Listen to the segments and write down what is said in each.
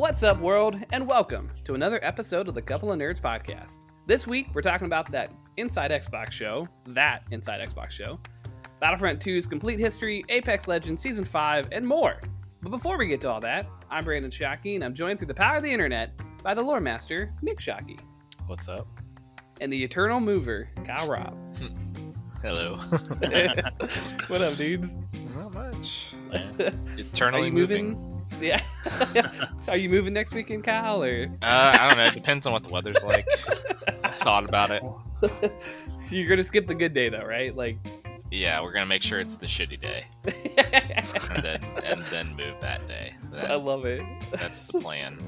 What's up, world, and welcome to another episode of the CoupleaNerdz podcast. This week, we're talking about that Inside Xbox show, that Inside Xbox show, Battlefront 2's complete history, Apex Legends Season 5, and more. But before we get to all that, I'm Brandon Shockey, and I'm joined through the power of the internet by the lore master, Nick Shockey, What's up? and the eternal mover, Kyle Robb. Hello. what up, dudes? Not much. Are Eternally you moving. moving? Yeah. Are you moving next weekend, Kyle, or Uh, I don't know. It depends on what the weather's like. I thought about it. you're gonna skip the good day though, right? Like. Yeah, we're gonna make sure it's the shitty day, and then and then move that day. I love it. that's the plan.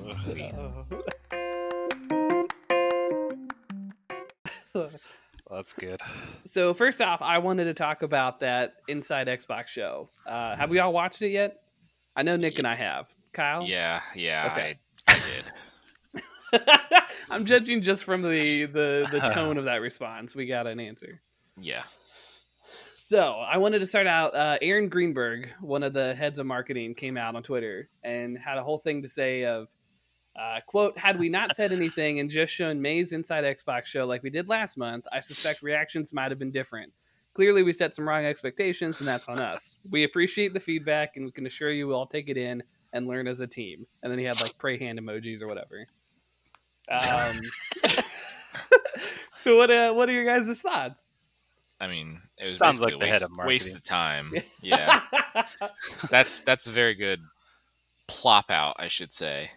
That's good. so first off, I wanted to talk about that Inside Xbox show. Uh, have we all watched it yet? I know Nick and I have. Kyle. Yeah, yeah. Okay. I, I did. I'm judging just from the the the tone of that response. We got an answer. Yeah. So I wanted to start out. Uh, Aaron Greenberg, one of the heads of marketing, came out on Twitter and had a whole thing to say of, uh, "quote Had we not said anything and just shown May's Inside Xbox show like we did last month, I suspect reactions might have been different. Clearly, we set some wrong expectations, and that's on us. We appreciate the feedback, and we can assure you we'll all take it in and learn as a team." And then he had like pray hand emojis or whatever. Um, so what? Uh, what are your guys' thoughts? I mean, it was Sounds like the a head waste, of marketing. waste of time. Yeah, that's that's a very good plop out, I should say.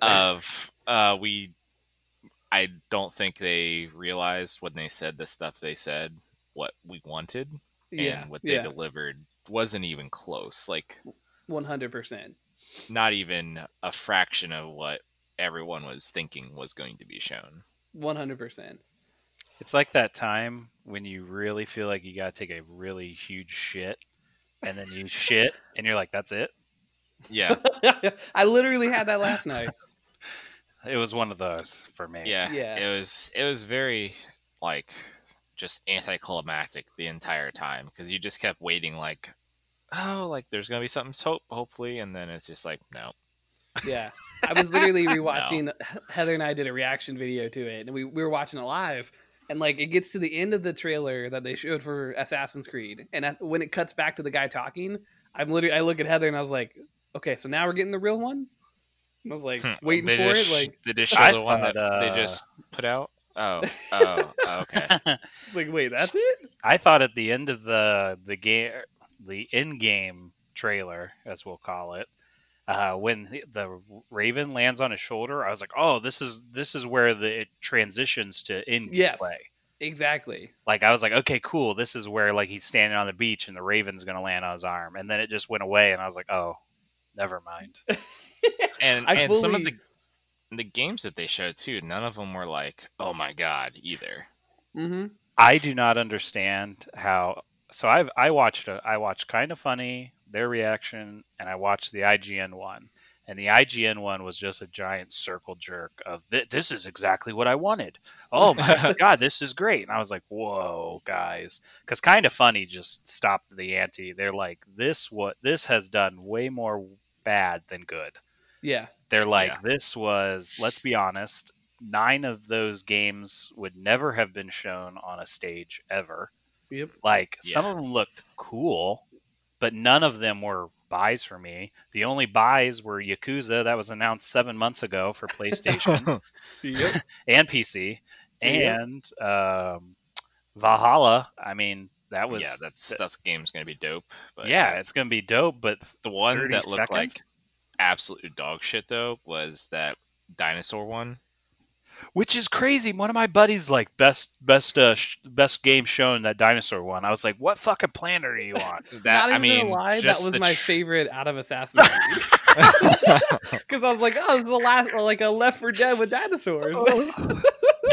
Of uh we I don't think they realized when they said the stuff they said what we wanted yeah, and what they yeah, delivered wasn't even close. Like one hundred percent. not even a fraction of what everyone was thinking was going to be shown. One hundred percent. It's like that time when you really feel like you gotta take a really huge shit, and then you shit, and you're like, "That's it." Yeah, I literally had that last night. It was one of those for me. yeah. Yeah. It was it was very like just anticlimactic the entire time because you just kept waiting like oh like there's gonna be something hope hopefully and then it's just like no Yeah, I was literally rewatching. Heather and I did a reaction video to it, and we, we were watching it live. And like it gets to the end of the trailer that they showed for Assassin's Creed, and when it cuts back to the guy talking, I'm literally I look at Heather and I was like, okay, so now we're getting the real one. I was like Hmm. waiting they for just, it, like they just show the one that thought, they uh, just put out. Oh, oh, okay. it's like wait, that's it? I thought at the end of the the game, the in-game trailer, as we'll call it, uh, when the, the Raven lands on his shoulder, I was like, "Oh, this is this is where the it transitions to in-game Yes. play." Exactly. like I was like, okay, cool. This is where like he's standing on the beach and the raven's gonna land on his arm, and then it just went away, and I was like, oh, never mind. And I and some of the the games that they showed too, none of them were like, oh my god, either. Mm-hmm. I do not understand how. So I've I watched a, I watched Kinda Funny their reaction, and I watched the IGN one, and the IGN one was just a giant circle jerk of this is exactly what I wanted. Oh my god, this is great, and I was like, whoa, guys, because Kinda Funny just stopped the ante. They're like, this what this has done way more bad than good. Yeah. They're like, Yeah. this was, let's be honest, nine of those games would never have been shown on a stage ever. Yep. Like, some of them looked cool, but none of them were buys for me. The only buys were Yakuza that was announced seven months ago for PlayStation Yep. and PC, Yep. and um, Valhalla. I mean, that was yeah, that's that's game's gonna be dope. But yeah, it's gonna be dope. But the one that looked like seconds? Absolute dog shit though was that dinosaur one. which is crazy. One of my buddies like best best uh, sh- best game shown that dinosaur one. I was like, what fucking planet are you on? That Not I mean, gonna lie, that was my tr- favorite out of Assassin's Creed. Because I was like, oh, this is the last, like a Left for Dead with dinosaurs.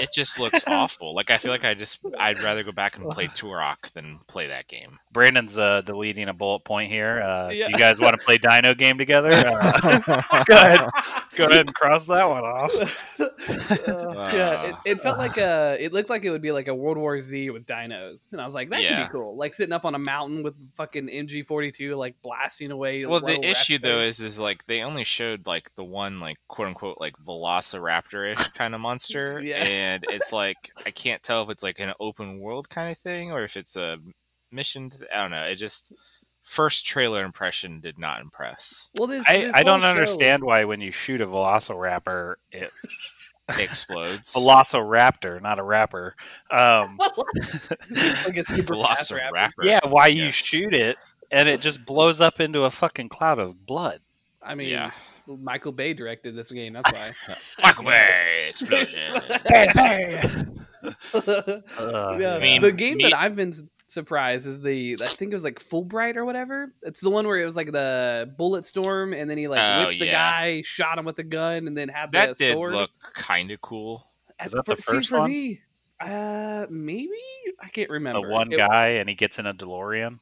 It just looks awful. Like I feel like I just I'd rather go back and play Turok than play that game. Brandon's uh, deleting a bullet point here. Uh, Yeah. Do you guys want to play Dino game together? Uh, go ahead, go ahead and cross that one off. Uh, yeah, it, it felt like a. It looked like it would be like a World War Z with dinos, and I was like, that could be cool. Like sitting up on a mountain with fucking MG forty two, like blasting away. Well, the little issue though is is like they only showed like the one like quote unquote like Velociraptor-ish kind of monster, Yeah. and it's like I can't tell if it's like an open world kind of thing or if it's a mission. To, I don't know. It just first trailer impression did not impress. well, this, I, this I don't show- understand why when you shoot a Velociraptor, it It explodes. Velociraptor, not a rapper. Um, like a super fast raptor. Velociraptor. yeah, why you shoot it and it just blows up into a fucking cloud of blood. I mean, Yeah. Michael Bay directed this game. That's why. Michael Bay explosion. Uh, yeah, I mean, the game me- that I've been s- surprised is the I think it was like Fulbright or whatever. It's the one where it was like the bullet storm, and then he like Oh, whipped the guy, shot him with a gun, and then had the that did sword. look kind of cool. Is that for, the see, first for one? me, uh, maybe I can't remember. The one It- guy and he gets in a DeLorean.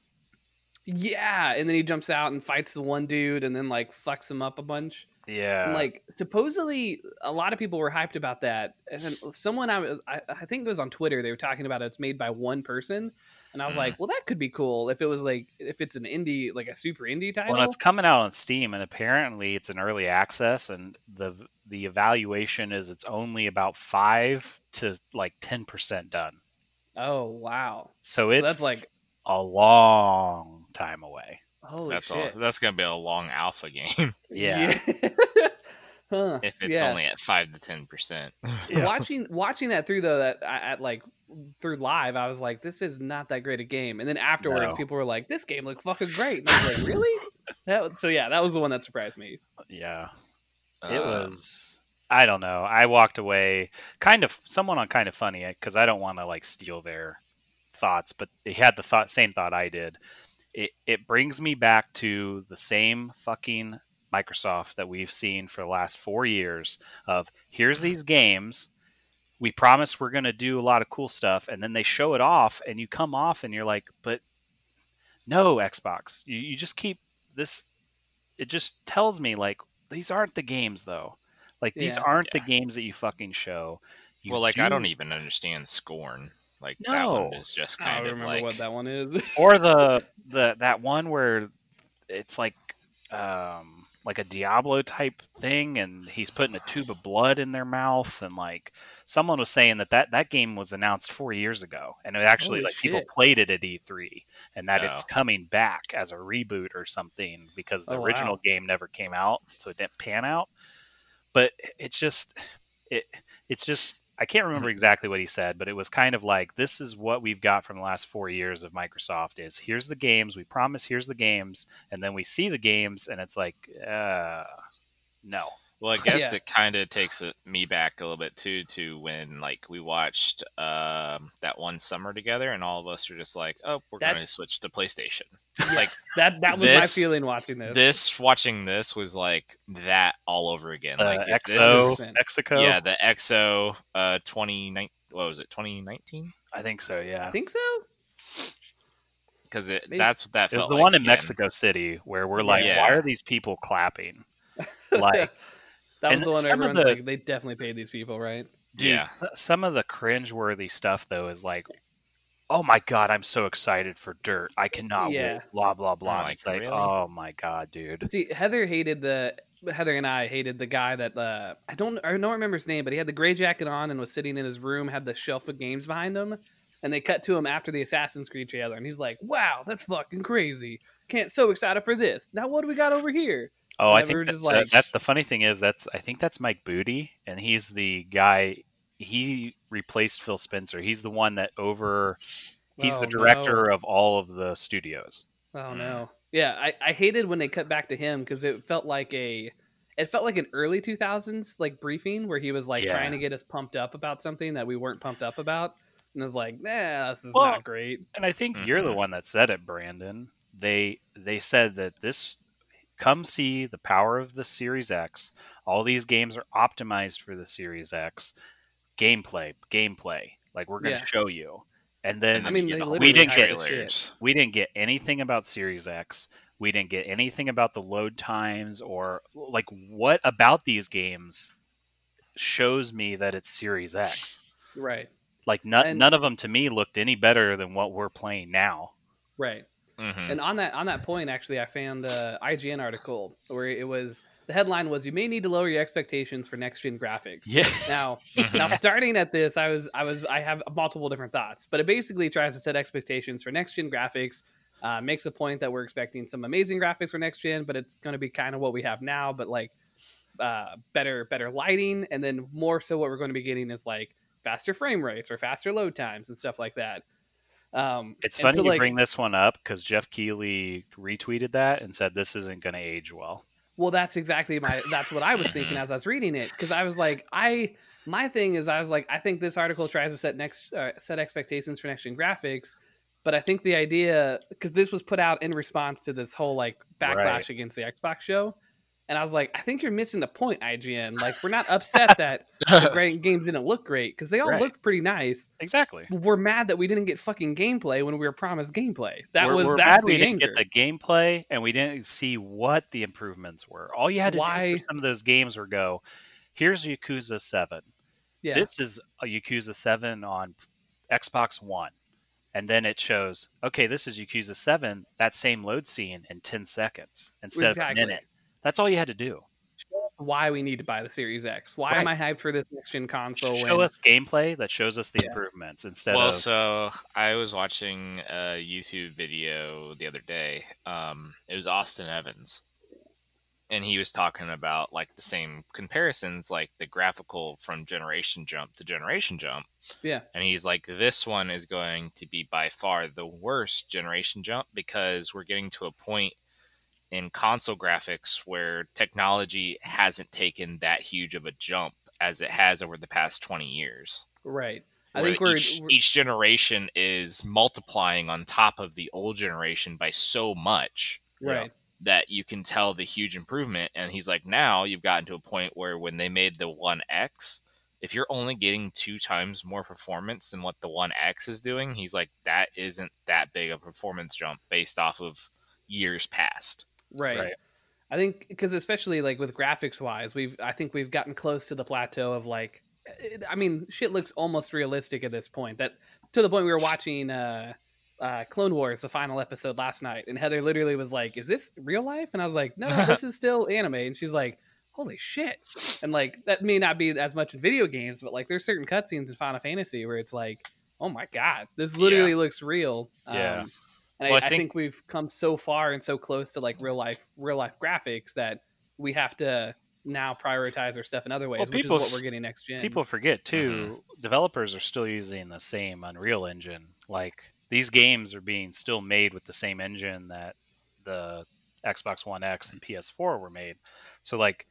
Yeah, and then he jumps out and fights the one dude, and then like fucks him up a bunch. Yeah. And, like supposedly a lot of people were hyped about that and then someone I was I, I think it was on Twitter they were talking about it's made by one person and I was Mhm. like well that could be cool if it was like if it's an indie like a super indie title Well, it's coming out on Steam, and apparently it's an early access, and the the evaluation is it's only about five to like ten percent done. oh wow So it's that's like- a long time away. holy that's shit all. That's gonna be a long alpha game Yeah. huh. if it's yeah. only at five to ten percent. Yeah. watching watching that through though that I- at like through live I was like this is not that great a game and then afterwards No. people were like this game looks fucking great and I was like really that, so yeah that was the one that surprised me Yeah. It Uh, was. I don't know. I walked away kind of someone on Kinda Funny because I don't want to like steal their thoughts, but they had the thought same thought I did. It it brings me back to the same fucking Microsoft that we've seen for the last four years. Of here's these games. We promise we're going to do a lot of cool stuff, and then they show it off, and you come off, and you're like, but no, Xbox. You, you just keep this. It just tells me like these aren't the games though. Like these Yeah. aren't Yeah. the games that you fucking show. You well, like I don't even understand Scorn. Like that No. one is just I don't of remember like what that one is or the the that one where it's like um like a Diablo type thing, and he's putting a tube of blood in their mouth, and like someone was saying that that, that game was announced four years ago, and it actually Holy like people played it at E3, and that it's coming back as a reboot or something because the Oh, original wow. game never came out, so it didn't pan out. But it's just it it's just I can't remember exactly what he said, but it was kind of like this is what we've got from the last four years of Microsoft is here's the games, we promise here's the games, and then we see the games and it's like uh no. Well, I guess Yeah. it kind of takes me back a little bit too to when like we watched um, that one summer together, and all of us were just like, "Oh, we're going to switch to PlayStation." like that that was this- my feeling watching this. This watching this was like that all over again. Uh, like if XO, is, Exo, yeah, the XO uh, twenty nine. What was it? Twenty nineteen? I think so, yeah. I think so. Because it Maybe- that's what that It was felt the like one in again. Mexico City where we're like, Yeah. why are these people clapping? Like, that was and the one some of everyone the- like they definitely paid these people, right? Dude, Yeah. some of the cringe-worthy stuff though is like, oh my god, I'm so excited for Dirt. I cannot Yeah. wait. Blah blah blah. like, it's like, really? oh my god, dude. See, Heather hated the Heather and I hated the guy that uh, I don't I don't remember his name, but he had the gray jacket on and was sitting in his room, had the shelf of games behind him, and they cut to him after the Assassin's Creed trailer, and he's like, "Wow, that's fucking crazy! Can't so excited for this. Now what do we got over here?" Oh, I And we think were that's, just uh, like- that's the funny thing is that's I think that's Mike Booty, and he's the guy. He replaced Phil Spencer. He's the one that over. He's the Oh, director of all of the studios. Oh Mm. no. Yeah, I, I hated when they cut back to him because it felt like a it felt like an early 2000s like briefing where he was like Yeah. trying to get us pumped up about something that we weren't pumped up about and I was like nah this is Well, not great And I think you're the Mhm. one that said it, Brandon. They they said that this come see the power of the Series X. All these games are optimized for the Series X. gameplay, gameplay. Like we're going to Yeah. show you. And then I mean, you get they the whole literally We didn't get trailers. we didn't get anything about Series X. We didn't get anything about the load times or like what about these games shows me that it's Series X. Right. Like none, And- none of them to me looked any better than what we're playing now. Right. Mhm. And on that on that point, actually, I found a IGN article where it was the headline was "You may need to lower your expectations for next gen graphics." Yeah. Now, Mhm. now starting at this, I was I was I have multiple different thoughts, but it basically tries to set expectations for next gen graphics. Uh, makes a point that we're expecting some amazing graphics for next gen, but it's going to be kind of what we have now, but like uh, better better lighting, and then more so what we're going to be getting is like faster frame rates or faster load times and stuff like that. Um, It's funny so, you like, bring this one up because Geoff Keighley retweeted that and said this isn't going to age well. Well, that's exactly my. That's what I was thinking as I was reading it because I was like, I my thing is I was like, I think this article tries to set next uh, set expectations for next gen graphics, but I think the idea because this was put out in response to this whole like backlash Right. against the Xbox show, and I was like, I think you're missing the point, IGN. Like, we're not upset that the games didn't look great because they all Right. looked pretty nice. Exactly. We're mad that we didn't get fucking gameplay when we were promised gameplay. That we're, was we're that's mad we anger. didn't get the gameplay and we didn't see what the improvements were. All you had to do Why- for some of those games were go, here's Yakuza 7. yeah, This is a Yakuza 7 on Xbox One. And then it shows, okay, this is Yakuza 7, that same load scene in 10 seconds instead Exactly. of a minute. That's all you had to do. why we need to buy the Series X. Why am I hyped for this next gen console? Show when- us gameplay that shows us the Yeah. improvements instead of well, of so I was watching a YouTube video the other day. Um, it was Austin Evans, and he was talking about like the same comparisons, like the graphical from generation jump to generation jump. Yeah. And he's like, this one is going to be by far the worst generation jump because we're getting to a point in console graphics where technology hasn't taken that huge of a jump as it has over the past 20 years right. I think we're, each, we're- each generation is multiplying on top of the old generation by so much right. that you can tell the huge improvement. And he's like, now you've gotten to a point where when they made the One X, if you're only getting two times more performance than what the One X is doing, he's like, that isn't that big a performance jump based off of years past. Right. Right. I think because especially like with graphics wise, we've I think we've gotten close to the plateau of like, I mean, shit looks almost realistic at this point. That to the point we were watching uh, uh, Clone Wars, the final episode last night, and Heather literally was like, "Is this real life?" And I was like, "No, this is still anime." And she's like, "Holy shit!" And like that may not be as much in video games, but like there's certain cutscenes in Final Fantasy where it's like, "Oh my god, this literally looks real." Yeah. Um, and Well, I, I I think, think- we've come so far and so close to like real life, real life graphics that we have to now prioritize our stuff in other ways, Well, which people is what we're getting next gen. People forget too, developers are still using the same Unreal engine. Like these games are being still made with the same engine that the Xbox One X and PS4 were made. So like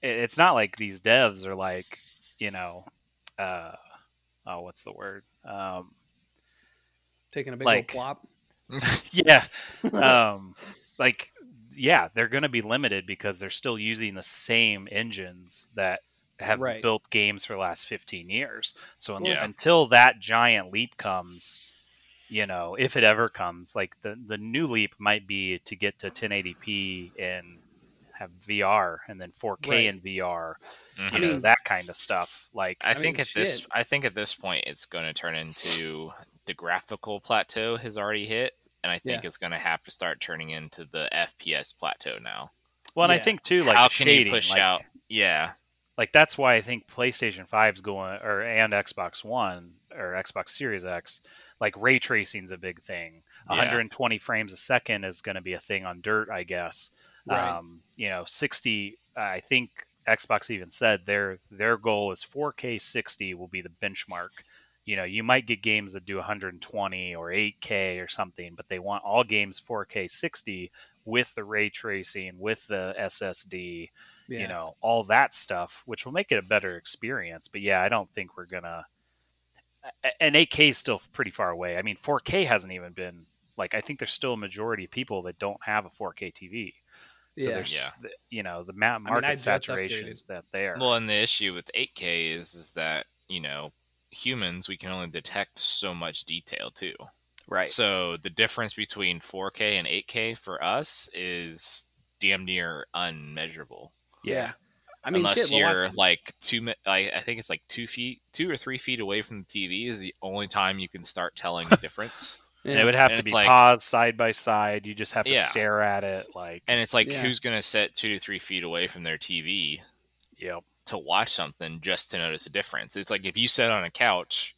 it's not like these devs are like, you know, uh oh, what's the word? Um taking a big like- old plop. yeah. um like yeah, they're going to be limited because they're still using the same engines that have Right. built games for the last 15 years. So un- Yeah. until that giant leap comes, you know, if it ever comes, like the the new leap might be to get to 1080p and have VR and then 4K Right. in VR, you Mhm. know, mean- that kind of stuff. Like I, I think mean, at this. I think at this point it's going to turn into the graphical plateau has already hit and I think Yeah. it's going to have to start turning into the FPS plateau now. well, and I think too like How the can shading, you push like, out? Yeah. like that's why I think PlayStation 5's going or and Xbox One or Xbox Series X, like ray tracing's a big thing. Yeah. 120 frames a second is going to be a thing on dirt, I guess. Right. Um, you know, 60 I think Xbox even said their their goal is 4K 60 will be the benchmark. You know, you might get games that do 120 or 8K or something, but they want all games 4K 60 with the ray tracing, with the SSD, Yeah. you know all that stuff which will make it a better experience but yeah i don't think we're gonna a- and 8k is still pretty far away i mean 4k hasn't even been like i think there's still a majority of people that don't have a 4k tv so Yeah. there's Yeah. the- you know the ma- I market saturation is that there Well, and the issue with 8K is is that you know, humans, we can only detect so much detail too. Right. So the difference between 4K and 8K for us is damn near unmeasurable. yeah. I mean, Unless shit, you're like two, mi- I, I think it's like two feet, two or three feet away from the TV is the only time you can start telling the difference. And yeah. it would have And to be like- paused side by side. You just have to Yeah. stare at it like And it's like, Yeah. who's gonna sit two to three feet away from their TV yep. To watch something just to notice a difference? It's like if you sit on a couch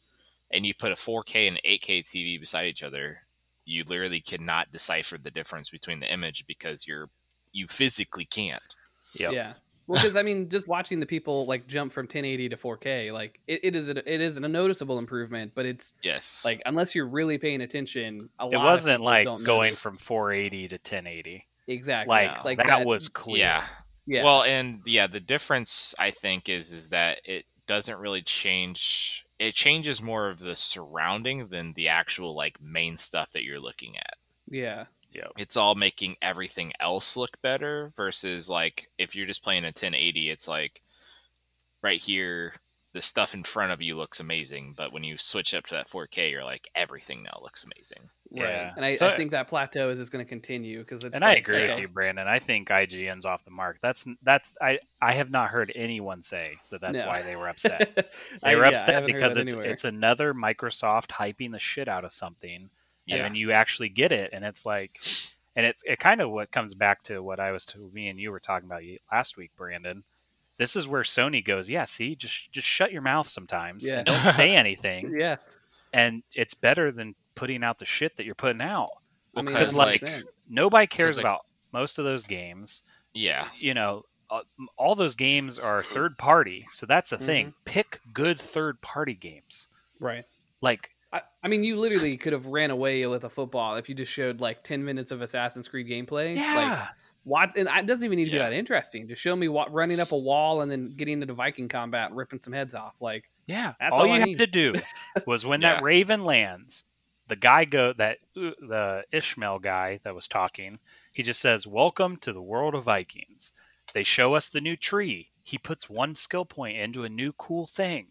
and you put a 4K and 8K TV beside each other, you literally cannot decipher the difference between the image because you're you physically can't. Yep. Yeah. Well, because I mean, just watching the people like jump from 1080 to 4K, like it, it is a, it is a noticeable improvement, but it's Yes. like unless you're really paying attention, a It of wasn't people like going notice. from 480 to 1080. exactly Like, No. like that, that, was clear. yeah. Yeah. Well, and yeah, the difference I think is is that it doesn't really change. It changes more of the surrounding than the actual like main stuff that you're looking at. yeah, It's all making everything else look better versus like if you're just playing a 1080, it's like right here the stuff in front of you looks amazing, but when you switch up to that 4K, you're like everything now looks amazing. Yeah. right. And I, So- I think that plateau is just going to continue because it's And I like, agree with you, Brandon. I think IGN's off the mark. That's that's I I have not heard anyone say that that's No. why they were upset. They were yeah, I upset haven't because it's anywhere. it's another Microsoft hyping the shit out of something, and Yeah. then you actually get it, and it's like, and it's it kind of what comes back to what I was to me and you were talking about last week, Brandon. This is where Sony goes. Yeah, see, just just shut your mouth sometimes Yeah. and don't say anything, yeah. and it's better than putting out the shit that you're putting out. I mean, Because, that's like, 100%. Nobody cares like- about most of those games. Yeah. you know, uh, all those games are third party. So that's the thing. Mm-hmm. Pick good third party games. right. Like, I, I mean, you literally could have ran away with a football if you just showed like 10 minutes of Assassin's Creed gameplay. Yeah, watch, and it doesn't even need to be that interesting. Just show me what, running up a wall and then getting into Viking combat and ripping some heads off. Like, yeah. That's all all you I had need. to do was when Yeah. that Raven lands, the guy go that uh, the Ishmael guy that was talking. He just says, "Welcome to the world of Vikings." They show us the new tree. He puts one skill point into a new cool thing.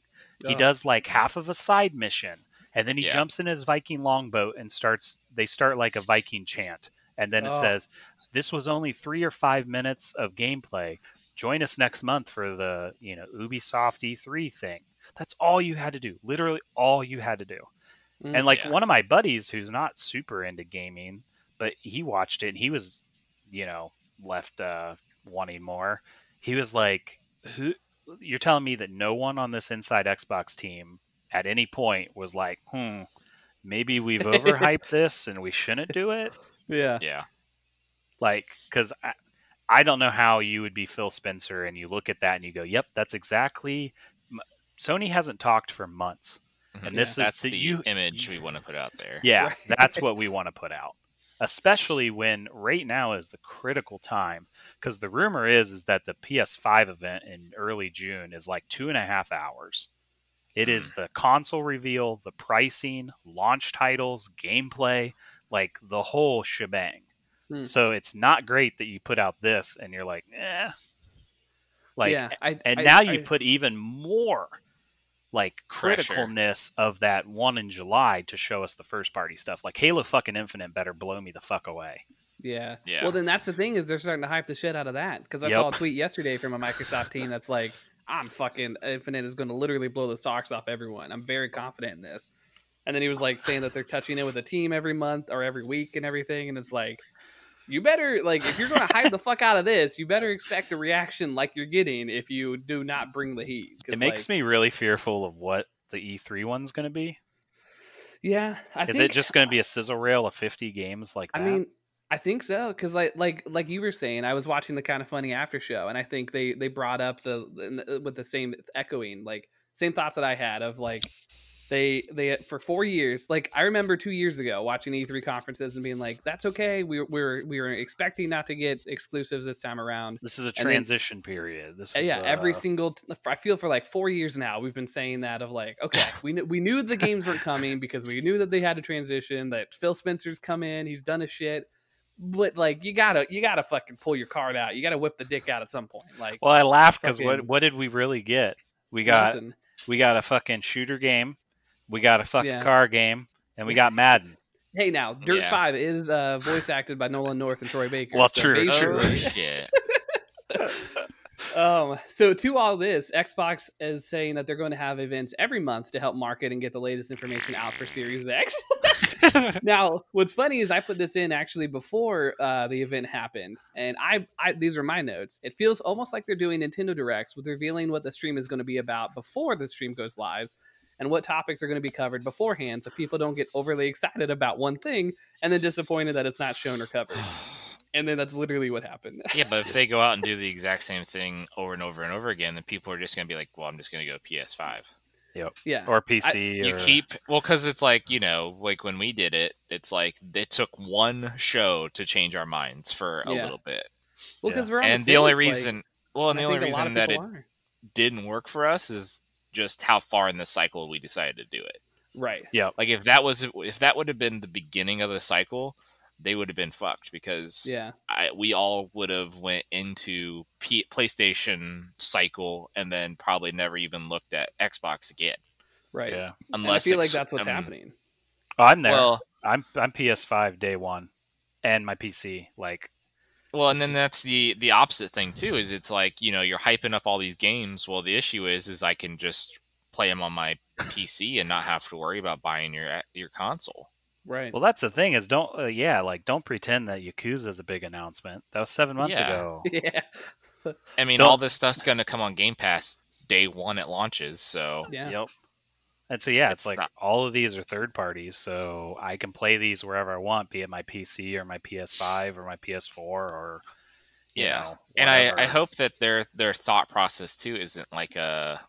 He oh, does like half of a side mission and then he Yeah. jumps in his viking longboat and starts they start like a viking chant and then it Oh. says this was only three or five minutes of gameplay join us next month for the you know ubisoft e3 thing that's all you had to do literally all you had to do Mm, and like Yeah. one of my buddies who's not super into gaming but he watched it and he was you know left uh wanting more he was like who you're telling me that no one on this inside xbox team at any point was like hmm maybe we've overhyped this and we shouldn't do it yeah. Yeah. Like because I, I don't know how you would be phil spencer and you look at that and you go yep that's exactly sony hasn't talked for months Mhm. and this is That's the- the you- image we want to put out there. Yeah, Right. that's what we want to put out. Especially when right now is the critical time because the rumor is is that the PS5 event in early June is like two and a half hours. It is Hmm. the console reveal, the pricing, launch titles, gameplay, like the whole shebang. Hmm. So it's not great that you put out this and you're like, eh. Like, yeah. I, and I- now I- you've put even more like Pressure. criticalness of that one in July to show us the first party stuff. Like Halo fucking Infinite better blow me the fuck away. Yeah. Yeah. Well, then that's the thing is they're starting to hype the shit out of that because I Yep. saw a tweet yesterday from a Microsoft team that's like, "I'm fucking Infinite is going to literally blow the socks off everyone. I'm very confident in this." And then he was like saying that they're touching it with a team every month or every week and everything, and it's like, you better like if you're going to hype the fuck out of this, you better expect a reaction like you're getting if you do not bring the heat. It makes me really fearful of what the E3 one's going to be. Yeah. I Is think, it just going to be a sizzle rail of 50 games like I mean, I think so because like like like you were saying, I was watching the Kinda Funny after show, and I think they they brought up the- with the same echoing like same thoughts that I had of like they they for four years like I remember two years ago watching E3 conferences and being like that's okay we we were we were expecting not to get exclusives this time around. this is a then- transition period. This Uh, is yeah, every uh, single t- I feel for like four years now we've been saying that of like okay we knew we knew the games weren't coming because we knew that they had to transition that Phil Spencer's come in he's done a shit but like you gotta you gotta fucking pull your card out you gotta whip the dick out at some point like Well, I laughed because what what did we really get? We got nothing. we got a fucking shooter game, we got a fucking Yeah. car game, and we got Madden. Hey, now Dirt Yeah. Five is uh, voice acted by Nolan North and Troy Baker. Well, so true, basically- Oh shit! Um, so to all this, Xbox is saying that they're going to have events every month to help market and get the latest information out for Series X. now, what's funny is I put this in actually before uh, the event happened, and I, I these are my notes. It feels almost like they're doing Nintendo Directs with revealing what the stream is going to be about before the stream goes live, and what topics are going to be covered beforehand, so people don't get overly excited about one thing and then disappointed that it's not shown or covered. And then that's literally what happened. Yeah, but if they go out and do the exact same thing over and over and over again, then people are just going to be like, "Well, I'm just going to go PS5." yeah, or PC. You or, keep well because it's like you know, like when we did it, it's like it took one show to change our minds for a Yeah. little bit, well, because we're on and the, the only fence, like- reason, well, and I the only think a lot reason of that it are. didn't work for us is just how far in the cycle we decided to do it. right. Yeah. Like if that was if that would have been the beginning of the cycle, they would have been fucked because Yeah, I, we all would have went into P- PlayStation cycle and then probably never even looked at Xbox again. right. Yeah. And Unless I feel like that's what's I mean, happening. Oh, I'm there. Well, I'm I'm PS5 day one, and my PC. Like, well, and then that's the the opposite thing too. Is it's like you know you're hyping up all these games. Well, the issue is is I can just play them on my PC and not have to worry about buying your your console. Right. well, that's the thing is don't uh, yeah like don't pretend that Yakuza is a big announcement. That was seven months Yeah. ago. yeah. I mean, Don't- all this stuff's going to come on Game Pass day one it launches. So Yeah. Yep. And so yeah, it's, It's like not- all of these are third parties, so I can play these wherever I want, be it my PC or my PS5 or my PS4 or you Yeah. know, and I, I hope that their their thought process too isn't like a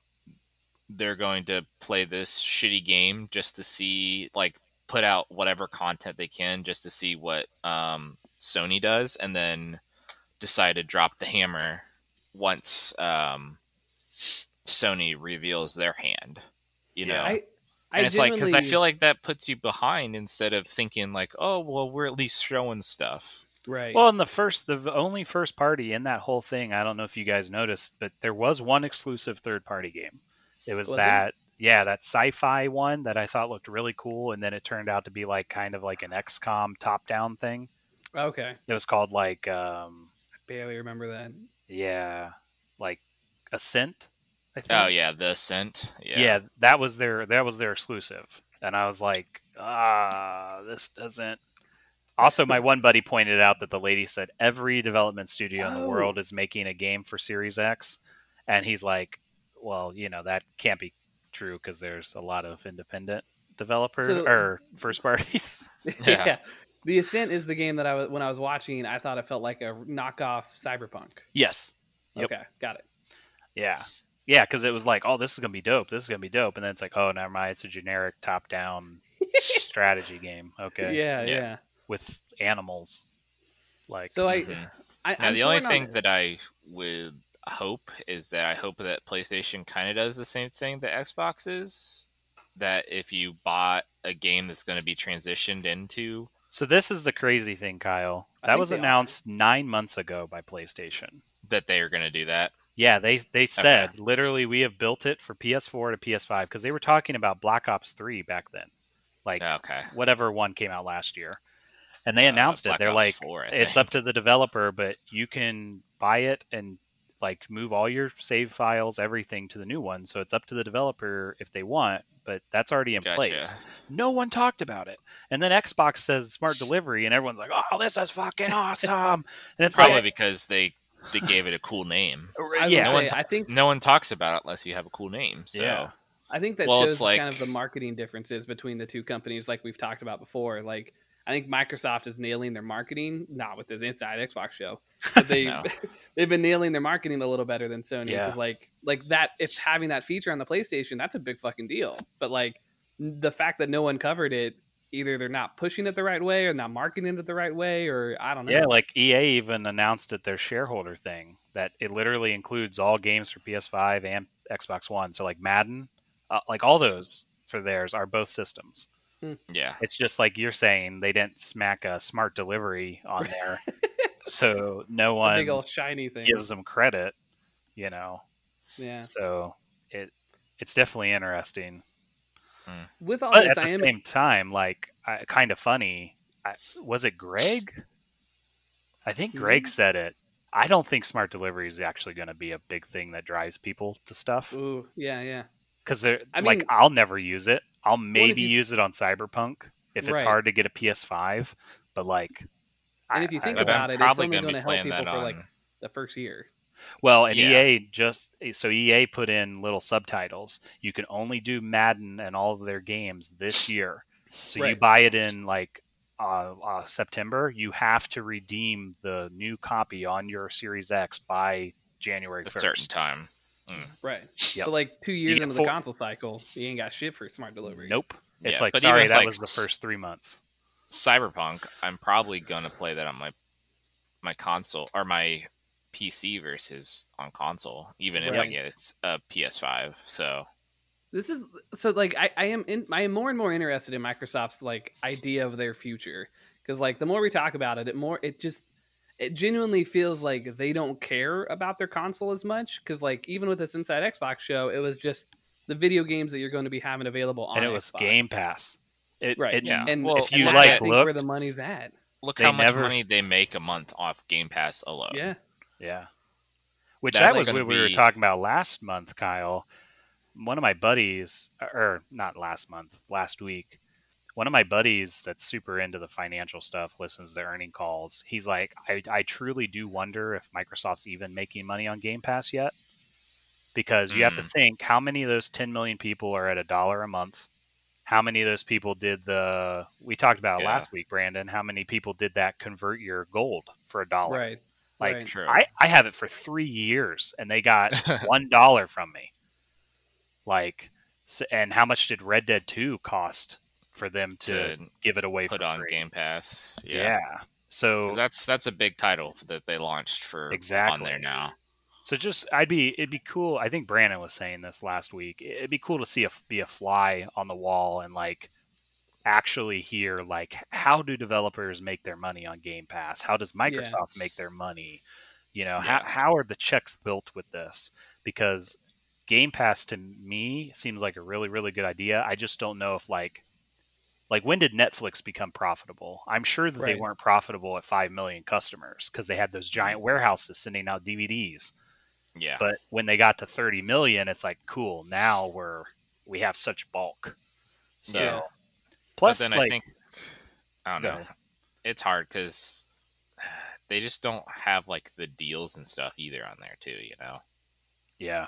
they're going to play this shitty game just to see like put out whatever content they can just to see what um, Sony does and then decide to drop the hammer once um, Sony reveals their hand. You know, Yeah. I, I and it's like because I feel like that puts you behind instead of thinking like, oh well, we're at least showing stuff. right. Well, in the first, the only first party in that whole thing, I don't know if you guys noticed, but there was one exclusive third party game. It was, Was there? that, yeah, that sci-fi one that I thought looked really cool, and then it turned out to be like kind of like an XCOM top-down thing. okay. It was called like, um, I Barely remember that. yeah, like Ascent. I think. Oh yeah, the Ascent. Yeah. yeah. that was their that was their exclusive, and I was like, ah, this doesn't. Also, my one buddy pointed out that the lady said every development studio in the Oh. world is making a game for Series X, and he's like, well, you know that can't be true because there's a lot of independent developer So- or first parties. yeah. Yeah. The Ascent is the game that I was when I was watching. I thought it felt like a knockoff Cyberpunk. yes. Yep. Okay, got it. Yeah. Yeah, because it was like, oh, this is gonna be dope. This is gonna be dope, and then it's like, oh, never mind. It's a generic top-down strategy game. Okay. Yeah, Yeah. yeah. with animals. Like So I, Mhm. I Now, I'm the only torn on thing that I would hope is that I hope that PlayStation kind of does the same thing that Xbox is. That if you bought a game that's going to be transitioned into, so this is the crazy thing, Kyle. That was they are. announced nine months ago by PlayStation. that they are going to do that. Yeah, they they said literally we have built it for PS4 to PS5 because they were talking about Black Ops 3 back then, like Okay. whatever one came out last year, and they Uh, announced it. They're Ops like, 4, it's up to the developer, but you can buy it and like move all your save files, everything to the new one. So it's up to the developer if they want, but that's already in Gotcha. place. No one talked about it. And then Xbox says smart delivery, and everyone's like, "Oh, this is fucking awesome!" And it's Probably like, because they they gave it a cool name. I yeah, gonna No one, say, I talks, think no one talks about it unless you have a cool name. So Yeah. I think that Well, shows it's like- kind of the marketing differences between the two companies, like we've talked about before. Like I think Microsoft is nailing their marketing, not with the Inside Xbox show, but they No. they've been nailing their marketing a little better than Sony. Yeah. Because like like that, if having that feature on the PlayStation, that's a big fucking deal. But like the fact that no one covered it, either they're not pushing it the right way or not marketing it the right way, or I don't know. Yeah, like EA even announced at their shareholder thing that it literally includes all games for PS5 and Xbox One. So like Madden, uh, like all those for theirs are both systems. yeah, It's just like you're saying they didn't smack a smart delivery on there, so no one big one old shiny thing. gives them credit. You know, yeah. so it it's definitely interesting. With all But this, at I the am same time, like, I, Kinda Funny. I, was it Greg? I think Greg Mhm. said it. I don't think smart delivery is actually going to be a big thing that drives people to stuff Ooh, yeah, yeah. because they're I like mean- I'll never use it. I'll maybe you- use it on Cyberpunk if it's Right. hard to get a PS5, but like, And I- if you think But about I'm it, it's only gonna be going to help people that for on. like the first year. Well, and Yeah. EA just so EA put in little subtitles. You can only do Madden and all of their games this year. So you buy it in like uh, uh, September. You have to redeem the new copy on your Series X by January a certain first. time. Right. Yep. So like two years into four- the console cycle, you ain't got shit for smart delivery. Nope. It's Yeah, like but sorry, that like, was the first three months. Cyberpunk, I'm probably gonna play that on my my console or my PC versus on console, even if I Right. get s- a PS5. So This is so like I, I am in I am more and more interested in Microsoft's like idea of their future because like the more we talk about it, it more it just it genuinely feels like they don't care about their console as much because like even with this Inside Xbox show, it was just the video games that you're going to be having available on and it was Xbox. Game Pass. It, right? it- Yeah. and Well, if you that's, like I think, where the money's at. look They how much never money they make a month off Game Pass alone. Yeah, Yeah. Which That's that was what we were talking about last month, Kyle. One of my buddies, or not last month, last week, one of my buddies that's super into the financial stuff listens to earning calls. He's like, I, I truly do wonder if Microsoft's even making money on Game Pass yet. Because you have to Mm. think how many of those 10 million people are at a dollar a month? How many of those people did the, we talked about Yeah. last week, Brandon, how many people did that convert your gold for a dollar? right. Like right. True. I, I have it for three years and they got one dollar from me. Like, s and how much did Red Dead Two cost for them to, To give it away put for on free? Game Pass. Yeah. Yeah. 'Cause So That's that's a big title that they launched for on Exactly. there now. so just I'd be it'd be cool. I think Brandon was saying this last week. It'd be cool to see a be a fly on the wall and like actually hear like how do developers make their money on Game Pass? How does Microsoft make their money? You know, how Yeah. how are the checks built with this? Because Game Pass to me seems like a really really good idea. I just don't know if like like when did Netflix become profitable? I'm sure that they weren't profitable at 5 million customers because they had those giant warehouses sending out DVDs. Yeah. But when they got to 30 million, it's like cool. Now we're we have such bulk. So Yeah. Plus but then like I think I don't know. ahead. It's hard because they just don't have like the deals and stuff either on there too. You know. yeah.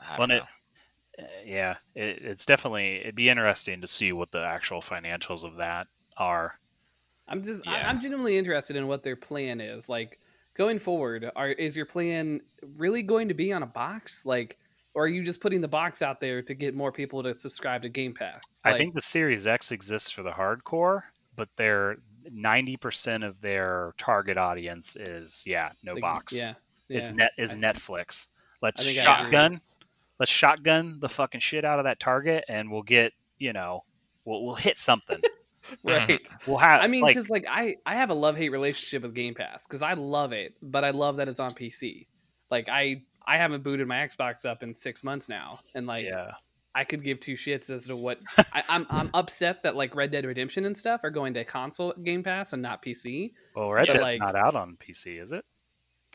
I Well, don't it- know. Uh, yeah, it, it's definitely it'd be interesting to see what the actual financials of that are. I'm just I, I'm genuinely interested in what their plan is. Like going forward, are is your plan really going to be on a box? Like or are you just putting the box out there to get more people to subscribe to Game Pass? I think the Series X exists for the hardcore, but they're 90% of their target audience is yeah, no box. Yeah. Is net is I- Netflix. Let's I think I agree. shotgun. Let's shotgun the fucking shit out of that target and we'll get, you know, we'll we'll hit something. right. We'll have I mean, like because like I I have a love hate relationship with Game Pass because I love it, but I love that it's on PC. Like I I haven't booted my Xbox up in six months now, and like yeah. I could give two shits as to what I, I'm. I'm upset that like Red Dead Redemption and stuff are going to console Game Pass and not PC. Well, Red Dead's like- not out on PC, is it?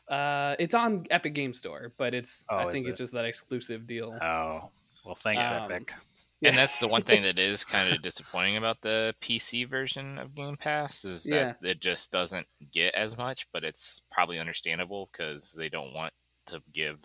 Uh, it's on Epic Game Store, but it's Oh, I is think it's just that exclusive deal. Oh, well, thanks, Um, Epic. Yeah. And that's the one thing that is kind of disappointing about the PC version of Game Pass is that it just doesn't get as much, but it's probably understandable because they don't want to give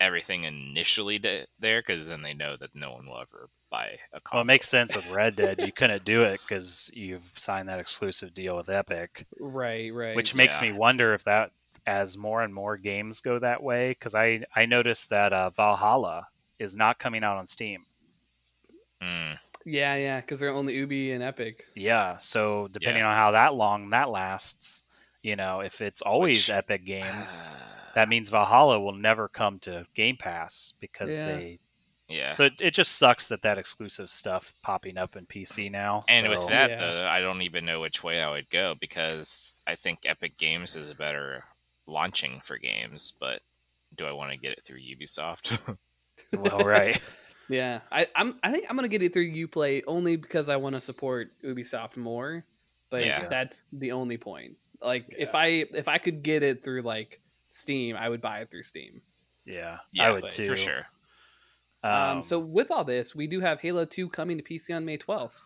everything initially to, there because then they know that no one will ever buy a console. Well, it makes sense with Red Dead. You couldn't do it because you've signed that exclusive deal with Epic, Right, right. which makes Yeah. me wonder if that, as more and more games go that way, because I I noticed that uh, Valhalla is not coming out on Steam. Mm, yeah, yeah, because they're only Ubi and Epic. Yeah, so depending Yeah. on how that long that lasts, you know, if it's always Which- Epic games, that means Valhalla will never come to Game Pass because Yeah. they. yeah. So it, it just sucks that that exclusive stuff popping up in PC now. And so- with that, Yeah. though, I don't even know which way I would go because I think Epic Games is a better launching for games, but do I want to get it through Ubisoft? well, right. Yeah, I, I'm. I think I'm gonna get it through UPlay only because I want to support Ubisoft more. But Yeah. that's the only point. Like, if I if I could get it through like Steam, I would buy it through Steam. Yeah, Yeah, I would too. for sure. Um, so with all this, we do have Halo Two coming to PC on May 12th.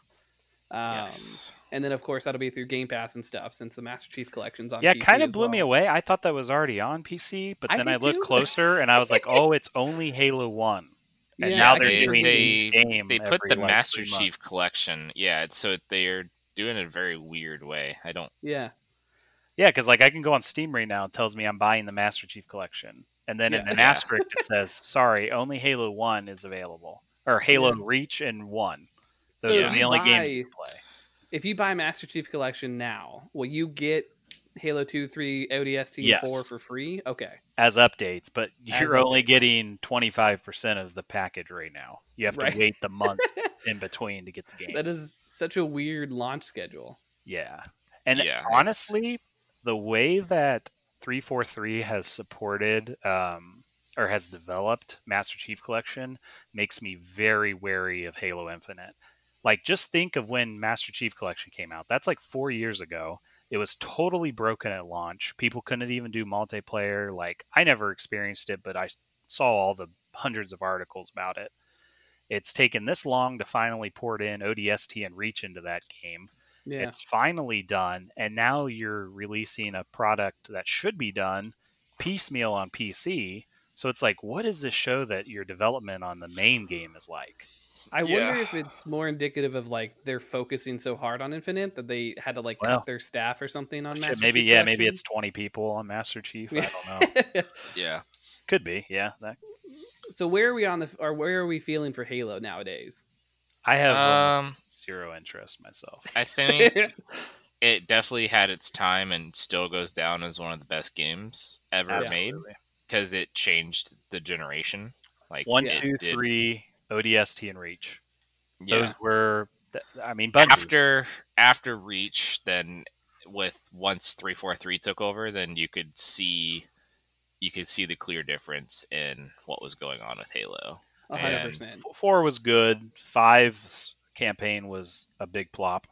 Um, yes. And then, of course, that'll be through Game Pass and stuff, since the Master Chief Collection's on. yeah, kind of as blew me away. I thought that was already on PC, but then I did looked too. closer and I was like, oh, it's only Halo One. And Yeah, now they're keep doing they- the game. They put every, the like, Master Chief months. collection. Yeah, it's, so they're doing it a very weird way. I don't. Yeah, Yeah, because like I can go on Steam right now. It tells me I'm buying the Master Chief collection, and then in an asterisk it says, "Sorry, only Halo One is available, or Halo Yeah. Reach and One. Those if are the you only games buy- you can play." if you buy Master Chief Collection now, will you get Halo Two, Three, ODST, Yes. Four for free? Okay, as updates, but As you're only updates. getting 25% of the package right now. You have to Right. wait the months in between to get the game. that is such a weird launch schedule. Yeah. And Yeah, honestly, the way that 343 has supported um, or has developed Master Chief Collection makes me very wary of Halo Infinite. Like, just think of when Master Chief Collection came out. That's like four years ago. It was totally broken at launch. People couldn't even do multiplayer. Like, I never experienced it, but I saw all the hundreds of articles about it. It's taken this long to finally port in ODST and Reach into that game. Yeah, It's finally done, and now you're releasing a product that should be done piecemeal on PC. So it's like, what does this show that your development on the main game is like? I Yeah. wonder if it's more indicative of like they're focusing so hard on Infinite that they had to like Well, cut their staff or something on Shit, Master maybe Chief yeah, maybe it's 20 people on Master Chief. I don't know. Yeah. Could be, yeah. That, so where are we on the or where are we feeling for Halo nowadays? I have um, Um, zero interest myself. I think it definitely had its time and still goes down as one of the best games ever made because it changed the generation. Like One, Yeah. two, did- three, ODST and Reach. Yeah. Those were, th- I mean, Bungie. after after Reach, then with once three four three took over, then you could see you could see the clear difference in what was going on with Halo. Hundred And percent. F- four was good. Five's campaign was a big plop.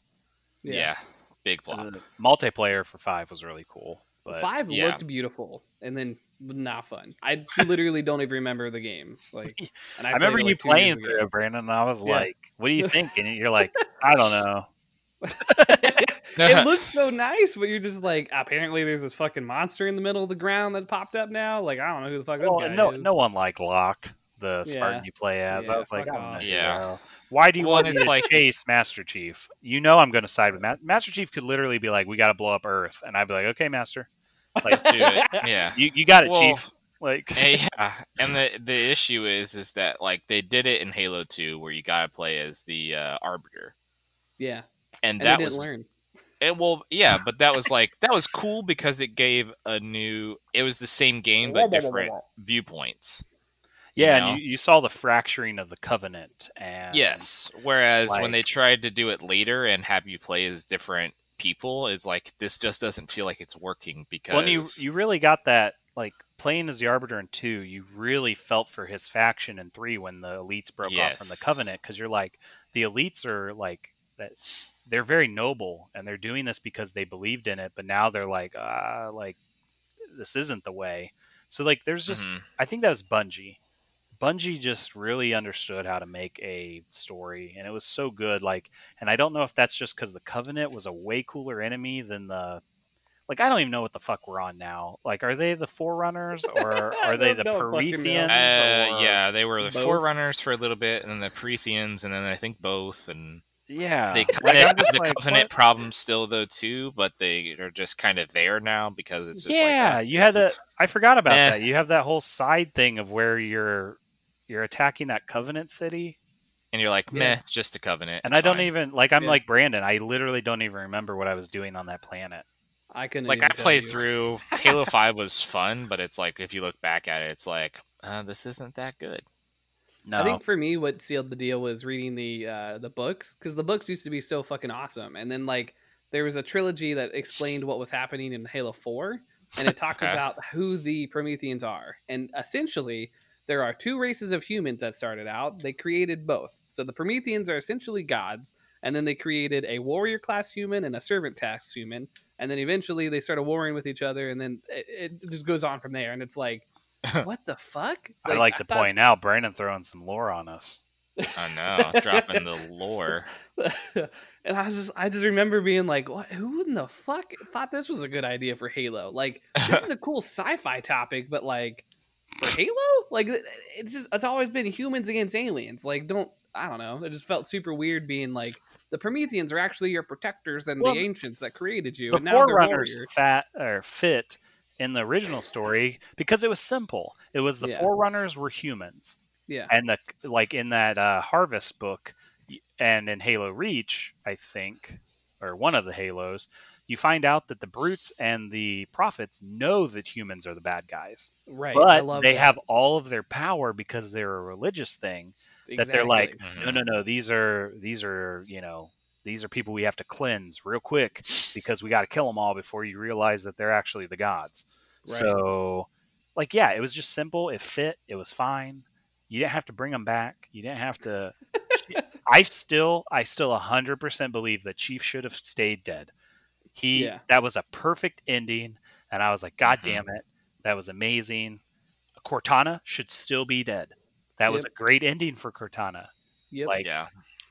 Yeah, big plop. The multiplayer for five was really cool. But Five yeah. looked beautiful, and then not fun. I literally don't even remember the game. Like, and I, played remember it, you like, two years playing through it, Brandon, and I was Yeah. like, "What do you think?" And you're like, "I don't know." it looks so nice, but you're just like, apparently there's this fucking monster in the middle of the ground that popped up now. Like, I don't know who the fuck Well, this guy no, is. no one like Locke, the Spartan Yeah. you play as. Yeah, I was like, fuck I don't know. Yeah. The hell- Why do you Well, want me it's to like- chase Master Chief? You know I'm going to side with Ma- Master Chief. Could literally be like, "We got to blow up Earth," and I'd be like, "Okay, Master." Let's do it. Yeah. you you got it, Well, Chief. Like, yeah, and the the issue is is that like they did it in Halo Two, where you gotta play as the uh, Arbiter, Yeah, and, and they that didn't was learn. it. Well, yeah, but that was like that was cool because it gave a new. It was the same game but different viewpoints. Yeah, know? and you, you saw the fracturing of the Covenant, and Yes. Whereas when they tried to do it later and have you play as different people, it's like this just doesn't feel like it's working because Well, and you you really got that like playing as the Arbiter in two. You really felt for his faction in three when the elites broke off from the Covenant because you're like the elites are like that. They're very noble and they're doing this because they believed in it, but now they're like, ah, like this isn't the way. So like, there's just Mhm. I think that was Bungie. Bungie just really understood how to make a story, and it was so good. Like, and I don't know if that's just because the Covenant was a way cooler enemy than the. Like, I don't even know what the fuck we're on now. Like, are they the Forerunners or are they the don't know, fucking know. Prometheans? Uh, yeah, they were the Both? Forerunners for a little bit, and then the Prometheans, and then I think both, and yeah. they Like, kind of have the like, Covenant what? problem still though too, but they are just kind of there now because it's just yeah, like, uh, you had it's- that. I forgot about Eh. that. You have that whole side thing of where you're you're attacking that Covenant city, and you're like, Yeah. it's just a Covenant, and it's I don't fine." even like. I'm Yeah. like Brandon. I literally don't even remember what I was doing on that planet. I couldn't. like I tell played you. through Halo Five was fun, but it's like if you look back at it, it's like uh, this isn't that good. No, I think for me, what sealed the deal was reading the uh, the books because the books used to be so fucking awesome, and then like there was a trilogy that explained what was happening in Halo Four, and it talked Okay. about who the Prometheans are, and essentially there are two races of humans that started out. They created both. So the Prometheans are essentially gods, and then they created a warrior class human and a servant class human, and then eventually they started warring with each other, and then it, it just goes on from there. And it's like, what the fuck? I'd like to thought- point out Brandon throwing some lore on us. I know, dropping the lore. and I was just I just remember being like, what, who in the fuck thought this was a good idea for Halo? Like this is a cool sci-fi topic, but like for Halo, like it's just it's always been humans against aliens. Like don't I don't know. It just felt super weird being like the Prometheans are actually your protectors and Well, the ancients that created you. The and now Forerunners fat or fit in the original story because it was simple. It was the Yeah. Forerunners were humans. Yeah. and the like in that uh, harvest book and in halo reach i think or one of the halos you find out that the brutes and the prophets know that humans are the bad guys Right. I but love they that. have all of their power because they're a religious thing that they're like no mm-hmm. no no these are these are you know these are people we have to cleanse real quick because we got to kill them all before you realize that they're actually the gods Right. so like yeah it was just simple it fit it was fine you didn't have to bring them back you didn't have to i still i still 100% believe that chief should have stayed dead he Yeah. that was a perfect ending and i was like god Mhm. damn it that was amazing cortana should still be dead that was a great ending for cortana Yep. like Yeah,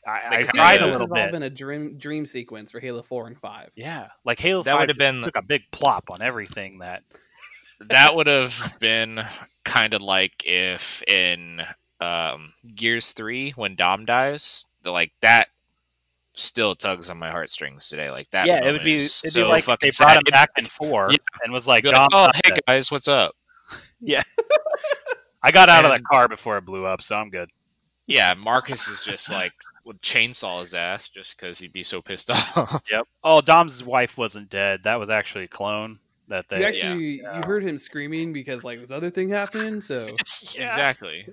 I, I cried a this little has all bit. been a dream dream sequence for Halo Four and Five. Yeah, like Halo That 5 would've been- took a big plop on everything that. that would have been kind of like if in um, Gears Three when Dom dies, like that still tugs on my heartstrings today. Like that. yeah, it would be. It'd so be like fucking they brought sad. him back be in four Yeah. and was like, be "Dom, oh hey dead." guys, what's up? Yeah. I got out of the car before it blew up, so I'm good." Yeah, Marcus is just like would chainsaw his ass just because he'd be so pissed off. Yep. Oh, Dom's wife wasn't dead. That was actually a clone. That they. You actually Yeah. you heard him screaming because like this other thing happened. So Exactly.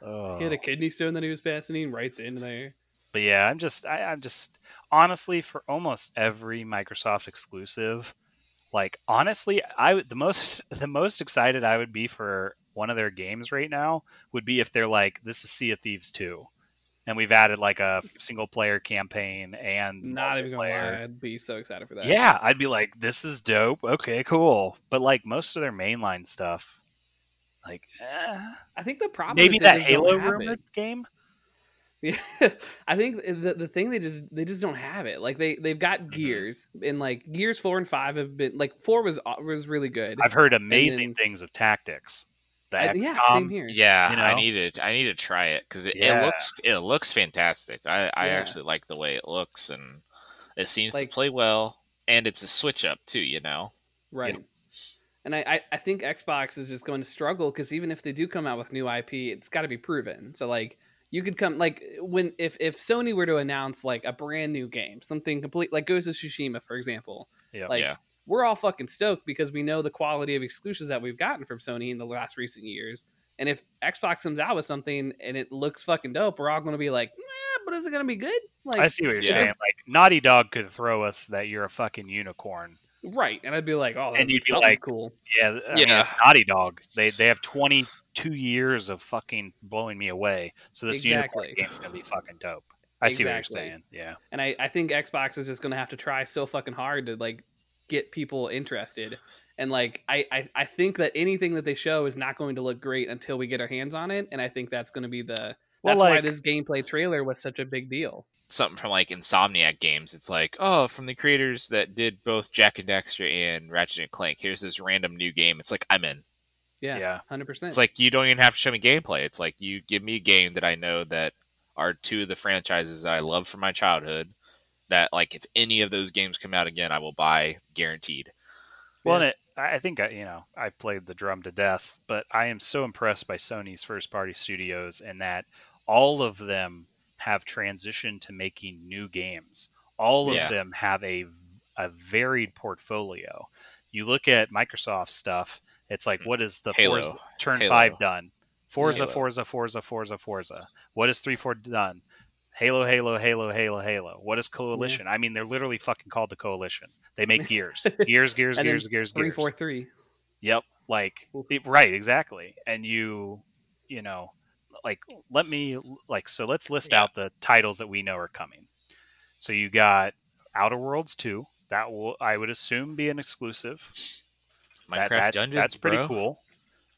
Oh. he had a kidney stone that he was passing right then and there. But yeah, I'm just, I, I'm just, honestly, for almost every Microsoft exclusive, like honestly, I the most, the most excited I would be for one of their games right now would be if they're like, this is Sea of Thieves two, and we've added like a single player campaign and Not even gonna lie, I'd be so excited for that. Yeah, I'd be like, this is dope. Okay, cool. But like most of their mainline stuff, like eh, I think the problem maybe that just Halo rumored game. Yeah, I think the the thing they just they just don't have it. Like they they've got Mm-hmm. Gears and like Gears four and five have been like four was uh, was really good. I've heard amazing then- things of tactics. The I- yeah, XCOM, same here. Yeah, You know? I need to. I need to try it because it, Yeah. it looks it looks fantastic. I, I Yeah. actually like the way it looks and it seems Like- to play well. And it's a switch up too. You know. Right. And I, I, I think Xbox is just going to struggle because even if they do come out with new IP, it's got to be proven. So like you could come like when if if Sony were to announce like a brand new game, something complete like Ghost of Tsushima, for example, Yeah. like Yeah. we're all fucking stoked because we know the quality of exclusives that we've gotten from Sony in the last recent years. And if Xbox comes out with something and it looks fucking dope, we're all going to be like, yeah, but is it going to be good? Like, I see what you're Yeah. saying. Like Naughty Dog could throw us that you're a fucking unicorn. Right? And I'd be like, oh, And that's you'd be like, cool. Yeah, I mean, Yeah. it's Naughty Dog. They they have 22 years of fucking blowing me away. So this Exactly. unicorn game's gonna be fucking dope. I see what you're saying. Yeah. and I, I think Xbox is just gonna have to try so fucking hard to like get people interested. And like I, I, I think that anything that they show is not going to look great until we get our hands on it. And I think that's gonna be the Well, that's why this gameplay trailer was such a big deal. Something from like Insomniac games. It's like, oh, from the creators that did both Jak and Daxter and Ratchet and Clank. Here's this random new game. It's like I'm in. Yeah, Yeah. hundred percent. It's like you don't even have to show me gameplay. It's like you give me a game that I know that are two of the franchises that I love from my childhood. That like if any of those games come out again, I will buy guaranteed. Well, Yeah. and it, I I think I- you know I've played the drum to death, but I am so impressed by Sony's first party studios and that all of them have transitioned to making new games. All of Yeah. them have a a varied portfolio. You look at Microsoft stuff; it's like, what is the Hmm. Halo. Forza, Turn Halo. Five done? Forza, Halo. Forza, Forza, Forza, Forza. What is three four done? Halo, Halo, Halo, Halo, Halo. What is Coalition? I mean, they're literally fucking called the Coalition. They make gears, gears, gears, gears, gears, three gears. four three. Yep. Like it- right, exactly. And you you know, like let me like so let's list Yeah. out the titles that we know are coming. So you got Outer Worlds 2. That will I would assume be an exclusive. Minecraft That- that- Dungeons. That's pretty bro. cool.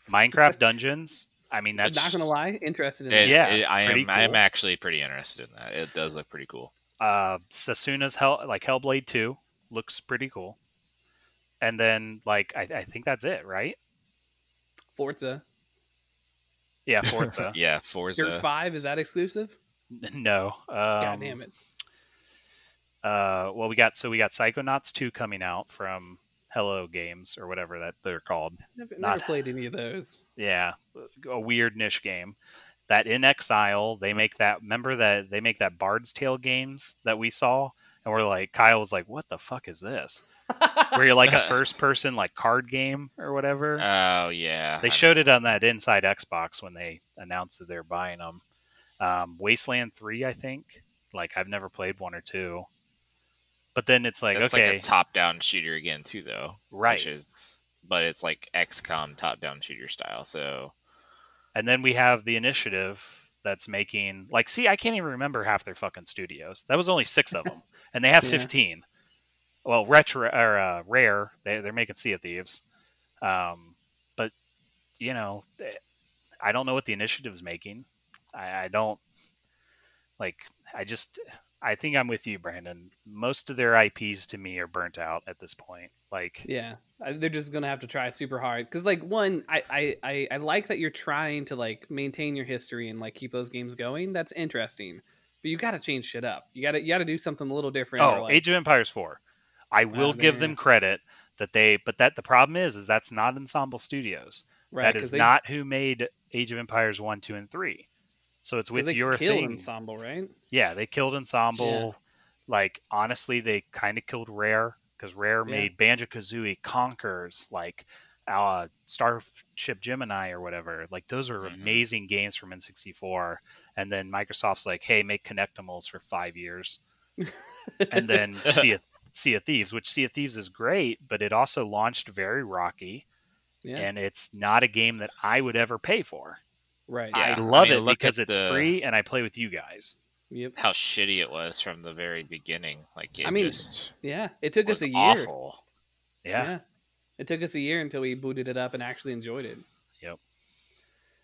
Minecraft Dungeons. I mean that's not gonna lie, interested in It- that. Yeah, it- I pretty am. I am actually pretty interested in that. It does look pretty cool. uh Sasuna's Hell like Hellblade 2 looks pretty cool. And then like I, I think that's it, right? Forza. Yeah, Forza. Yeah, Dirt Forza. Five is that exclusive? no. Um, God damn it! uh well we got so we got psychonauts 2 coming out from hello games or whatever that they're called Never, not- never played any of those. yeah a weird niche game that inXile they make that remember that they make that bard's tale games that we saw and we're like kyle was like what the fuck is this where you're like a first person like card game or whatever Oh yeah. they I- showed it on that inside xbox when they announced that they're buying them um, wasteland 3 i think like i've never played one or two but then it's like That's okay like a top-down shooter again too, though. right Which is, but it's like XCOM top-down shooter style. So And then we have the initiative that's making like see, I can't even remember half their fucking studios. That was only six of them, and they have Yeah. fifteen. Well, retro or uh, rare, they they're making Sea of Thieves, um, but you know, I don't know what the initiative is making. I, I don't like. I just. I think I'm with you, Brandon. Most of their IPs to me are burnt out at this point. Like, Yeah, they're just gonna have to try super hard because, like, one, I, I, I, I like that you're trying to like maintain your history and like keep those games going. That's interesting, but you got to change shit up. You got to, you got to do something a little different. Oh, like, Age of Empires 4. I oh, will give them credit that they but that the problem is is that's not Ensemble Studios. right, that is they- not who made Age of Empires 1, 2 and 3. So it's with they your killed thing. ensemble, right? Yeah, they killed Ensemble. Like honestly, they kind of killed Rare cuz Rare Yeah. made Banjo-Kazooie Conker's like uh, Starship Gemini or whatever. Like those were Mhm. amazing games from N64 and then Microsoft's like, "Hey, make Kinectimals for 5 years." and then Sea of, sea of Thieves, which Sea of Thieves is great, but it also launched very rocky, yeah, and it's not a game that I would ever pay for. Right. Yeah. I I love mean, it because it's the- free and I play with you guys. Yep. how shitty it was from the very beginning. Like it I mean, just Yeah, it took us a year. awful. Yeah, It took us a year until we booted it up and actually enjoyed it. Yep.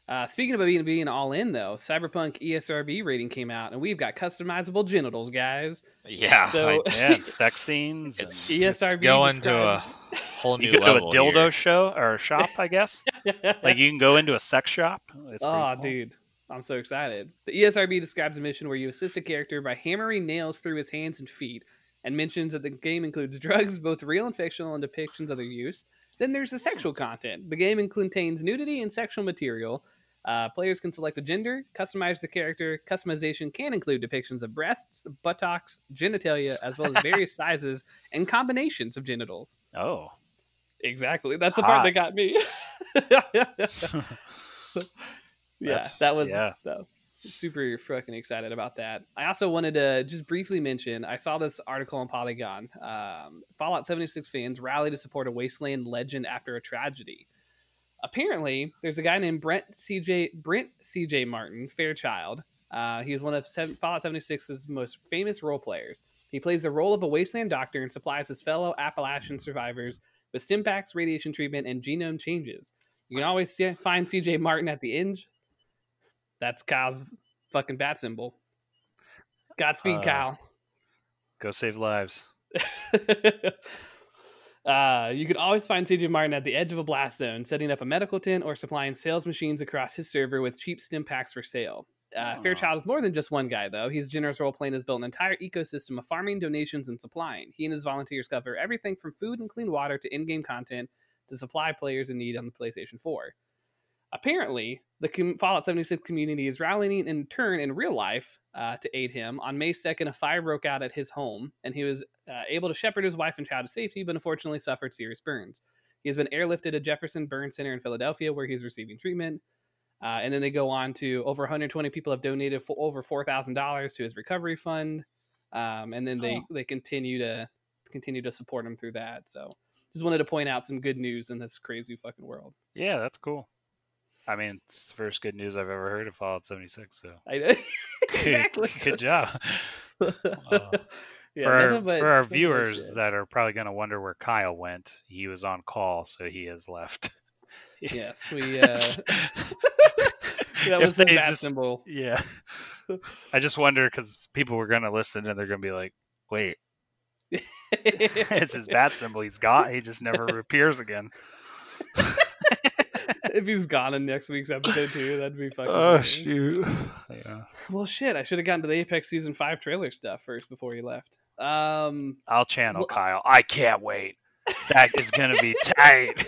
Uh, speaking of being, being all in, though, Cyberpunk ESRB rating came out, and we've got customizable genitals, guys. Yeah, So- like, yeah, and sex scenes. and- it's, it's ESRB going to a whole new you go to a dildo here. show or a shop, I guess. like you can go into a sex shop. It's pretty oh, cool. dude, I'm so excited. The ESRB describes a mission where you assist a character by hammering nails through his hands and feet, and mentions that the game includes drugs, both real and fictional, and depictions of their use. Then there's the sexual content. The game contains nudity and sexual material. Uh, players can select a gender, customize the character. Customization can include depictions of breasts, buttocks, genitalia, as well as various sizes and combinations of genitals. Oh, Exactly. That's the part that got me. yeah, that was yeah. that- super fucking excited about that. I also wanted to just briefly mention I saw this article on Polygon. Um, Fallout 76 fans rally to support a wasteland legend after a tragedy. Apparently, there's a guy named Brent CJ Brent CJ Martin Fairchild. Uh, he is one of seven, Fallout 76's most famous role players. He plays the role of a wasteland doctor and supplies his fellow Appalachian survivors with stim packs, radiation treatment, and genome changes. You can always see, find CJ Martin at the end. That's Kyle's fucking bat symbol. Godspeed, Uh, Kyle. go save lives. uh, you can always find CJ Martin at the edge of a blast zone, setting up a medical tent or supplying sales machines across his server with cheap stim packs for sale. Uh. Fairchild is more than just one guy, though. His generous role playing has built an entire ecosystem of farming, donations, and supplying. He and his volunteers cover everything from food and clean water to in game content to supply players in need on the PlayStation 4. Apparently, the Fallout 76 community is rallying in turn in real life uh, to aid him. On May 2nd, a fire broke out at his home, and he was uh, able to shepherd his wife and child to safety, but unfortunately suffered serious burns. He has been airlifted to Jefferson Burn Center in Philadelphia, where he's receiving treatment. Uh, and then they go on to over 120 people have donated for over four thousand dollars to his recovery fund, um, and then they Oh. they continue to continue to support him through that. So just wanted to point out some good news in this crazy fucking world. Yeah, that's cool. I mean, it's the first good news I've ever heard of Fallout 76. So I know. exactly. good job. Yeah, for our, but- for our viewers that are probably going to wonder where Kyle went, he was on call, so he has left. yes, we. Uh, that was the bat just- symbol. yeah. I just wonder because people were going to listen and they're going to be like, wait, it's his bat symbol. He's gone. He just never appears again. If he's gone in next week's episode too, that'd be fucking. Oh, funny. shoot. Yeah. Well, shit. I should have gotten to the Apex season five trailer stuff first before he left. Um. I'll channel Well- Kyle. I can't wait. That is going to be tight.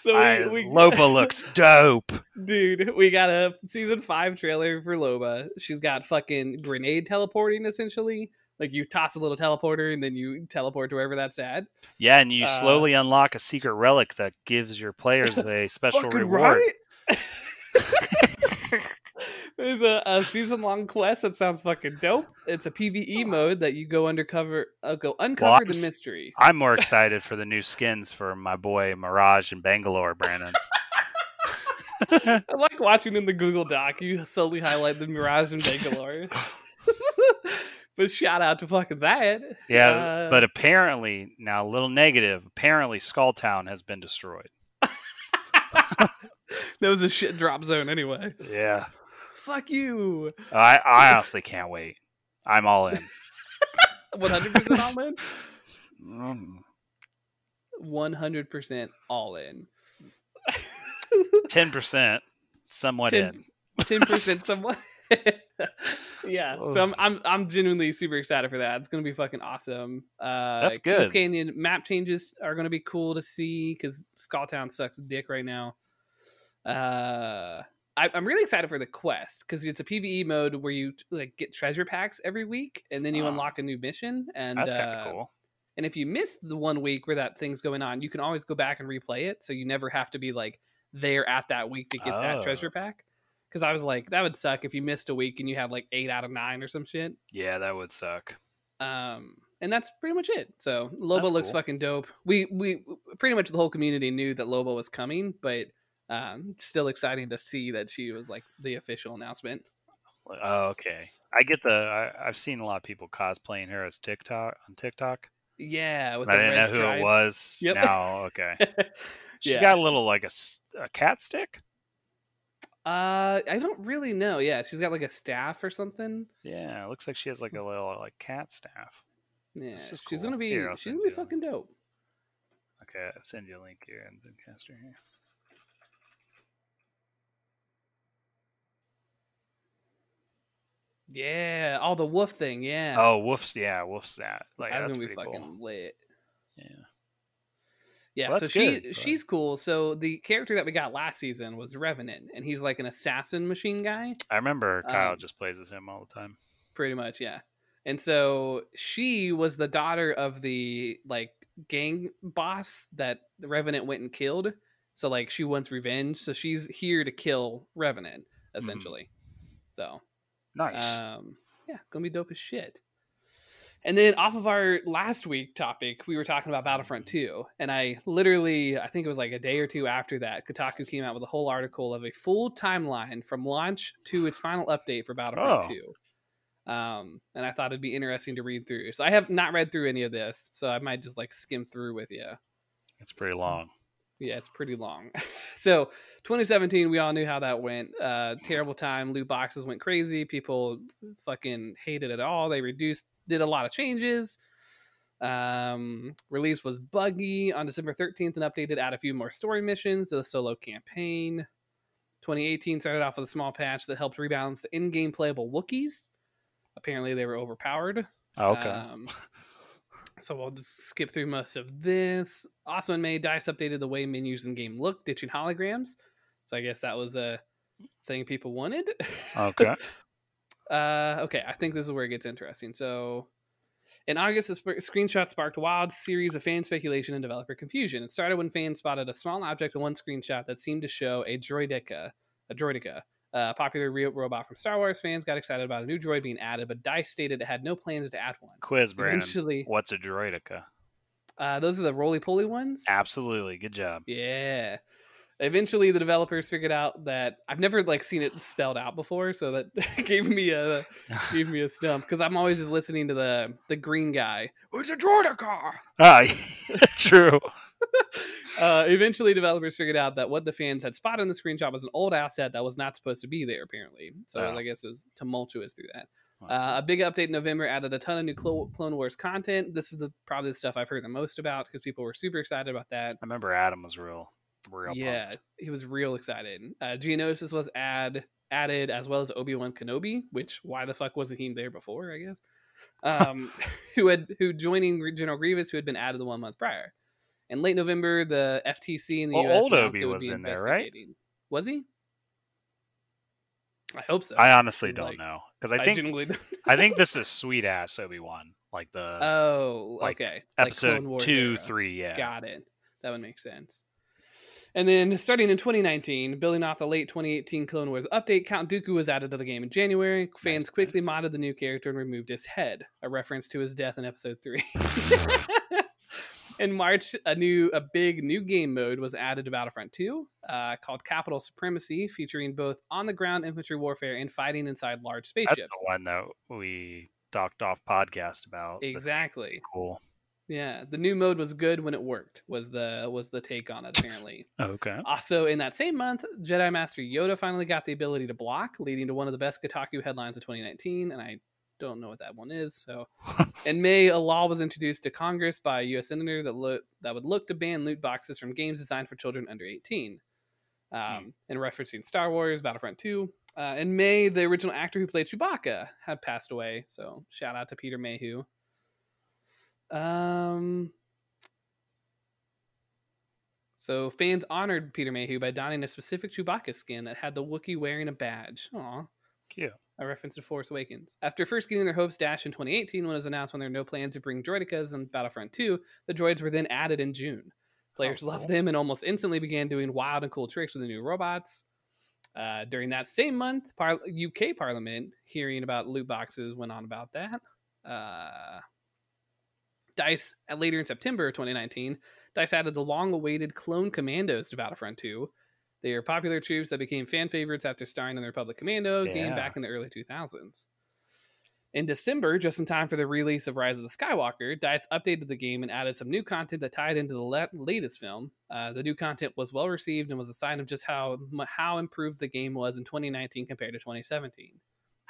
So I, we, we Loba looks dope. dude, we got a season five trailer for Loba. She's got fucking grenade teleporting essentially. Like you toss a little teleporter and then you teleport to wherever that's at. Yeah, and you Uh, slowly unlock a secret relic that gives your players a special reward. There's a, a season long quest that sounds fucking dope. It's a PVE mode that you go undercover, uh, go uncover the mystery. I'm more excited for the new skins for my boy Mirage and Bangalore, Brandon. I like watching in the Google Doc. You slowly highlight the Mirage and Bangalore. But shout out to fucking that. Yeah, Uh, but apparently now a little negative. Apparently, Skulltown has been destroyed. that was a shit drop zone anyway. Yeah, Fuck you. I, I honestly can't wait. I'm all in. 100% all in. Mm. 100% all in. Ten percent, somewhat Ten- in. ten percent somewhat. yeah, so I'm I'm I'm genuinely super excited for that. It's gonna be fucking awesome. Uh, That's Kings good. Canyon map changes are gonna be cool to see because Skulltown sucks dick right now. Uh, I, I'm really excited for the quest because it's a PVE mode where you like get treasure packs every week and then you Oh. unlock a new mission. And That's kind uh, of cool. And if you miss the one week where that thing's going on, you can always go back and replay it. So you never have to be like there at that week to get that Oh. treasure pack. Because I was like, that would suck if you missed a week and you had like eight out of nine or some shit. Yeah, that would suck. Um, and that's pretty much it. So Loba That's looks cool. fucking dope. We we pretty much the whole community knew that Loba was coming, but um, still exciting to see that she was like the official announcement. Oh, okay. I get the. I, I've seen a lot of people cosplaying her as TikTok on TikTok. Yeah, with I didn't know who it was. Yep. Now, okay. She's Yeah. got a little like a, a cat stick. Uh, I don't really know. Yeah, she's got like a staff or something. Yeah, it looks like she has like a little like cat staff. Yeah, is she's gonna be Here, she's gonna be fucking dope. Okay, I'll send you a link here and Zencastr here. Yeah, all the wolf thing. Yeah, Oh, Wolf's yeah, Wolf's that. Like that's, that's, gonna be fucking cool. lit. Yeah. Yeah, Well, so she good, she's cool. So the character that we got last season was Revenant, and he's like an assassin machine guy, I remember Kyle Um, just plays as him all the time. pretty much. Yeah, and so she was the daughter of the like gang boss that the Revenant went and killed. So like she wants revenge. So she's here to kill Revenant essentially. So Nice. Um, yeah, gonna be dope as shit. And then off of our last week topic, we were talking about Battlefront 2. And I literally, I think it was like a day or two after that, Kotaku came out with a whole article of a full timeline from launch to its final update for Battlefront Oh. 2. Um, and I thought it'd be interesting to read through. So I have not read through any of this, so I might just like skim through with you. it's pretty long. Yeah, it's pretty long. so 2017, we all knew how that went. Uh, terrible time. Loot boxes went crazy. People fucking hated it all. They reduced, did a lot of changes. Um, release was buggy on December 13th and updated, add a few more story missions to the solo campaign. 2018 started off with a small patch that helped rebalance the in-game playable Wookiees. Apparently, they were overpowered. Oh, okay. Um, so we'll just skip through most of this. Also in May, Dice updated the way menus in game look, ditching holograms. So I guess that was a thing people wanted. okay. uh, okay, I think this is where it gets interesting. So in August, a sp- screenshot sparked a wild series of fan speculation and developer confusion. It started when fans spotted a small object in one screenshot that seemed to show a droideka, a droideka, a popular real robot from Star Wars. Fans got excited about a new droid being added, but Dice stated it had no plans to add one. Quiz, Brandon. Eventually, What's a droideka? uh, those are the roly poly ones. Absolutely. Good job. Yeah. Eventually the developers figured out that I've never like seen it spelled out before, so that gave me a gave me a stump because I'm always just listening to the the green guy. It's a Droideka. ah, true. uh, eventually, developers figured out that what the fans had spotted in the screenshot was an old asset that was not supposed to be there. Apparently, so Oh. I guess it was tumultuous through that. Uh, a big update in November added a ton of new Clo- Clone Wars content. This is the probably the stuff I've heard the most about because people were super excited about that. I remember Adam was real, real. pumped. yeah, he was real excited. Uh, Geonosis was add added as well as Obi Wan Kenobi, which why the fuck wasn't he there before? I guess. Um, who had who joining General Grievous, who had been added the one month prior. In late November, the FTC in the Well, US old Obi was in there, right? Was he? I hope so. I honestly don't Like, know because I I think don't- I think this is sweet ass Obi Wan, like the Oh, like, okay. Episode Wars two, era. three. Yeah, Got it. That would make sense. And then starting in 2019, building off the late 2018 Clone Wars update, Count Dooku was added to the game in January. Fans Nice, quickly nice. modded the new character and removed his head, a reference to his death in episode 3. in March, a new a big new game mode was added to Battlefront 2, uh, called Capital Supremacy, featuring both on-the-ground infantry warfare and fighting inside large that's spaceships. the one that we talked off podcast about. That's Exactly. cool. Yeah, the new mode was good when it worked. Was the was the take on it apparently. Okay. Also, in that same month, Jedi Master Yoda finally got the ability to block, leading to one of the best Kotaku headlines of 2019. And I don't know what that one is. So, in May, a law was introduced to Congress by a U.S. senator that look that would look to ban loot boxes from games designed for children under 18. Um, And referencing Star Wars Battlefront 2. Uh, in May, the original actor who played Chewbacca had passed away. So, shout out to Peter Mayhew. Um, so fans honored Peter Mayhew by donning a specific Chewbacca skin that had the Wookiee wearing a badge. Aw. Cute. A reference to Force Awakens. After first getting their hopes dashed in 2018 when it was announced when there were no plans to bring droidekas on Battlefront 2, the droids were then added in June. Players Oh, loved cool. them and almost instantly began doing wild and cool tricks with the new robots. Uh, during that same month, par- UK Parliament, hearing about loot boxes, went on about that. Uh, Dice, later in September 2019, Dice added the long awaited Clone Commandos to Battlefront 2. They are popular troops that became fan favorites after starring in the Republic Commando game back in the early 2000s. In December, just in time for the release of Rise of the Skywalker, Dice updated the game and added some new content that tied into the la- latest film. Uh, the new content was well received and was a sign of just how how improved the game was in 2019 compared to 2017.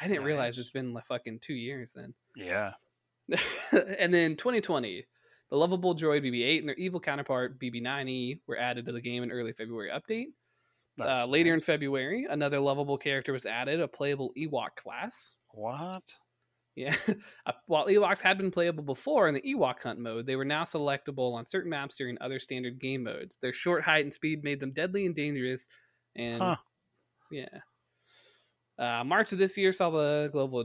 I didn't realize it's been like fucking two years then. Yeah. and then 2020, the lovable droid BB-8 and their evil counterpart BB-9E were added to the game in early February update. Uh, later in. February, another lovable character was added, a playable Ewok class. What? Yeah, Uh, while Ewoks had been playable before in the Ewok hunt mode, they were now selectable on certain maps during other standard game modes. Their short height and speed made them deadly and dangerous, and Huh. yeah. Uh, March of this year saw the global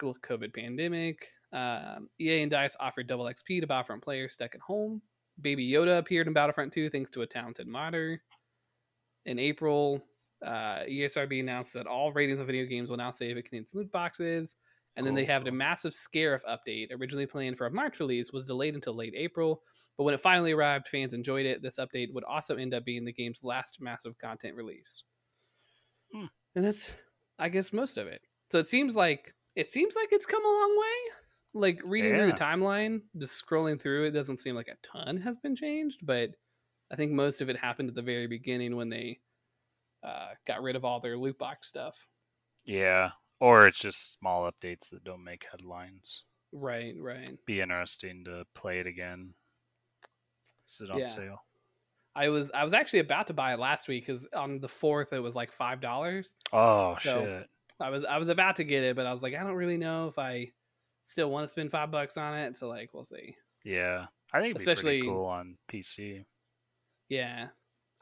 COVID pandemic. Um, EA and Dice offered double XP to Battlefront players stuck at home. Baby Yoda appeared in Battlefront 2 thanks to a talented modder. In April, uh, ESRB announced that all ratings of video games will now say if it contains loot boxes. And then they have a massive Scarif update, originally planned for a March release, was delayed until late April. But when it finally arrived, fans enjoyed it. This update would also end up being the game's last massive content release. Hmm. And that's, I guess, most of it. So it seems like it seems like it's come a long way. Like reading through the timeline, just scrolling through, it doesn't seem like a ton has been changed, but I think most of it happened at the very beginning when they uh, got rid of all their loot box stuff. Yeah. Or it's just small updates that don't make headlines. Right, right. Be interesting to play it again. Is it on Yeah. sale. I was I was actually about to buy it last week because on the fourth it was like five dollars. Oh So, shit. I was I was about to get it, but I was like, I don't really know if I still want to spend five bucks on it. So like, we'll see. Yeah. I think it'd be especially- pretty cool on PC. Yeah,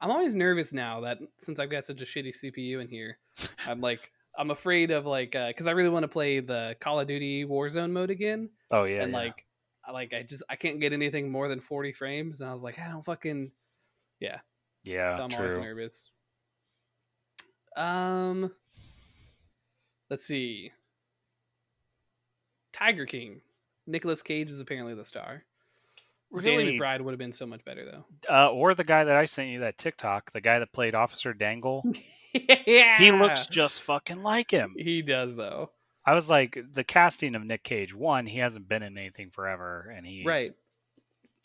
I'm always nervous now that since I've got such a shitty CPU in here, I'm like I'm afraid of like because I really want to play the Call of Duty Warzone mode again, Oh yeah. and yeah. like I like I just I can't get anything more than 40 frames, and I was like, I don't fucking yeah, Yeah. so I'm always nervous. Um, let's see. Tiger King. Nicolas Cage is apparently the star. Danny really, McBride would have been so much better though. uh, or the guy that I sent you that TikTok, the guy that played Officer Dangle, yeah, he looks just fucking like him. He does though. I was like, the casting of Nick Cage. One, he hasn't been in anything forever, and he Right.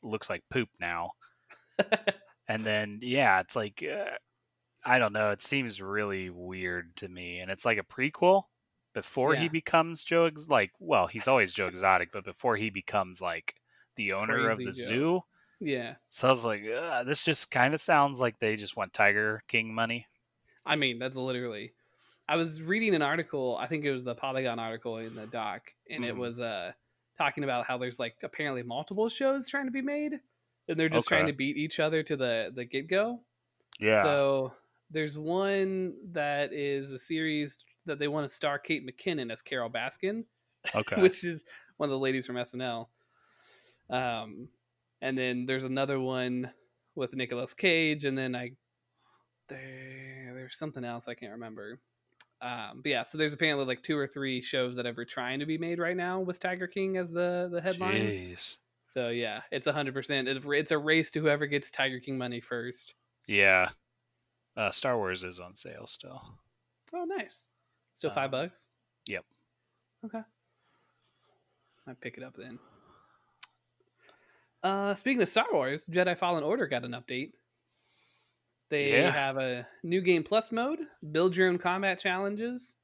looks like poop now. And then, yeah, it's like, uh, I don't know. It seems really weird to me, and it's like a prequel before he becomes Joe. Ex- like, well, he's always Joe Exotic, but before he becomes like the owner of the Joe. zoo. yeah. So I was like, this just kind of sounds like they just want Tiger King money. I mean, that's literally. I was reading an article. I think it was the Polygon article in the doc, and it Mhm. was uh talking about how there's like apparently multiple shows trying to be made, and they're just trying to beat each other to the the get go. Yeah. So there's one that is a series that they want to star Kate McKinnon as Carole Baskin, okay. which is one of the ladies from SNL. Um, and then there's another one with Nicolas Cage, and then I there there's something else I can't remember. Um, but yeah, so there's apparently like two or three shows that are trying to be made right now with Tiger King as the the headline. Jeez. So yeah, it's a hundred percent. It's a race to whoever gets Tiger King money first. Yeah. Uh, Star Wars is on sale still. Oh, nice. Still five Um, bucks. yep. Okay. I pick it up then. Uh, speaking of Star Wars, Jedi Fallen Order got an update. They Yeah. have a new game plus mode, build your own combat challenges,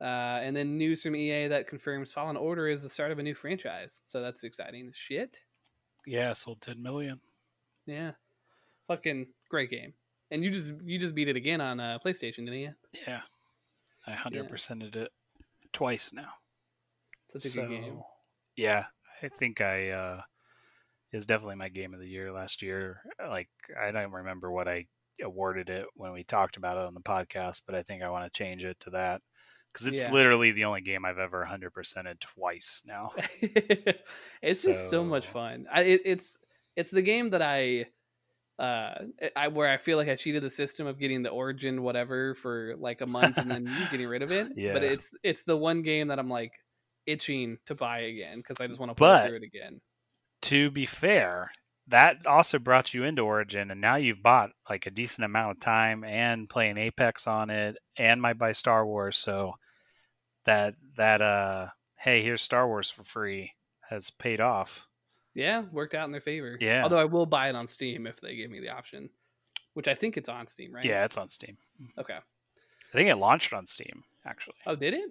uh, and then news from EA that confirms Fallen Order is the start of a new franchise. So that's exciting shit. Yeah, sold 10 million. Yeah, fucking great game. And you just you just beat it again on uh, PlayStation, didn't you? Yeah. I 100%ed it twice now. Such a good game. Yeah, I think I uh is definitely my game of the year last year. Like I don't remember what I awarded it when we talked about it on the podcast, but I think I want to change it to that cuz it's Yeah. literally the only game I've ever 100%ed twice now. it's just so much fun. I, it, it's it's the game that I uh I where I feel like I cheated the system of getting the origin whatever for like a month and then getting rid of it. yeah. But it's it's the one game that I'm like itching to buy again because I just want to play through it again. to be fair, that also brought you into Origin, and now you've bought like a decent amount of time and playing Apex on it, and might buy Star Wars. So that that uh, hey, here's Star Wars for free has paid off. Yeah, worked out in their favor. Yeah. Although I will buy it on Steam if they give me the option, which I think it's on Steam, right? Yeah, it's on Steam. Mm-hmm. Okay. I think it launched on Steam actually. Oh, did it?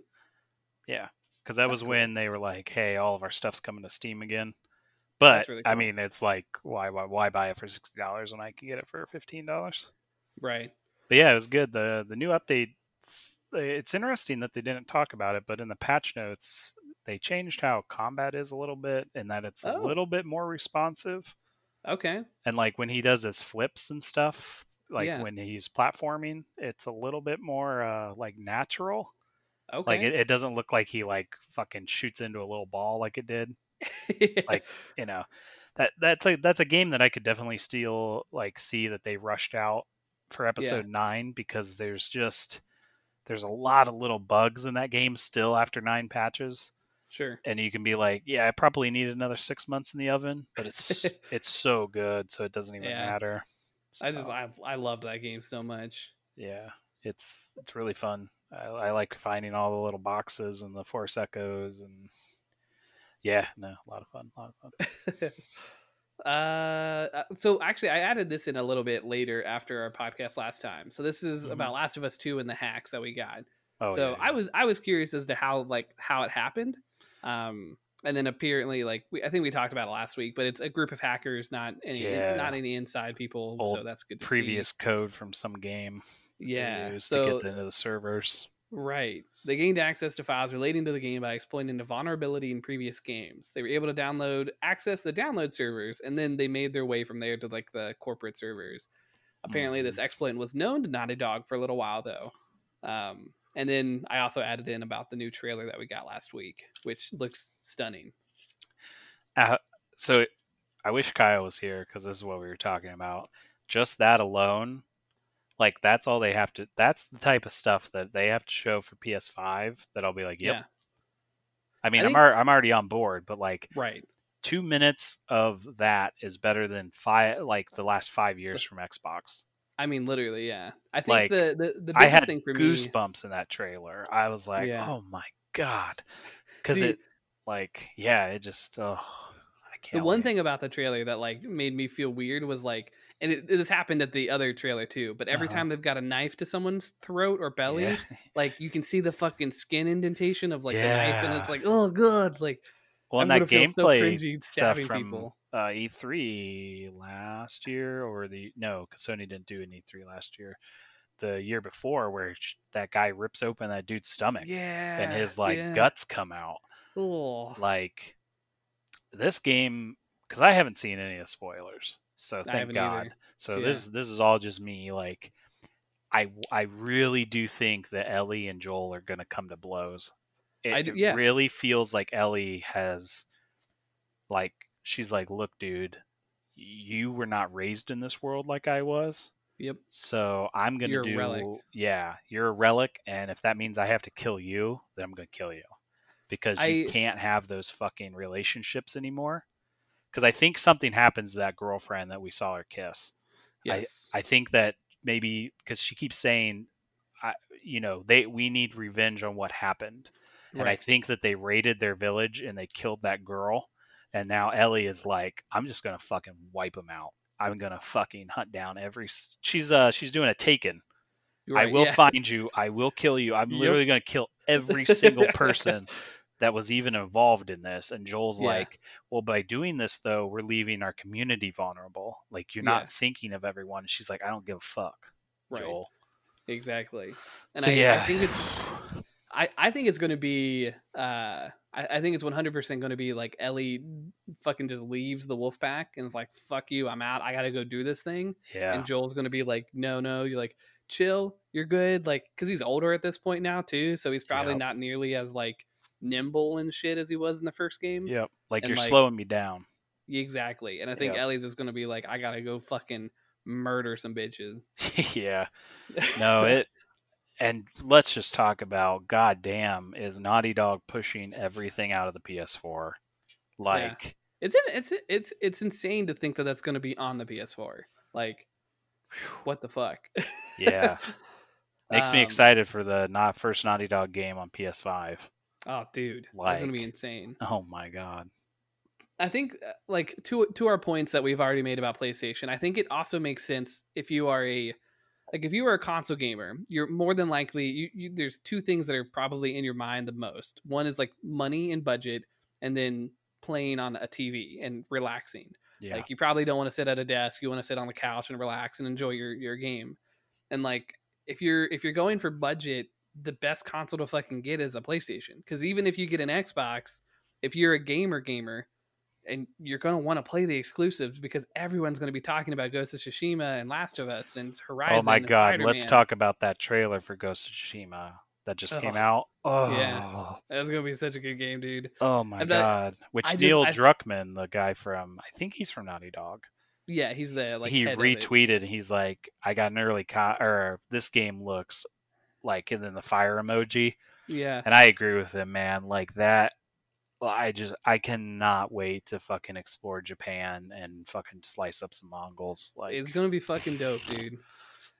Yeah, because that That's was cool. when they were like, "Hey, all of our stuff's coming to Steam again." But really I mean, it's like, why, why, why buy it for sixty dollars when I can get it for fifteen dollars? Right. But yeah, it was good. the The new update. It's interesting that they didn't talk about it, but in the patch notes, they changed how combat is a little bit, and that it's a Oh. little bit more responsive. Okay. And like when he does his flips and stuff, like Yeah. when he's platforming, it's a little bit more uh, like natural. Okay. Like it, it doesn't look like he like fucking shoots into a little ball like it did. like you know that that's a that's a game that I could definitely still like see that they rushed out for episode nine because there's just there's a lot of little bugs in that game still after nine patches sure. and you can be like yeah i probably need another six months in the oven but it's it's so good so it doesn't even Yeah. matter I just I I loved that game so much. yeah it's it's really fun I, I like finding all the little boxes and the force echoes and yeah no a lot of fun a lot of fun uh so actually i added this in a little bit later after our podcast last time so this is Mhm. about last of us 2 and the hacks that we got oh so yeah, i was i was curious as to how like how it happened um and then apparently like we, i think we talked about it last week but it's a group of hackers not any Yeah. not any inside people so that's good to previous code from some game yeah used so to get into the servers Right. They gained access to files relating to the game by exploiting the vulnerability in previous games. They were able to download, access the download servers, and then they made their way from there to like the corporate servers. Apparently, this exploit was known to Naughty Dog for a little while though. Um, and then I also added in about the new trailer that we got last week, which looks stunning. Uh, so I wish Kyle was here because this is what we were talking about. Just that alone, like that's all they have to. That's the type of stuff that they have to show for PS5. That I'll be like, yep. Yeah. I mean, I I'm think- I'm already on board, but like Right. two minutes of that is better than five like the last five years from Xbox. I mean, literally, yeah. I think Like, the the, the biggest I had thing for me, goosebumps in that trailer. I was like, Yeah. oh my god, because it like yeah, it just oh I can't. the one wait. thing about the trailer that like made me feel weird was like, and it, this happened at the other trailer too. But every Uh-huh. time they've got a knife to someone's throat or belly, Yeah. like you can see the fucking skin indentation of like the knife, and it's like, oh god, like well, I'm and that so gameplay cringy stuff stabbing from people. Uh, E3 last year, or the no, because Sony didn't do an E3 last year. The year before, where sh- that guy rips open that dude's stomach yeah, and his like yeah. guts come out. Oh, Like this game, because I haven't seen any of the spoilers, so thank God. either. So Yeah. this this is all just me. Like, I I really do think that Ellie and Joel are going to come to blows. It, do- it really feels like Ellie has, like, she's like, look, dude, you were not raised in this world like I was. Yep. So I'm gonna You're a do relic. yeah, you're a relic, and if that means I have to kill you, then I'm gonna kill you. Because you can't have those fucking relationships anymore. Because I think something happens to that girlfriend that we saw her kiss. Yes. I think that maybe because she keeps saying, I, you know, they we need revenge on what happened, and I think that they raided their village and they killed that girl, and now Ellie is like, I'm just gonna fucking wipe them out. I'm gonna fucking hunt down every. She's uh she's doing a taken. You're I will yeah. find you. I will kill you. I'm Yep. literally gonna kill every single person that was even involved in this. And Joel's Yeah. like, well, by doing this though, we're leaving our community vulnerable. Like you're not Yeah. thinking of everyone. She's like, I don't give a fuck, Right. Joel. Exactly. And so I, yeah, I think it's I, I think it's going to be uh I, I think it's 100% going to be like Ellie fucking just leaves the wolf pack and is like fuck you I'm out I got to go do this thing yeah, and Joel's going to be like no no you're like chill you're good like cuz he's older at this point now too so he's probably Yep. not nearly as like nimble and shit as he was in the first game yep. Like and, you're like- slowing me down. exactly and I think Yep. Ellie's just going to be like I got to go fucking murder some bitches yeah. No, it. And let's just talk about goddamn is Naughty Dog pushing everything out of the PS4. Like, It's it's it's it's insane to think that that's going to be on the PS4. Like, what the fuck? yeah. Makes me Um, excited for the not first Naughty Dog game on PS5. Oh, dude, that's going to be insane. Oh my god. I think, uh, like to to our points that we've already made about PlayStation. I think it also makes sense if you are a like if you are a console gamer, you're more than likely you, you there's two things that are probably in your mind the most. One is like money and budget, and then playing on a TV and relaxing. Yeah. Like you probably don't want to sit at a desk. You want to sit on the couch and relax and enjoy your your game. And like if you're if you're going for budget, the best console to fucking get is a PlayStation. Because even if you get an Xbox, if you're a gamer gamer, and you're gonna want to play the exclusives because everyone's gonna be talking about Ghost of Tsushima and Last of Us and Horizon. oh my god. Let's talk about that trailer for Ghost of Tsushima that just came Oh, out. Oh. yeah. That's gonna be such a good game, dude. Oh my not- god. Which I just- I- Druckmann, the guy from I think he's from Naughty Dog. Yeah, he's the like he head of it. retweeted and he's like, I got an early co- or this game looks like and then the fire emoji. Yeah, And I agree with him, man. Like that I just I cannot wait to fucking explore Japan and fucking slice up some Mongols. Like it's gonna be fucking dope, dude.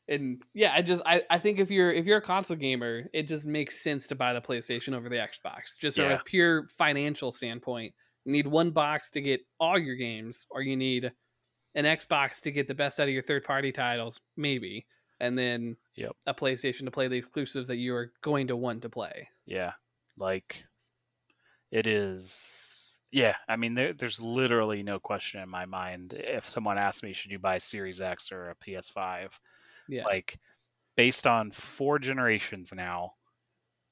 And yeah, I just I, I think if you're if you're a console gamer, it just makes sense to buy the PlayStation over the Xbox. Just from Yeah. a pure financial standpoint. You need one box to get all your games, or you need an Xbox to get the best out of your third party titles, maybe. And then Yep. a PlayStation to play the exclusives that you are going to want to play. Yeah, like it is. Yeah, I mean, there, there's literally no question in my mind. If someone asked me, should you buy Series X or a PS5? Yeah. Like, based on four generations now,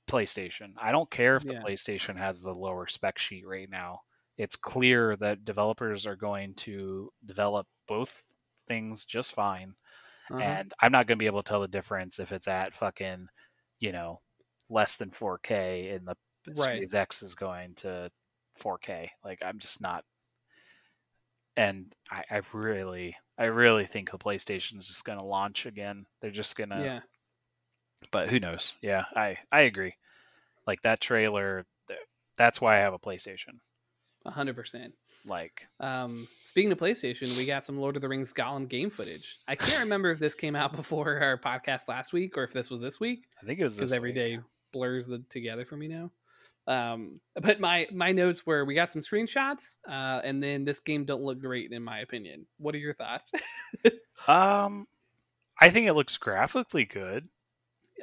PlayStation. I don't care if the Yeah. PlayStation has the lower spec sheet right now. It's clear that developers are going to develop both things just fine Uh-huh. and I'm not going to be able to tell the difference if it's at fucking, you know, less than 4K in the Right. Series X is going to 4K. Like I'm just not. And I, I really, I really think the PlayStation is just going to launch again. They're just going to, yeah. but who knows? Yeah, I, I agree. Like that trailer, that's why I have a PlayStation. A hundred percent. Like, Um, speaking of PlayStation, we got some Lord of the Rings Gollum game footage. I can't remember if this came out before our podcast last week or if this was this week I think it was because every week. day blurs the together for me now. Um, but my my notes were we got some screenshots, uh, and then this game don't look great in my opinion. What are your thoughts? Um, I think it looks graphically good.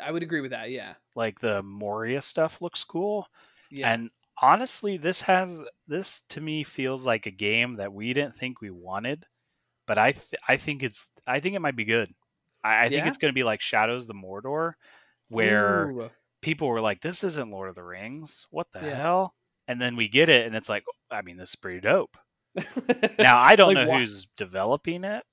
I would agree with that. Yeah, Like the Moria stuff looks cool. yeah, And honestly, this has this to me feels like a game that we didn't think we wanted, but I th- I think it's I think it might be good. I, I think it's going to be like Shadows the Mordor, where Ooh. People were like, "This isn't Lord of the Rings. What the Yeah. hell?" And then we get it, and it's like, I mean, this is pretty dope. Now I don't Like, know why- who's developing it.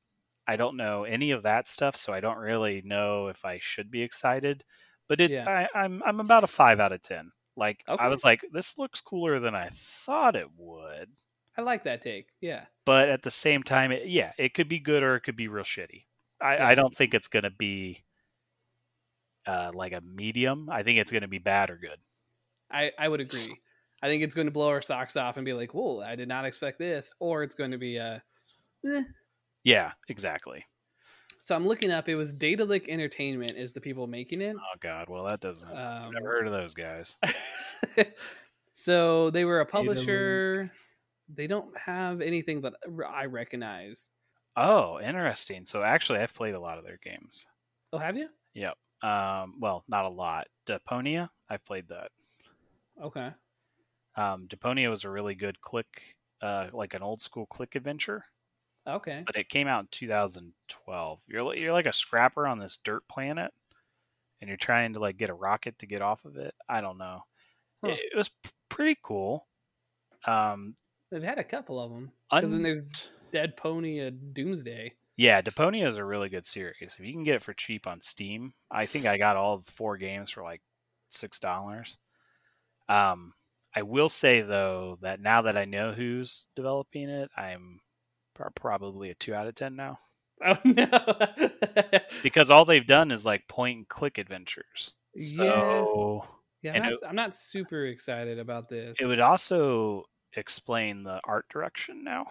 I don't know any of that stuff, so I don't really know if I should be excited. But it, Yeah. I, I'm I'm about a five out of ten. Like Okay. I was like, this looks cooler than I thought it would. I like that take. Yeah, But at the same time, it, yeah, it could be good or it could be real shitty. I, Yeah. I don't think it's gonna be uh, like a medium. I think it's gonna be bad or good. I I would agree. I think it's going to blow our socks off and be like, "Whoa, I did not expect this," or it's going to be a. Eh. Yeah, exactly. So I'm looking up. It was Daedalic Entertainment is the people making it. Oh God, well that doesn't. I've Um, never heard of those guys. so they were a Daedalic. publisher. They don't have anything that I recognize. Oh, interesting. So actually, I've played a lot of their games. Oh, have you? Yep. Um, well, not a lot. Deponia, I've played that. Okay. Um, Deponia was a really good click, uh, like an old school click adventure, Okay. but it came out in 2012. You're you're like a scrapper on this dirt planet, and you're trying to like get a rocket to get off of it. I don't know. Huh. It, it was p- pretty cool. Um, They've had a couple of them. Because then there's Dead Pony and Doomsday. Yeah, Deponia is a really good series. If you can get it for cheap on Steam, I think I got all four games for like six dollars. Um, I will say though that now that I know who's developing it, I'm probably a two out of ten now Oh no. because all they've done is like point and click adventures. Yeah. So yeah, I'm not, it- I'm not super excited about this. it would also explain the art direction now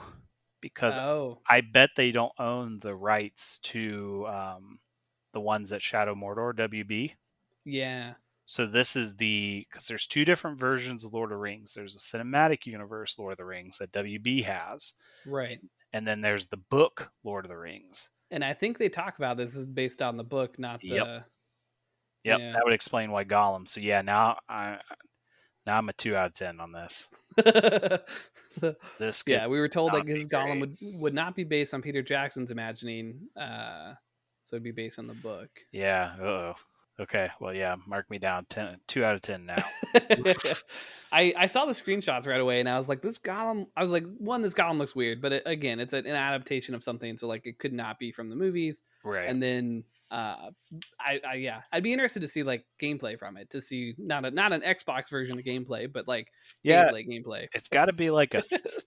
because oh, I bet they don't own the rights to um, the ones at Shadow Mordor WB. yeah. So this is the because there's two different versions of Lord of the Rings. There's a cinematic universe Lord of the Rings that WB has, Right. and then there's the book Lord of the Rings. And I think they talk about this is based on the book, not the. Yep. Yep, Yeah. that would explain why Gollum. So yeah, now I now I'm a two out of ten on this. This yeah, we were told that his Gollum would would not be based on Peter Jackson's imagining, uh, so it'd be based on the book. yeah. Oh, okay. Well, yeah. Mark me down. Ten, two out of ten now. I I saw the screenshots right away, and I was like, "This Gollum." I was like, "One, this Gollum looks weird," but it, again, it's an adaptation of something, so like it could not be from the movies. right. And then, uh, I, I yeah, I'd be interested to see like gameplay from it, to see not a not an Xbox version of gameplay, but like yeah, gameplay gameplay. it's got to be like a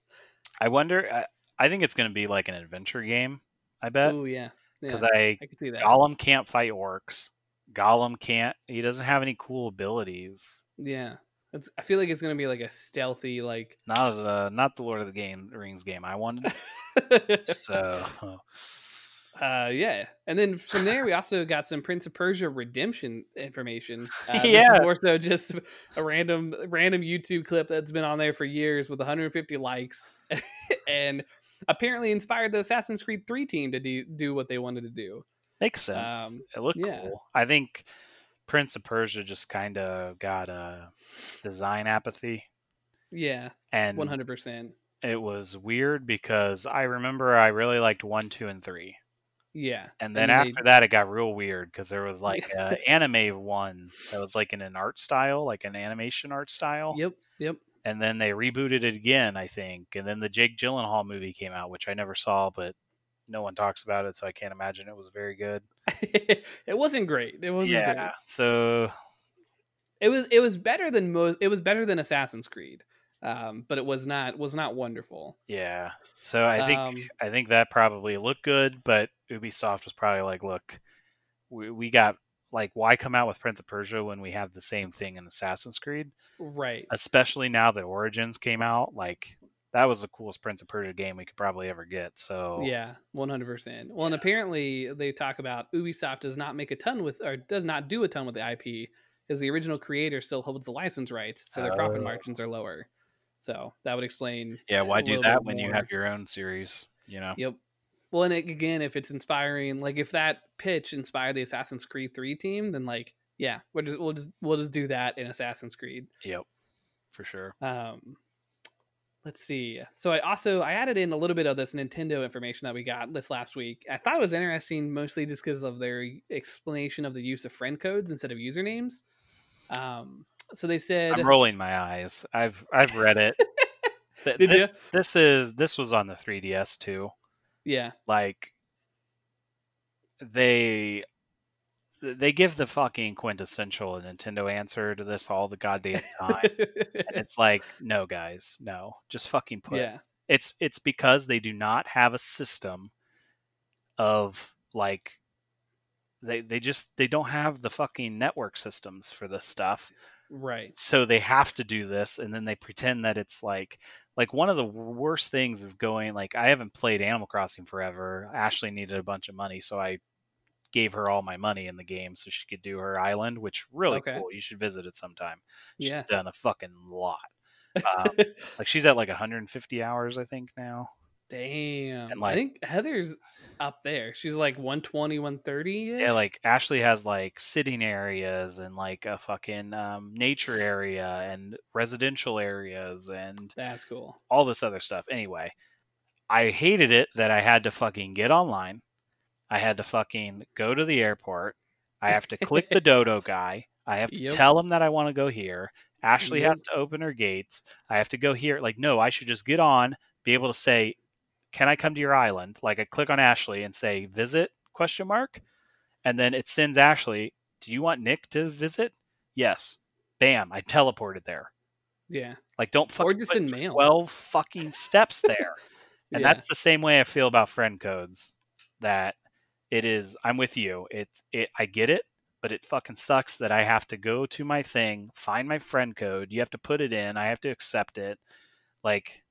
i wonder. I, I think it's going to be like an adventure game. I bet Oh yeah, yeah, because I I could see that. Gollum can't fight orcs. Gollum can't. He doesn't have any cool abilities. Yeah, it's. I feel like it's gonna be like a stealthy like. Not uh, not the Lord of the Game Rings game I wanted. so Uh, yeah, and then from there we also got some Prince of Persia redemption information. Uh, Yeah. more so just a random random YouTube clip that's been on there for years with 150 likes, and apparently inspired the Assassin's Creed 3 team to do do what they wanted to do. makes sense. Um, it looked yeah. cool. I think Prince of Persia just kind of got a design apathy, Yeah, and 100. percent it was weird because I remember I really liked one, two, and three. Yeah, And then they- after that, it got real weird because there was like an anime one that was like in an art style, like an animation art style. Yep, yep. And then they rebooted it again, I think. And then the Jake Gyllenhaal movie came out, which I never saw, but no one talks about it, so I can't imagine it was very good. it wasn't great. It wasn't yeah. great. So It was it was better than most. It was better than Assassin's Creed, um, but it was not was not wonderful. yeah. So I think Um, I think that probably looked good, but Ubisoft was probably like, look, we, we got like why come out with Prince of Persia when we have the same thing in Assassin's Creed? Right. especially now that Origins came out. Like, that was the coolest Prince of Persia game we could probably ever get. So Yeah, one hundred percent. Well, and apparently they talk about Ubisoft does not make a ton with, or does not do a ton with the IP because the original creator still holds the license rights, so their profit Oh. margins are lower. So that would explain. yeah, why do that when you have your own series? You know, Yep. Well, and again, if it's inspiring, like if that pitch inspired the Assassin's Creed Three team, then like, yeah, we'll just we'll just we'll just do that in Assassin's Creed. yep, for sure. Um, let's see. So I also I added in a little bit of this Nintendo information that we got this last week. I thought it was interesting, mostly just because of their explanation of the use of friend codes instead of usernames. Um, so they said, I'm rolling my eyes. I've I've read it. Th- Did this, this is this was on the 3DS too. yeah, Like they they give the fucking quintessential Nintendo answer to this all the goddamn time. it's like, no, guys, no, just fucking put. yeah, It's it's because they do not have a system of like they they just they don't have the fucking network systems for this stuff. Right, So they have to do this and then they pretend that it's like like one of the worst things is going like I haven't played Animal Crossing forever. Ashley needed a bunch of money, so I gave her all my money in the game so she could do her island, which really Okay. cool. You should visit it sometime. She's yeah. done a fucking lot. Um, like she's at like 150 hours, I think now. Damn. and, I think Heather's up there. She's like 120, 130. Yeah, like Ashley has like sitting areas and like a fucking um, nature area and residential areas and that's cool. all this other stuff. Anyway, I hated it that I had to fucking get online. I had to fucking go to the airport. I have to click the dodo guy. I have to Yep. tell him that I want to go here. Ashley Yep. has to open her gates. I have to go here. Like, no, I should just get on, be able to say, "Can I come to your island?" Like, I click on Ashley and say, "Visit?" Question mark, and then it sends Ashley. Do you want Nick to visit? Yes. Bam! I teleported there. Yeah. Like, don't fucking just in mail. twelve fucking steps there. and yeah. that's the same way I feel about friend codes. That it is. I'm with you. It's it. I get it, but it fucking sucks that I have to go to my thing, find my friend code. You have to put it in. I have to accept it. Like,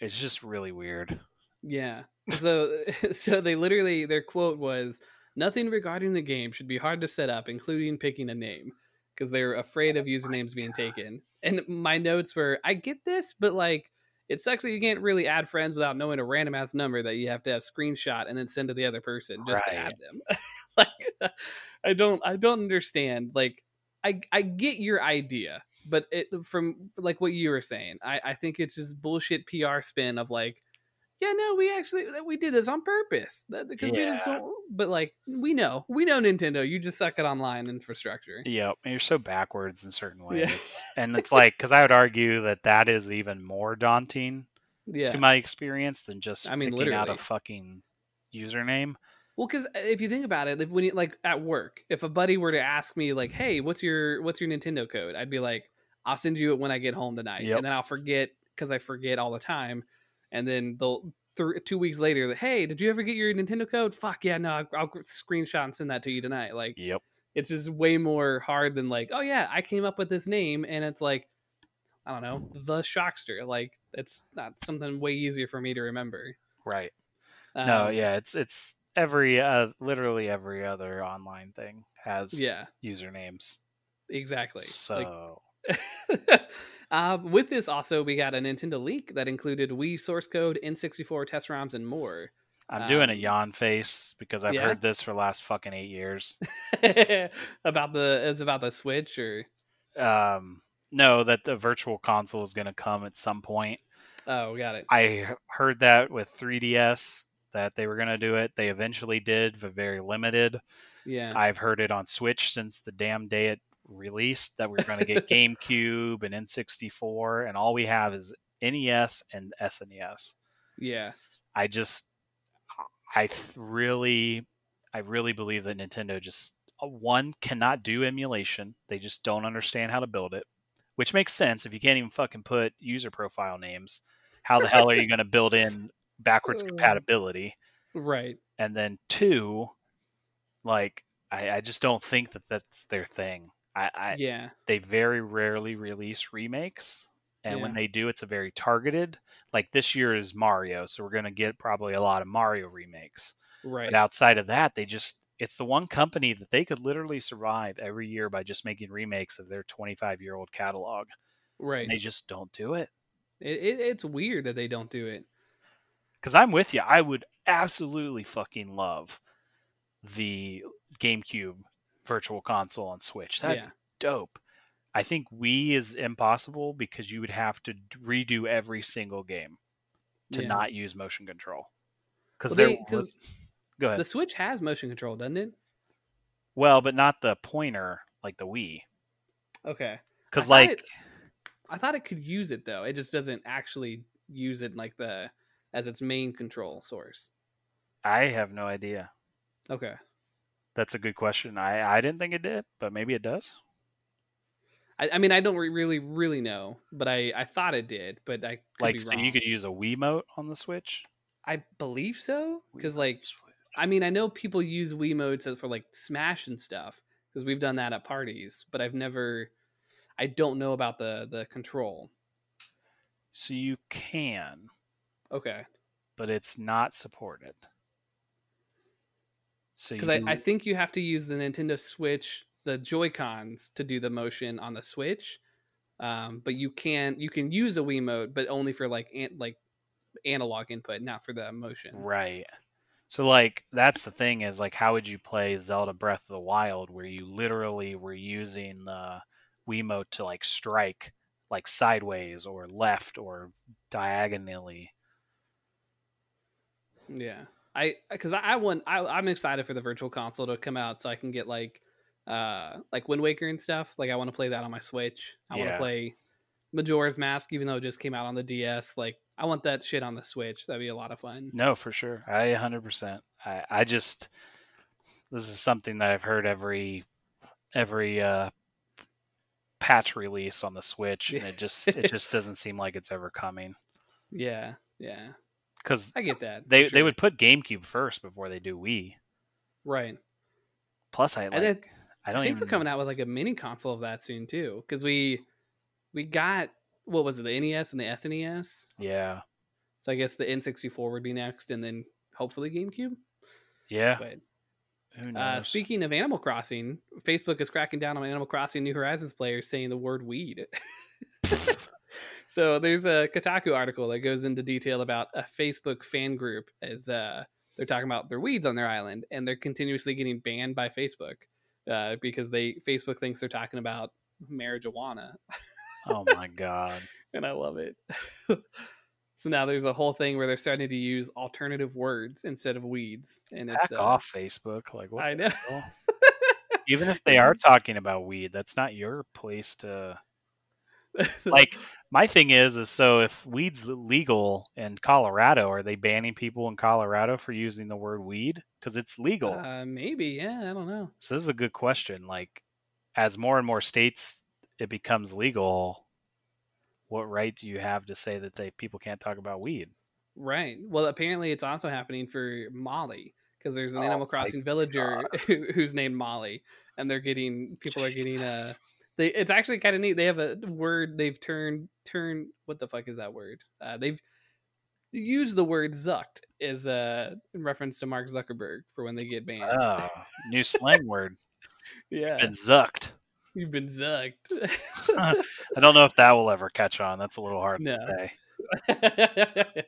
it's just really weird. Yeah. So so they literally their quote was nothing regarding the game should be hard to set up, including picking a name. Because they're afraid of oh usernames being taken. And my notes were, I get this, but like it sucks that you can't really add friends without knowing a random ass number that you have to have screenshot and then send to the other person just to add them. like I don't I don't understand. Like I I get your idea, but it from like what you were saying, I, I think it's just bullshit PR spin of like, yeah, no, we actually we did this on purpose because we just don't. But like we know, we know Nintendo, you just suck at online infrastructure. Yep, and you're so backwards in certain Yeah. ways, and it's like because I would argue that that is even more daunting Yeah. to my experience than just I mean, picking out a fucking username. Well, because uh, if you think about it, if when you like at work, if a buddy were to ask me like, "Hey, what's your what's your Nintendo code?" I'd be like, "I'll send you it when I get home tonight," Yep. and then I'll forget because I forget all the time, and then they'll th- two weeks later, "Hey, did you ever get your Nintendo code?" Fuck yeah, no, I'll, I'll screenshot and send that to you tonight. Like, Yep. it's just way more hard than like, "Oh yeah, I came up with this name," and it's like, I don't know, the Shockster. Like, it's not something way easier for me to remember. Right. no, Um, yeah, it's it's every uh, literally every other online thing has yeah, usernames. exactly. Like, So um, with this, also, we got a Nintendo leak that included Wii source code, N64 test ROMs, and more. I'm doing a um, yawn face because I've yeah? heard this for the last fucking eight years. about the is about the Switch or Um, no, that the virtual console is going to come at some point. oh, got it. I heard that with 3DS that they were going to do it. They eventually did, but very limited. Yeah, I've heard it on Switch since the damn day it released that we're going to get GameCube and N64, and all we have is NES and SNES. yeah, I just, I th- really, I really believe that Nintendo just uh, one cannot do emulation. They just don't understand how to build it, which makes sense if you can't even fucking put user profile names. How the hell are you going to build in backwards compatibility? right. and then two, like I, I just don't think that that's their thing. I, I yeah, they very rarely release remakes, And when they do, it's a very targeted. Like this year is Mario, so we're going to get probably a lot of Mario remakes. Right. But outside of that, they just it's the one company that they could literally survive every year by just making remakes of their 25 year old catalog. right. And they just don't do it. It, it, it's weird that they don't do it. Because I'm with you. I would absolutely fucking love the GameCube Virtual Console on Switch. That'd yeah. dope. I think Wii is impossible because you would have to redo every single game to Yeah. not use motion control. Because Well, there was, go ahead. The Switch has motion control, doesn't it? well, but not the pointer like the Wii. Okay. Because like it- I thought it could use it though. It just doesn't actually use it like the as its main control source. I have no idea. Okay. That's a good question. I I didn't think it did, but maybe it does. I, I mean, I don't really, really know, but I, I thought it did, but I could like so you could use a Wiimote on the Switch. I believe so because, like, Switch. I mean, I know people use Wiimotes for like Smash and stuff because we've done that at parties, but I've never. I don't know about the the control. so you can, Okay, but it's not supported. So because I, I think you have to use the Nintendo Switch, the Joy Cons, to do the motion on the Switch. Um, but you can you can use a Wiimote, but only for like an, like analog input, not for the motion. Right. So like that's the thing is like how would you play Zelda Breath of the Wild where you literally were using the Wiimote to like strike like sideways or left or diagonally. Yeah, I because I, I want I, I'm excited for the Virtual Console to come out so I can get like uh like Wind Waker and stuff. Like I want to play that on my Switch. I want to play Majora's Mask, even though it just came out on the DS. Like I want that shit on the Switch. That'd be a lot of fun. No, for sure. I 100%. I I just this is something that I've heard every every uh patch release on the Switch and it just it just doesn't seem like it's ever coming Yeah, yeah, cuz I get that. they for they would put GameCube first before they do Wii. right. Plus I like I I, don't think even we're coming out with like a mini console of that soon too, because we we got what was it the NES and the SNES. Yeah. So I guess the N64 would be next, and then hopefully GameCube. Yeah. But Who Uh, speaking of Animal Crossing, Facebook is cracking down on Animal Crossing New Horizons players saying the word weed. so there's a Kotaku article that goes into detail about a Facebook fan group as uh, they're talking about their weeds on their island, and they're continuously getting banned by Facebook uh, because they Facebook thinks they're talking about marijuana, oh my god. and I love it. so now there's a whole thing where they're starting to use alternative words instead of weeds, and it's uh, off Facebook. Like what? I know. Even if they are talking about weed, that's not your place to like my thing is is so if weed's legal in Colorado, are they banning people in Colorado for using the word weed because it's legal? Uh, maybe, yeah, I don't know. so this is a good question. Like as more and more states it becomes legal, what right do you have to say that they people can't talk about weed? Right. Well, apparently it's also happening for Molly because there's an Oh Animal Crossing villager who, who's named Molly, and they're getting people are getting uh they it's actually kind of neat. They have a word they've turned turn what the fuck is that word? Uh, they've used the word zucked as uh in reference to Mark Zuckerberg for when they get banned. Oh, new slang word. yeah, Been zucked. you've been zucked. I don't know if that will ever catch on. That's a little hard No. to say.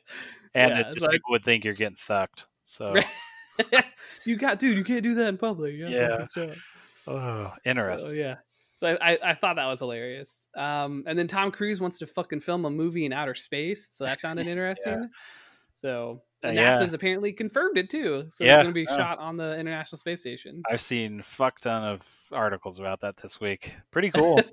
And Yeah, it just like- people would think you're getting sucked. So you got dude, you can't do that in public. Yeah. stop. oh, Oh interesting. yeah. So I, I, thought that was hilarious. Um, and then Tom Cruise wants to fucking film a movie in outer space, so that sounded interesting. So Uh, NASA's yeah. apparently confirmed it too. So Yeah, it's going to be yeah. shot on the International Space Station. I've seen fuck ton of articles about that this week. Pretty cool.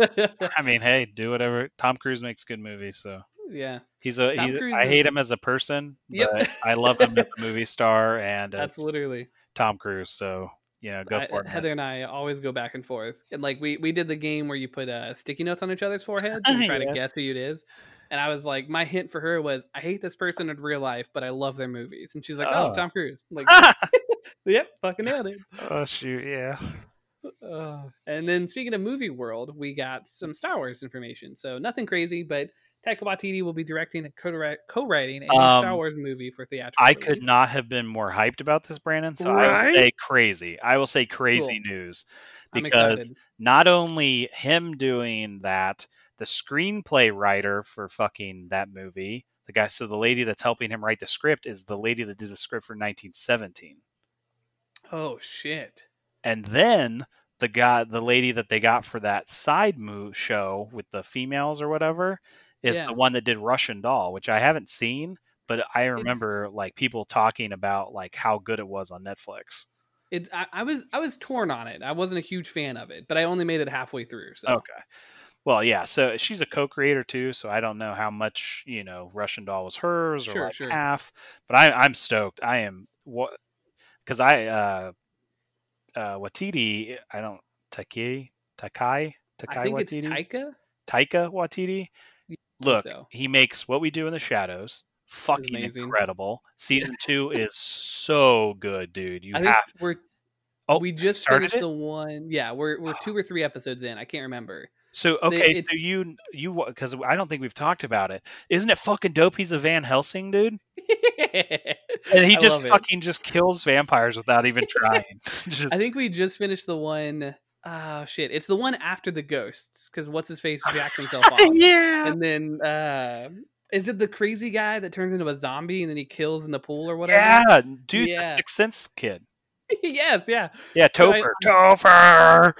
I mean, hey, do whatever. Tom Cruise makes good movies, so yeah, he's a Tom he's. Cruise I hate is- him as a person, Yep. but I love him as a movie star, and that's literally. Tom Cruise. So you know, go I- for it. Heather and I always go back and forth, and like we we did the game where you put uh, sticky notes on each other's foreheads and try Yeah. to guess who it is. And I was like, my hint for her was, I hate this person in real life, but I love their movies. And she's like, oh, Oh. Tom Cruise. I'm like, yep, fucking nailed it. oh shoot, yeah. Uh, and then speaking of movie world, we got some Star Wars information. So nothing crazy, but Taika Waititi will be directing and co- co-writing a Um, Star Wars movie for theatrical. I could not have been more hyped about this, Brandon. So I will say crazy. I will say crazy news I'm because not only him doing that, the screenplay writer for fucking that movie, the guy, so the lady that's helping him write the script is the lady that did the script for 1917. Oh shit! And then the guy, the lady that they got for that side move show with the females or whatever, is Yeah. the one that did Russian Doll, which I haven't seen, but I remember like people talking about like how good it was on Netflix. It. I, I was I was torn on it. I wasn't a huge fan of it, but I only made it halfway through. So Okay. Well, yeah. So she's a co-creator too. So I don't know how much you know Russian Doll was hers or Sure, like sure. half. But I, I'm stoked. I am what because I uh uh Watiti. I don't Taiki Takai Takai I think it's Watiti Taika. Taika Watiti. Look, so. he makes what we do in the shadows. Fucking amazing. incredible. Season two is so good, dude. You I have we're Oh, we just finished it? the one. Yeah, we're we're two or three episodes in. I can't remember. So okay, so you you because I don't think we've talked about it. Isn't it fucking dope? He's a Van Helsing dude, and he just it. fucking just kills vampires without even trying. just I think we just finished the one oh shit. It's the one after the ghosts because what's his face jacked himself off. yeah, And then uh is it the crazy guy that turns into a zombie and then he kills in the pool or whatever? yeah, dude, Yeah. Sixth Sense kid. yes, yeah. Yeah, So Topher, Topher.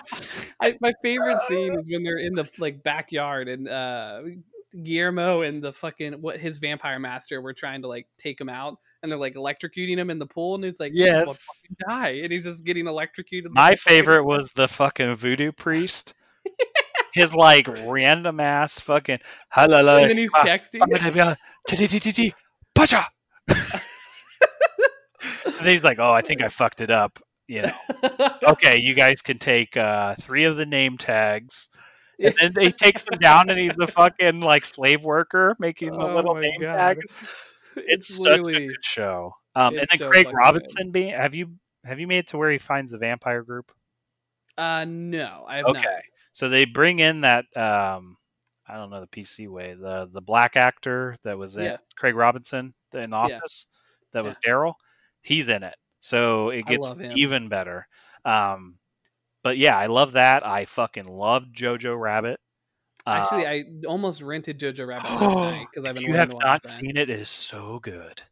I, my favorite scene is when they're in the like backyard and uh Guillermo and the fucking what his vampire master were trying to like take him out and they're like electrocuting him in the pool and he's like "This is what Yes. die and he's just getting electrocuted. My like a fucking- favorite was the fucking voodoo priest. His like random ass fucking and then he's texting. Pacha. And he's like, "Oh, I think I fucked it up." You know. Okay, you guys can take uh, three of the name tags, and then they takes him down, and he's the fucking like slave worker making the Oh little name God. tags. It's, such a good show. Um, and then so Craig Robinson being have you have you made it to where he finds the vampire group? uh no, I have Okay. not. So they bring in that um I don't know the PC way, the the black actor that was in Yeah. Craig Robinson in the Yeah. office that was Darryl. He's in it. So it gets even better. Um but yeah, I love that. I fucking loved Jojo Rabbit. Actually, Uh, I almost rented Jojo Rabbit last night because I've been you have not that. seen it, it is so good.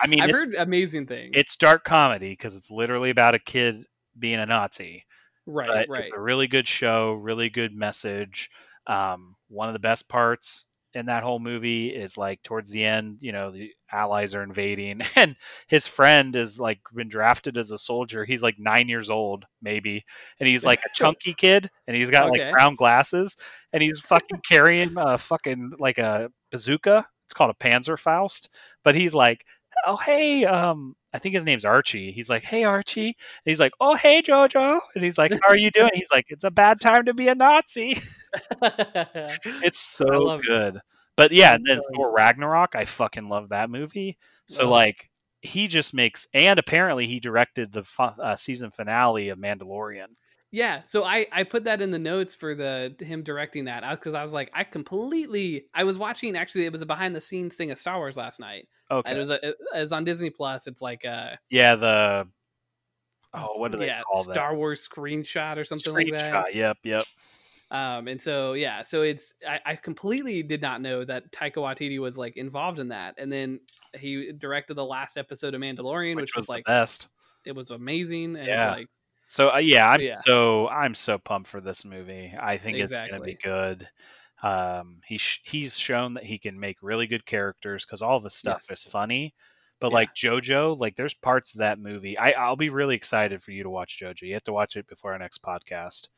I mean, I've heard amazing things. It's dark comedy because it's literally about a kid being a Nazi. right, but right. it's a really good show, really good message. Um, one of the best parts in that whole movie is like towards the end, you know, the allies are invading, and his friend is like been drafted as a soldier. He's like nine years old, maybe, and he's like a chunky kid, and he's got Okay. like brown glasses, and he's fucking carrying a fucking like a bazooka. It's called a Panzerfaust, but he's like, oh hey, um, I think his name's Archie. He's like, hey Archie, and he's like, oh hey Jojo, and he's like, how are you doing? He's like, it's a bad time to be a Nazi. It's so good. it. But yeah, and then. Thor Ragnarok, I fucking love that movie. So like he just makes and apparently he directed the uh, season finale of Mandalorian. yeah, so I I put that in the notes for the him directing that uh, because I was like I completely I was watching actually it was a behind the scenes thing of Star Wars last night Okay. and uh, it was a, it was on Disney Plus. It's like a yeah, the oh, what do they yeah call Star Wars screenshot or that? something like that. Screenshot. Yep, yep. Um, and so yeah, so it's I, I completely did not know that Taika Waititi was like involved in that, and then he directed the last episode of Mandalorian, Which, which, was, was, like best. it was amazing, and Yeah. like So uh, yeah, I'm Yeah. so I'm so pumped for this movie. I think it's gonna be good. Um, he sh- he's shown that he can make really good characters because all of his stuff is funny. But Yeah. like JoJo, like there's parts of that movie. I I'll be really excited for you to watch JoJo. You have to watch it before our next podcast,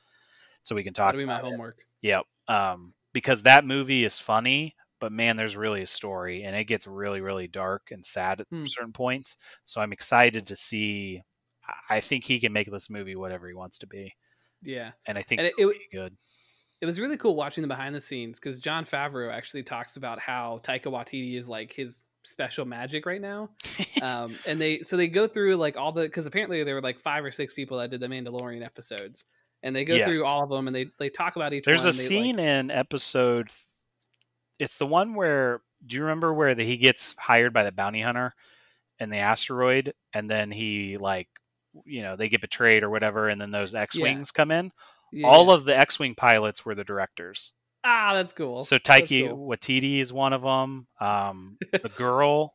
so we can talk. that'll be my about it. homework. Yep. Um, because that movie is funny, but man, there's really a story, and it gets really, really dark and sad at Hmm. certain points. So I'm excited to see. I- think he can make this movie whatever he wants to be, Yeah, and I think And it- it'll it- be good. it was really cool watching the behind the scenes because Jon Favreau actually talks about how Taika Waititi is like his special magic right now. um, and they so they go through like all the because apparently there were like five or six people that did the Mandalorian episodes, and they go Yes. through all of them and they they talk about each. Other. There's one, a they, like- scene in episode it's the one where do you remember where the, he gets hired by the bounty hunter and the asteroid, and then he like you know they get betrayed or whatever, and then those X wings come in. Yeah. All of the X wing pilots were the directors. ah, that's cool. So Taiki cool. Watiti is one of them. Um, the girl,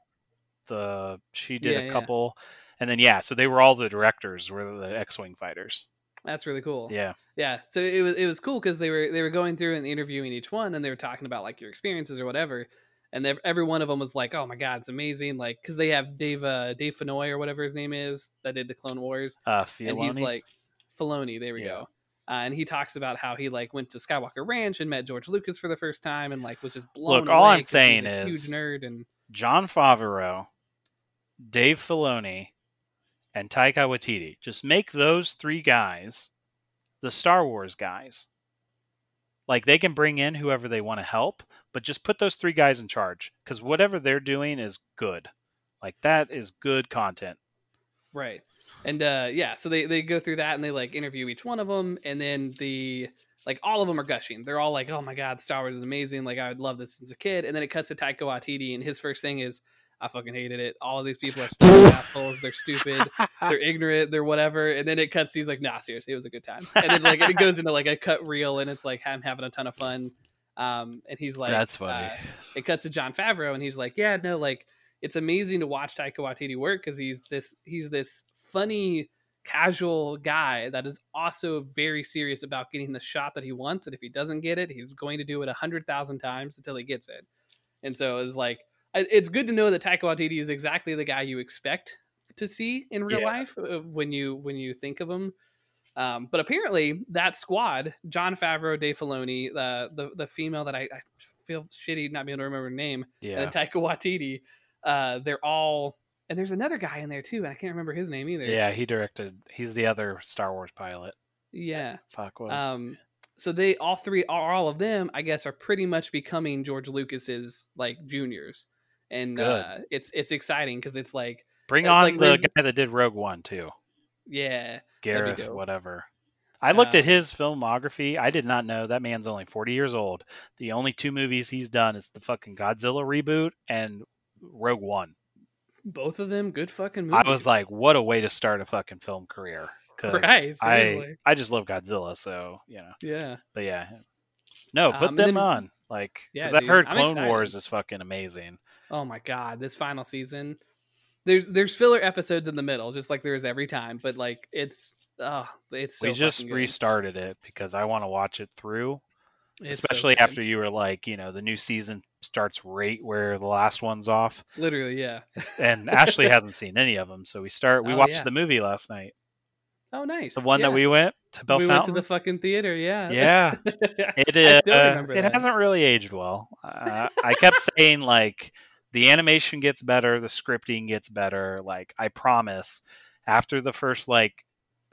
the she did Yeah, a yeah. couple, and then yeah, so they were all the directors were the X-wing fighters. That's really cool. Yeah, Yeah, so it was it was cool because they were they were going through and interviewing each one, and they were talking about like your experiences or whatever, and ev- every one of them was like, "Oh my god, it's amazing!" Like because they have Dave uh, Dave Fenoy or whatever his name is that did the Clone Wars, uh, and he's like Filoni. There we Yeah. go. Uh, and he talks about how he like went to Skywalker Ranch and met George Lucas for the first time, and like was just blown. Look, all I'm saying a is- huge nerd and Jon Favreau, Dave Filoni, and Taika Waititi. Just make those three guys the Star Wars guys. Like they can bring in whoever they want to help, but just put those three guys in charge because whatever they're doing is good. Like that is good content. Right. And uh yeah, so they they go through that and they like interview each one of them and then the like all of them are gushing. They're all like, "Oh my god, Star Wars is amazing. Like I would love this since a kid." And then it cuts to Taika Waititi and his first thing is, "I fucking hated it. All of these people are stupid assholes. They're stupid. They're ignorant. They're whatever." And then it cuts. He's like, "Nah, seriously, it was a good time." And then like it goes into like a cut reel and it's like I'm having a ton of fun. Um, and he's like, that's funny. uh, it cuts to Jon Favreau, and he's like, "Yeah, no, like it's amazing to watch Taika Waititi work because he's this he's this funny, casual guy that is also very serious about getting the shot that he wants, and if he doesn't get it, he's going to do it a hundred thousand times until he gets it." And so it's like I- it's good to know that Taika Waititi is exactly the guy you expect to see in real Yeah. life uh, when you when you think of him. Um, but apparently, that squad, Jon Favreau, Dave Filoni, the the, the female that I, I feel shitty not being able to remember her name, yeah. and Taika Waititi, uh, they're all, and there's another guy in there too, and I can't remember his name either. Yeah, he directed. He's the other Star Wars pilot. yeah. Fuck was. Um, so they all three, are all of them, I guess, are pretty much becoming George Lucas's like juniors, and uh, it's it's exciting because it's like, Bring on like, the guy that did Rogue One too, yeah, Gareth, whatever. I looked at Um, his filmography. I did not know that man's only forty years old. The only two movies he's done is the fucking Godzilla reboot and Rogue One. both of them good fucking movies. I was like, what a way to start a fucking film career. 'Cause Right, I. I just love Godzilla, so you know. yeah, But yeah, no, Um, put and them then- on. Like, Yeah, because I've heard Clone. Wars is fucking amazing. Oh my god, this final season. There's there's filler episodes in the middle, just like there is every time, but like it's oh it's so we just restarted it because I want to watch it through. It's especially good. after you were like, you know, the new season starts right where the last one's off, literally, yeah. and Ashley hasn't seen any of them. So we start. We Oh, watched yeah. the movie last night, Oh, nice. the one yeah. that we went to Bell we went to the fucking theater, yeah. yeah, it uh, it that. hasn't really aged well. Uh, I kept saying like the animation gets better, the scripting gets better. Like I promise, after the first like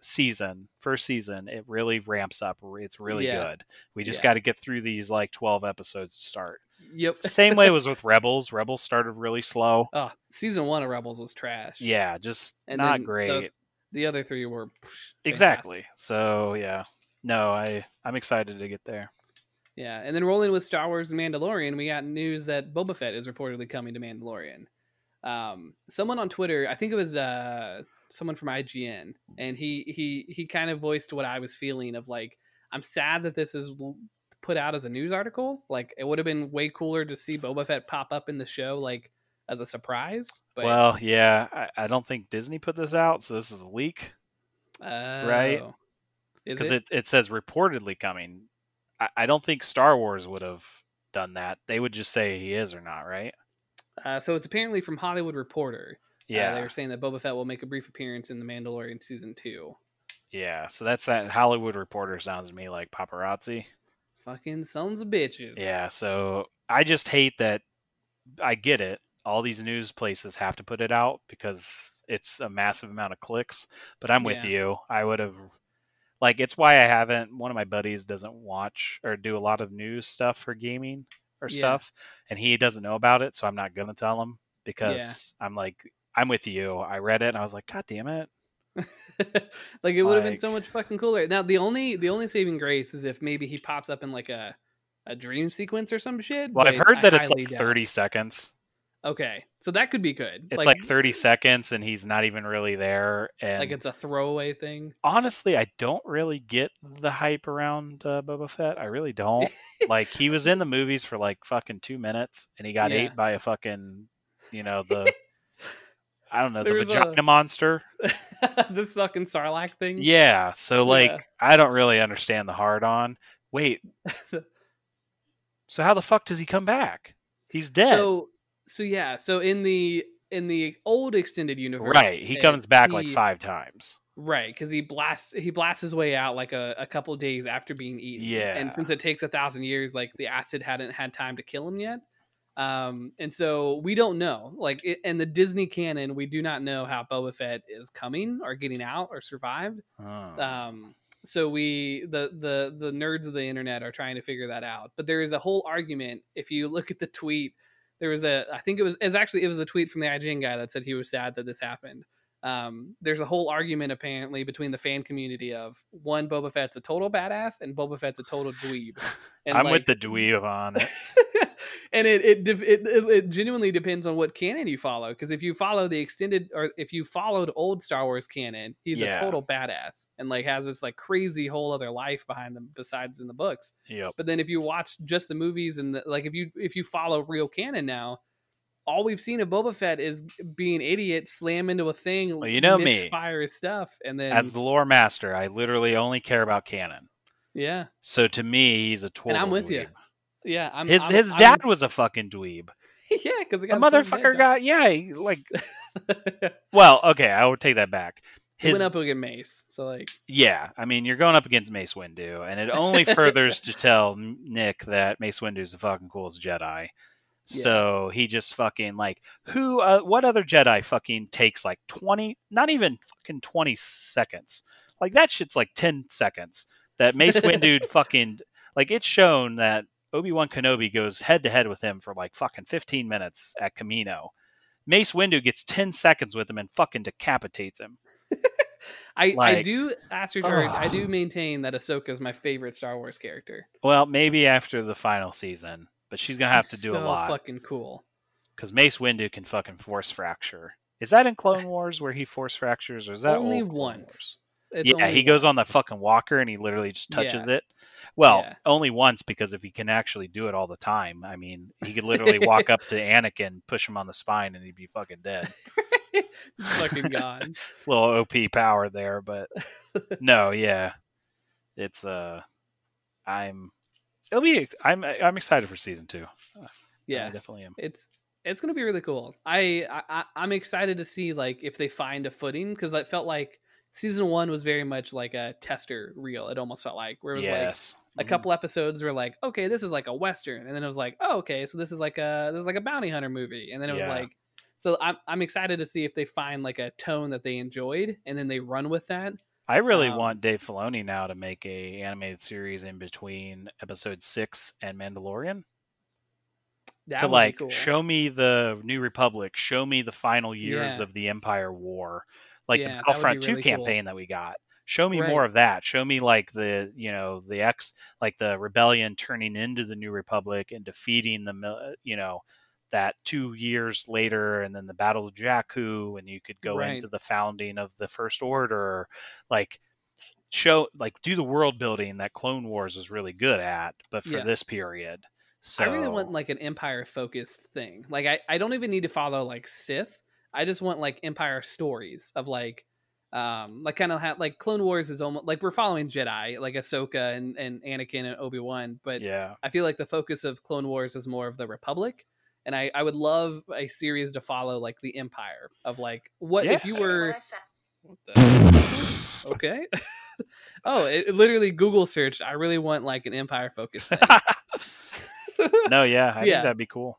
season, first season, it really ramps up. It's really Yeah. good. We just Yeah. got to get through these like twelve episodes to start. Yep. Same way was with Rebels. Rebels started really slow. Oh, season one of Rebels was trash. Yeah, just And not great. The, the other three were psh, fantastic. exactly. So yeah, no, I I'm excited to get there. Yeah, and then rolling with Star Wars and Mandalorian, we got news that Boba Fett is reportedly coming to Mandalorian. Um, someone on Twitter, I think it was uh, someone from IGN, and he he he kind of voiced what I was feeling of like, I'm sad that this is put out as a news article. Like, it would have been way cooler to see Boba Fett pop up in the show, like as a surprise. But well, yeah, I, I don't think Disney put this out, so this is a leak right? oh. Is because it? it? it says reportedly coming. I, I don't think Star Wars would have done that. They would just say he is or not, right? Uh, so it's apparently from Hollywood Reporter. Uh, Yeah, they were saying that Boba Fett will make a brief appearance in the Mandalorian season two. yeah. So that's that Hollywood Reporter sounds to me like paparazzi. Fucking sons of bitches. Yeah, so I just hate that. I get it. All these news places have to put it out because it's a massive amount of clicks. But I'm with Yeah. you. I would have, like, it's why I haven't. One of my buddies doesn't watch or do a lot of news stuff for gaming or Yeah. stuff, and he doesn't know about it. So I'm not gonna tell him because I'm like, I'm with you. I read it and I was like, God damn it. like it would have been so much fucking cooler. Now the only the only saving grace is if maybe he pops up in like a a dream sequence or some shit. Well, I've heard I that it's like doubt 30 seconds. Okay, so that could be good. It's like, 30 seconds and he's not even really there. And like it's a throwaway thing. honestly, I don't really get the hype around uh, Boba Fett. I really don't. like he was in the movies for like fucking two minutes and he got Yeah. ate by a fucking, you know, the, I don't know, the There's a- vagina monster. the sucking Sarlacc thing. Yeah. So like, Yeah. I don't really understand the hard on. Wait. so how the fuck does he come back? He's dead. So so yeah, so in the in the old extended universe, right. He comes back like five times. Right, because he blasts he blasts his way out like a, a couple days after being eaten. Yeah. and since it takes a thousand years, like the acid hadn't had time to kill him yet. Um, and so we don't know. Like it, in the Disney canon, we do not know how Boba Fett is coming or getting out or survived. Oh. Um, so we the the the nerds of the internet are trying to figure that out. But there is a whole argument. If you look at the tweet, there was a I think it was it was actually it was the tweet from the IGN guy that said he was sad that this happened. Um, there's a whole argument apparently between the fan community of one Boba Fett's a total badass and Boba Fett's a total dweeb. And I'm like- with the dweeb on it. and it it, it it it genuinely depends on what canon you follow. Because if you follow the extended, or if you followed old Star Wars canon, he's Yeah. a total badass and like has this like crazy whole other life behind them besides in the books. Yep. But then if you watch just the movies and the, like if you if you follow real canon now, all we've seen of Boba Fett is being idiot, slam into a thing, Well, you know me. fire stuff, and then As the lore master, I literally only care about canon. yeah, So to me, he's a total. I'm with you. yeah. I'm, His I'm- his I'm- dad was a fucking dweeb. yeah, because The motherfucker got yeah, he, like. Well, okay, I would take that back. he His went up against Mace, so like yeah, I mean, you're going up against Mace Windu, and it only furthers to tell Nick that Mace Windu is the fucking coolest Jedi. So he just fucking like who? Uh, what other Jedi fucking takes like twenty? Not even fucking twenty seconds. Like that shit's like ten seconds. That Mace Windu fucking like it's shown that Obi Wan Kenobi goes head to head with him for like fucking fifteen minutes at Kamino. Mace Windu gets ten seconds with him and fucking decapitates him. I, I Like- do ascertain, I do maintain that Ahsoka is my favorite Star Wars character. Well, maybe after the final season, but she's gonna have to do a so lot Fucking cool. because Mace Windu can fucking force fracture. Is that in Clone Wars where he force fractures, or is that Only once. Yeah, only he goes on the fucking walker and he literally just touches Yeah. it. Well, Yeah. only once because if he can actually do it all the time, I mean, he could literally walk up to Anakin, push him on the spine, and he'd be fucking dead. fucking god. Little OP power there, but no, yeah, it's uh, I'm, it'll be, I'm, I'm excited for season two. I Yeah, definitely am. it's it's gonna be really cool. I, I I- I'm excited to see like if they find a footing because I felt like season one was very much like a tester reel. It almost felt like where it was like yes, a Mhm. couple episodes were like, okay, this is like a western, and then it was like, oh, okay, so this is like a this is like a bounty hunter movie, and then it was Yeah. like, so I'm I'm excited to see if they find like a tone that they enjoyed, and then they run with that. I really Um, want Dave Filoni now to make a animated series in between episode six and Mandalorian to like cool. show me the New Republic, show me the final years Yeah. of the Empire War, like Yeah, the Battlefront Two really cool. campaign that we got. Show me more of that. Show me like the you know the ex like the rebellion turning into the New Republic and defeating the you know that two years later and then the Battle of Jakku and you could go Right. into the founding of the First Order like show like do the world building that Clone Wars was really good at, but for this period. So I really want like an empire focused thing. Like I, I don't even need to follow like Sith. I just want like empire stories of like um like kind of ha- like Clone Wars is almost like we're following Jedi like Ahsoka and and Anakin and Obi Wan, but yeah. I feel like the focus of Clone Wars is more of the Republic. And I, I would love a series to follow like the Empire of like what if you were what the- okay oh it, it literally Google searched I really want like an Empire focused thing. no, yeah, I Yeah. think that'd be cool.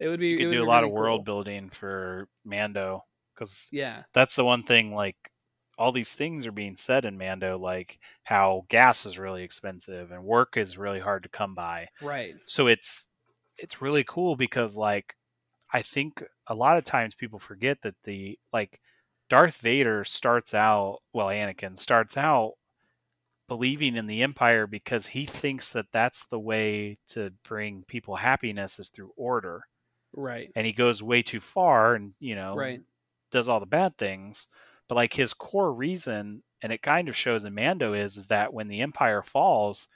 it would be You it could would do a be lot really of world cool. building for Mando because Yeah, that's the one thing. Like all these things are being said in Mando, like how gas is really expensive and work is really hard to come by. right. So it's it's really cool because like I think a lot of times people forget that the like Darth Vader starts out well Anakin starts out believing in the empire because he thinks that that's the way to bring people happiness is through order Right. and he goes way too far and you know Right. does all the bad things but like his core reason and it kind of shows in mando is is that when the empire falls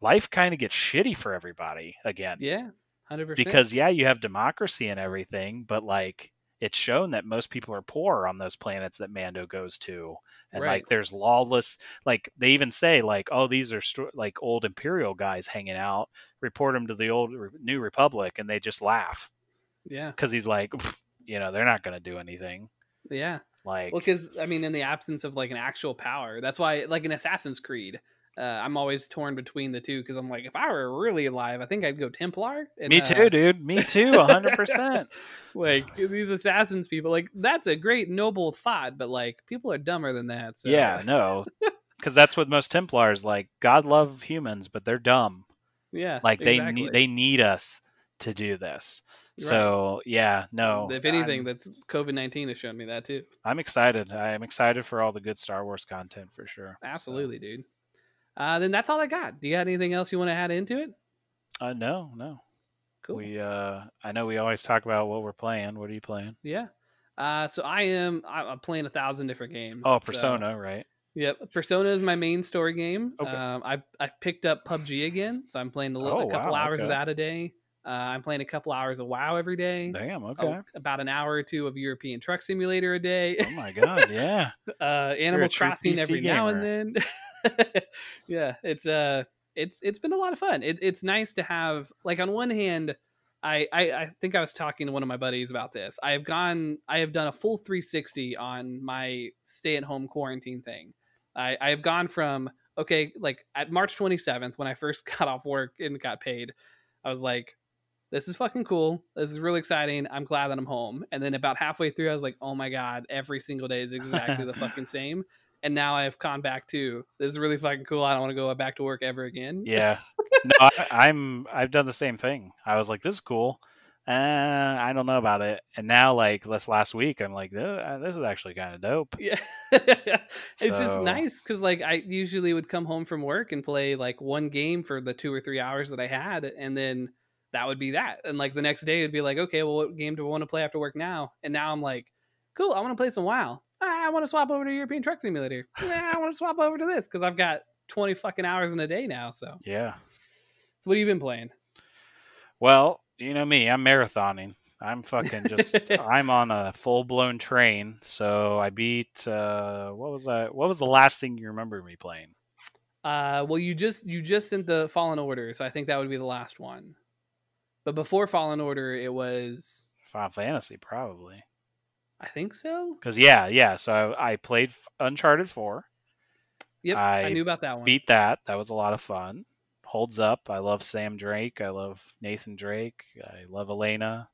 life kind of gets shitty for everybody again Yeah. Hundred percent. because yeah you have democracy and everything but like it's shown that most people are poor on those planets that mando goes to and Right. like there's lawless like they even say like oh these are st- like old imperial guys hanging out report them to the old Re- new republic and they just laugh yeah. because he's like you know they're not going to do anything Yeah. like Well, because I mean, in the absence of like an actual power, that's why, like in Assassin's Creed, uh, I'm always torn between the two because I'm like, if I were really alive, I think I'd go Templar. and, me uh, too dude me too 100% like these assassins people, like that's a great noble thought, but like people are dumber than that. So. yeah no because that's what most templars like god love humans but they're dumb yeah, like they exactly. need they need us to do this Right. so yeah no if anything, I'm, that's COVID nineteen has shown me that too. I'm excited i'm excited for all the good star wars content for sure So, Absolutely, dude. Uh, then that's all I got. Do you got anything else you want to add into it? uh, no no Cool. we uh i know we always talk about what we're playing what are you playing yeah. Uh, so I am I- I'm playing a thousand different games. oh so- persona right Yep, Persona is my main story game. Okay. Um, I I picked up PUBG again, so I'm playing a, little, Oh, a couple wow, hours of that a day. Uh, I'm playing a couple hours of WoW every day. damn Oh, okay about an hour or two of European Truck Simulator a day. oh my god yeah uh, Animal Crossing every now and then. yeah, it's uh, it's it's been a lot of fun. It, it's nice to have like on one hand, I, I I think I was talking to one of my buddies about this. I have gone, I have done a full 360 on my stay at home quarantine thing. I I have gone from okay, like at March 27th when I first got off work and got paid, I was like. This is fucking cool. This is really exciting. I'm glad that I'm home. And then about halfway through, I was like, "Oh my god, every single day is exactly the fucking same." And now I've gone back to this is really fucking cool. I don't want to go back to work ever again. yeah no I, i'm i've done the same thing i was like this is cool uh, i don't know about it and now like this last week i'm like "Uh, this is actually kind of dope Yeah. it's just nice because like I usually would come home from work and play like one game for the two or three hours that I had, and then that would be that. And like the next day it'd be like, okay, well, what game do I want to play after work now? And now I'm like, cool, I want to play some WoW. I want to swap over to European Truck Simulator. I want to swap over to this because I've got 20 fucking hours in a day now. So, yeah so what have you been playing? Well, you know me, I'm marathoning. I'm fucking just I'm on a full blown train. So I beat uh what was that what was the last thing you remember me playing? Uh, well, you just you just sent the Fallen Order, so I think that would be the last one. But before Fallen Order, it was Final Fantasy probably. I think so. Cuz yeah, yeah, so I, I played Uncharted 4. Yep, I, I knew about that one. Beat that. That was a lot of fun. Holds up. I love Sam Drake. I love Nathan Drake. I love Elena.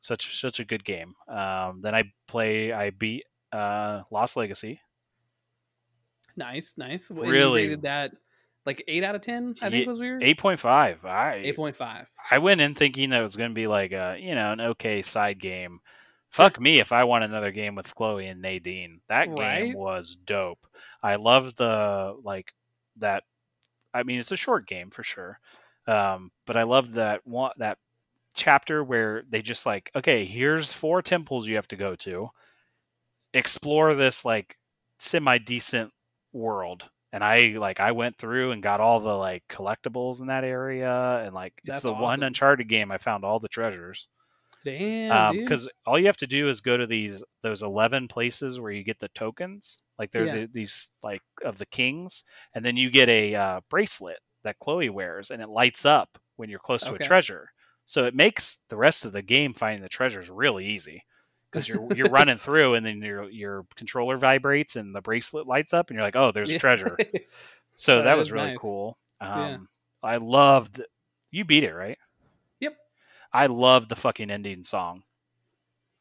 Such such a good game. Um, then I play I beat uh Lost Legacy. Nice, nice. Really? rated that like eight out of ten. I think was weird. 8.5. I Eight point five. I went in thinking that it was going to be like a you know an okay side game. Fuck me if I want another game with Chloe and Nadine. That Right? game was dope. I love the like that. I mean, it's a short game for sure, um, but I love that one that chapter where they just like okay, here's four temples you have to go to. Explore this like semi decent world and I like I went through and got all the like collectibles in that area and like it's That's the one. Uncharted game I found all the treasures. Damn, Um, because all you have to do is go to these those eleven places where you get the tokens, like they're Yeah. the, these like of the kings, and then you get a uh, bracelet that Chloe wears, and it lights up when you're close to a treasure. So it makes the rest of the game finding the treasures really easy because you're you're running through, and then your your controller vibrates and the bracelet lights up, and you're like, oh, there's a Yeah. treasure. So That that was really nice. cool. Um, Yeah. I loved. You beat it, right? I love the fucking ending song,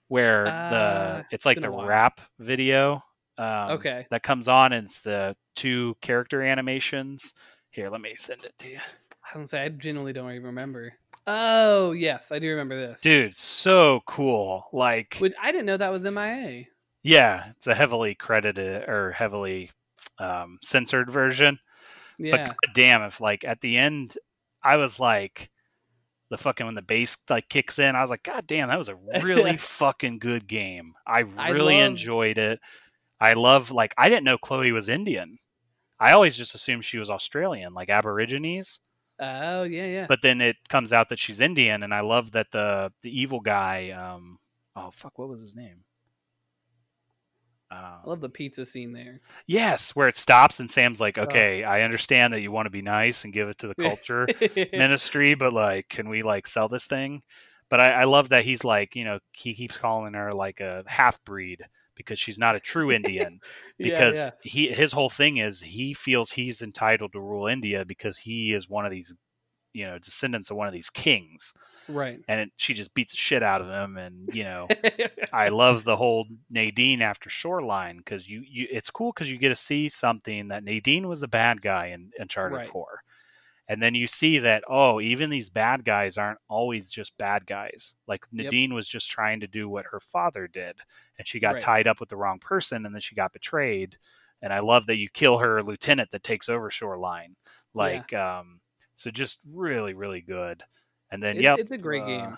where Uh, the it's like the rap video. Um, Okay. That comes on, and it's the two character animations. Here, let me send it to you, I don't say I genuinely don't even remember. Oh yes, I do remember this, dude. So cool. Like, Which I didn't know that was MIA. yeah, it's a heavily credited or heavily um, censored version. Yeah. But damn, if like at the end, I was like, the fucking when the bass like kicks in, I was like, God damn, that was a really fucking good game. I I really love- enjoyed it. I love like I didn't know Chloe was Indian. I always just assumed she was Australian, like Aborigines. Oh yeah, yeah. But then it comes out that she's Indian, and I love that the the evil guy. Um, oh fuck, what was his name? I Um, love the pizza scene there. yes, where it stops and Sam's like, "Okay, I understand that you want to be nice and give it to the culture ministry, but like, can we like sell this thing?" But I, I love that he's like, you know, he keeps calling her like a half breed because she's not a true Indian. Yeah, because yeah. he his whole thing is he feels he's entitled to rule India because he is one of these, you know, descendants of one of these kings, right. and it, she just beats the shit out of him, and you know. I love the whole Nadine after Shoreline because you, you it's cool because you get to see something that Nadine was the bad guy in Uncharted Right. Four, and then you see that oh even these bad guys aren't always just bad guys. Like Yep. Nadine was just trying to do what her father did, and she got Right. tied up with the wrong person, and then she got betrayed. And I love that you kill her lieutenant that takes over Shoreline. Like um, so just really really good. And then It- yep, it's a great uh, game.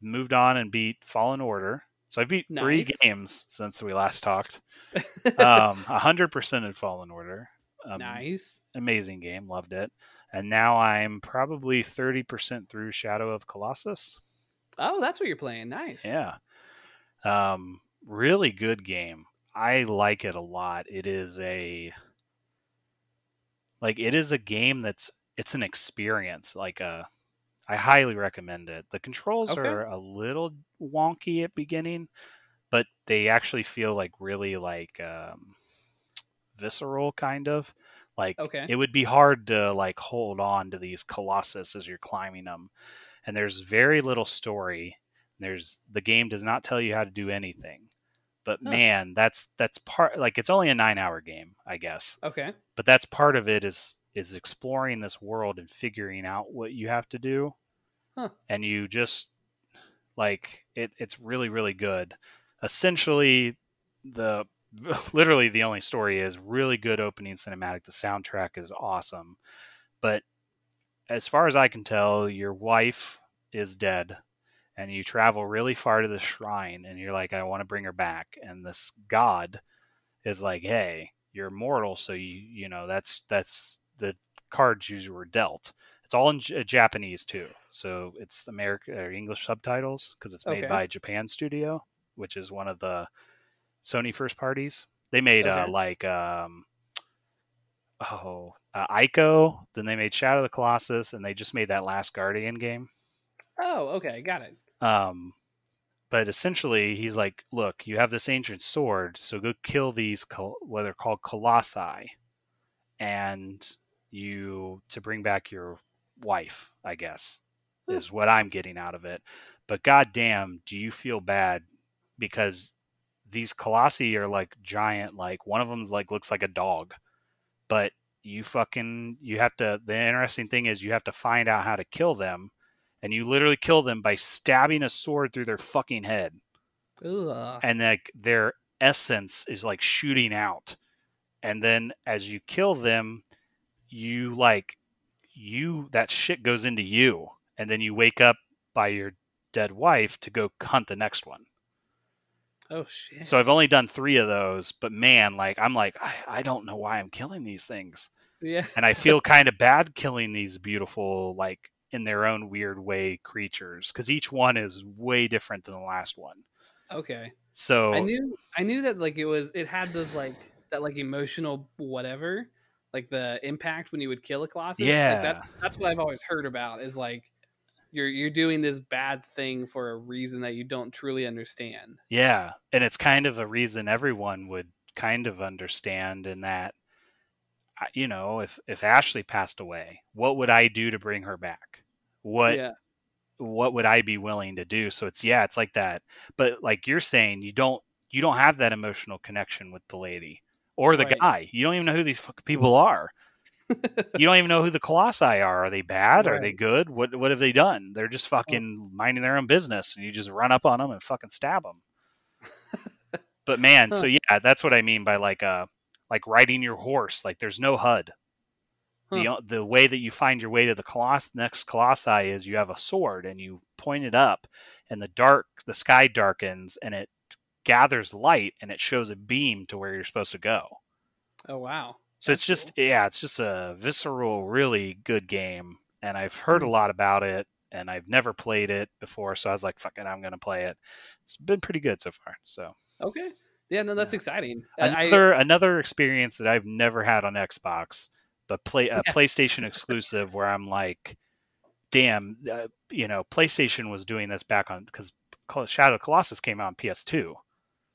moved on and beat Fallen Order. So I beat three games since we last talked. Um, hundred percent in Fallen Order. Um, nice. amazing game, loved it. And now I'm probably thirty percent through Shadow of Colossus. Oh, that's what you're playing. Nice. Yeah, um, really good game. I like it a lot. It is a like it is a game that's it's an experience. Like a, I highly recommend it. The controls Okay. are a little wonky at beginning, but they actually feel like really like um, visceral, kind of. Like Okay. it would be hard to like hold on to these colossus as you're climbing them, and there's very little story. There's the game does not tell you how to do anything, but man, that's that's part like it's only a nine hour game, I guess Okay. but that's part of it is is exploring this world and figuring out what you have to do Huh. and you just like it it's really really good. Essentially the literally the only story is really good opening cinematic. The soundtrack is awesome. But as far as i can tell your wife is dead and you travel really far to the shrine and you're like i want to bring her back. And this god is like hey you're mortal so you you know that's that's the cards you were dealt it's all in J- japanese too so it's american or english subtitles because it's made Okay. by japan studio which is one of the sony first parties they made uh like um oh uh, ico then they made shadow of the colossus and they just made that last guardian game Oh, okay. Got it. um, but essentially, he's like, "Look, you have this ancient sword, so go kill these col- what they're called colossi, and you to bring back your wife. I guess Huh. is what I'm getting out of it. But goddamn, do you feel bad because these colossi are like giant? Like one of them's like looks like a dog, but you fucking you have to. The interesting thing is you have to find out how to kill them and you literally kill them by stabbing a sword through their fucking head Ugh. and like their essence is like shooting out and then as you kill them you like you that shit goes into you and then you wake up by your dead wife to go hunt the next one Oh shit. so i've only done three of those but man like i'm like i, I don't know why i'm killing these things yeah. and I feel kind of bad killing these beautiful, like in their own weird way, creatures because each one is way different than the last one. Okay. So I knew I knew that like it was it had those like that like emotional whatever like the impact when you would kill a colossus. Like, Yeah. that, that's what I've always heard about is like you're you're doing this bad thing for a reason that you don't truly understand. yeah, and it's kind of a reason everyone would kind of understand in that, you know, if if Ashley passed away, what would I do to bring her back? What yeah. what would I be willing to do? So it's yeah, it's like that. But like you're saying, you don't you don't have that emotional connection with the lady or the Right. guy. You don't even know who these fucking people are. you don't even know who the colossi are. Are they bad? Are they good? What what have they done? They're just fucking minding their own business, and you just run up on them and fucking stab them. but man, so yeah, that's what I mean by like uh like riding your horse. Like there's no HUD. The the way that you find your way to the coloss- next colossi is you have a sword and you point it up, and the dark the sky darkens and it gathers light and it shows a beam to where you're supposed to go. Oh wow. So That's it's just yeah, it's just a visceral, really good game, and I've heard a lot about it, and I've never played it before, so I was like, "Fuck it, I'm gonna play it." It's been pretty good so far. So Okay. Yeah, no, that's Yeah. exciting. I- I- another another experience that I've never had on Xbox, but play a Yeah. PlayStation exclusive, where I'm like, "Damn, uh, you know, PlayStation was doing this back on because Shadow Colossus came out on PS2."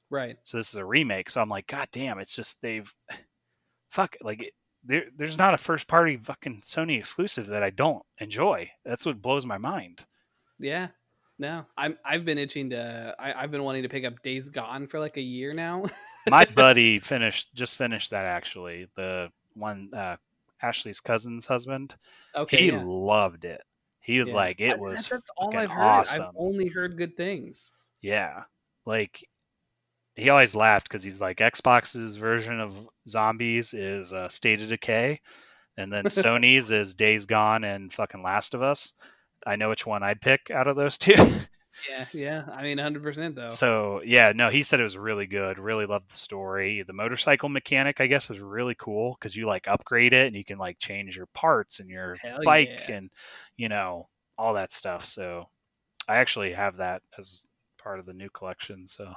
Right. So this is a remake. So I'm like, God damn, it's just they've fuck like it- there. There's not a first party fucking Sony exclusive that I don't enjoy. That's what blows my mind. Yeah. No, I'm. I've been itching to. I, I've been wanting to pick up Days Gone for like a year now. My buddy finished just finished that actually. The one uh, Ashley's cousin's husband. okay. he yeah. loved it. He was Yeah. like, it was That's all I've heard. awesome. I've only heard good things. Yeah. Like he always laughed because he's like Xbox's version of zombies is uh, State of Decay, and then Sony's is Days Gone and fucking Last of Us. I know which one I'd pick out of those two. Yeah. Yeah. I mean, 100 percent though. so yeah, no, he said it was really good. Really loved the story. The motorcycle mechanic, I guess, was really cool because you like upgrade it and you can like change your parts and your Hell bike yeah. and you know all that stuff. So I actually have that as part of the new collection. So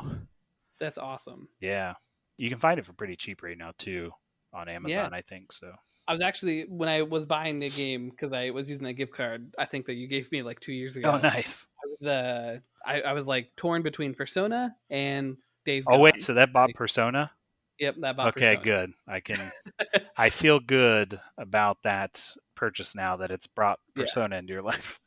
That's awesome. yeah, you can find it for pretty cheap right now too on Amazon. I think so. I was actually when I was buying the game because I was using that gift card. I think that you gave me like two years ago. Oh, nice. I was uh, I, I was like torn between Persona and Days. Oh wait, so that bought Persona. yep, that bought Okay, Persona. good. I can. I feel good about that purchase now that it's brought Yeah. Persona into your life.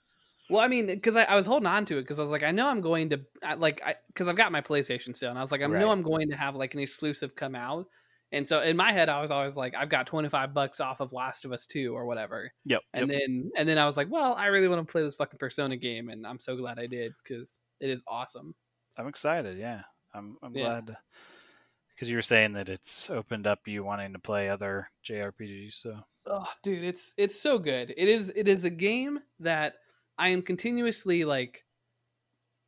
Well, I mean, because I, I was holding on to it because I was like, I know I'm going to I, like, I because I've got my PlayStation still, and I was like, I Right. know I'm going to have like an exclusive come out, and so in my head, I was always like, I've got 25 bucks off of Last of Us 2 or whatever, Yep. and yep. then and then I was like, well, I really want to play this fucking Persona game, and I'm so glad I did because it is awesome. I'm excited. Yeah, I'm. I'm Yeah. glad because you were saying that it's opened up you wanting to play other JRPGs. So Oh, dude, it's it's so good. It is it is a game that I am continuously like.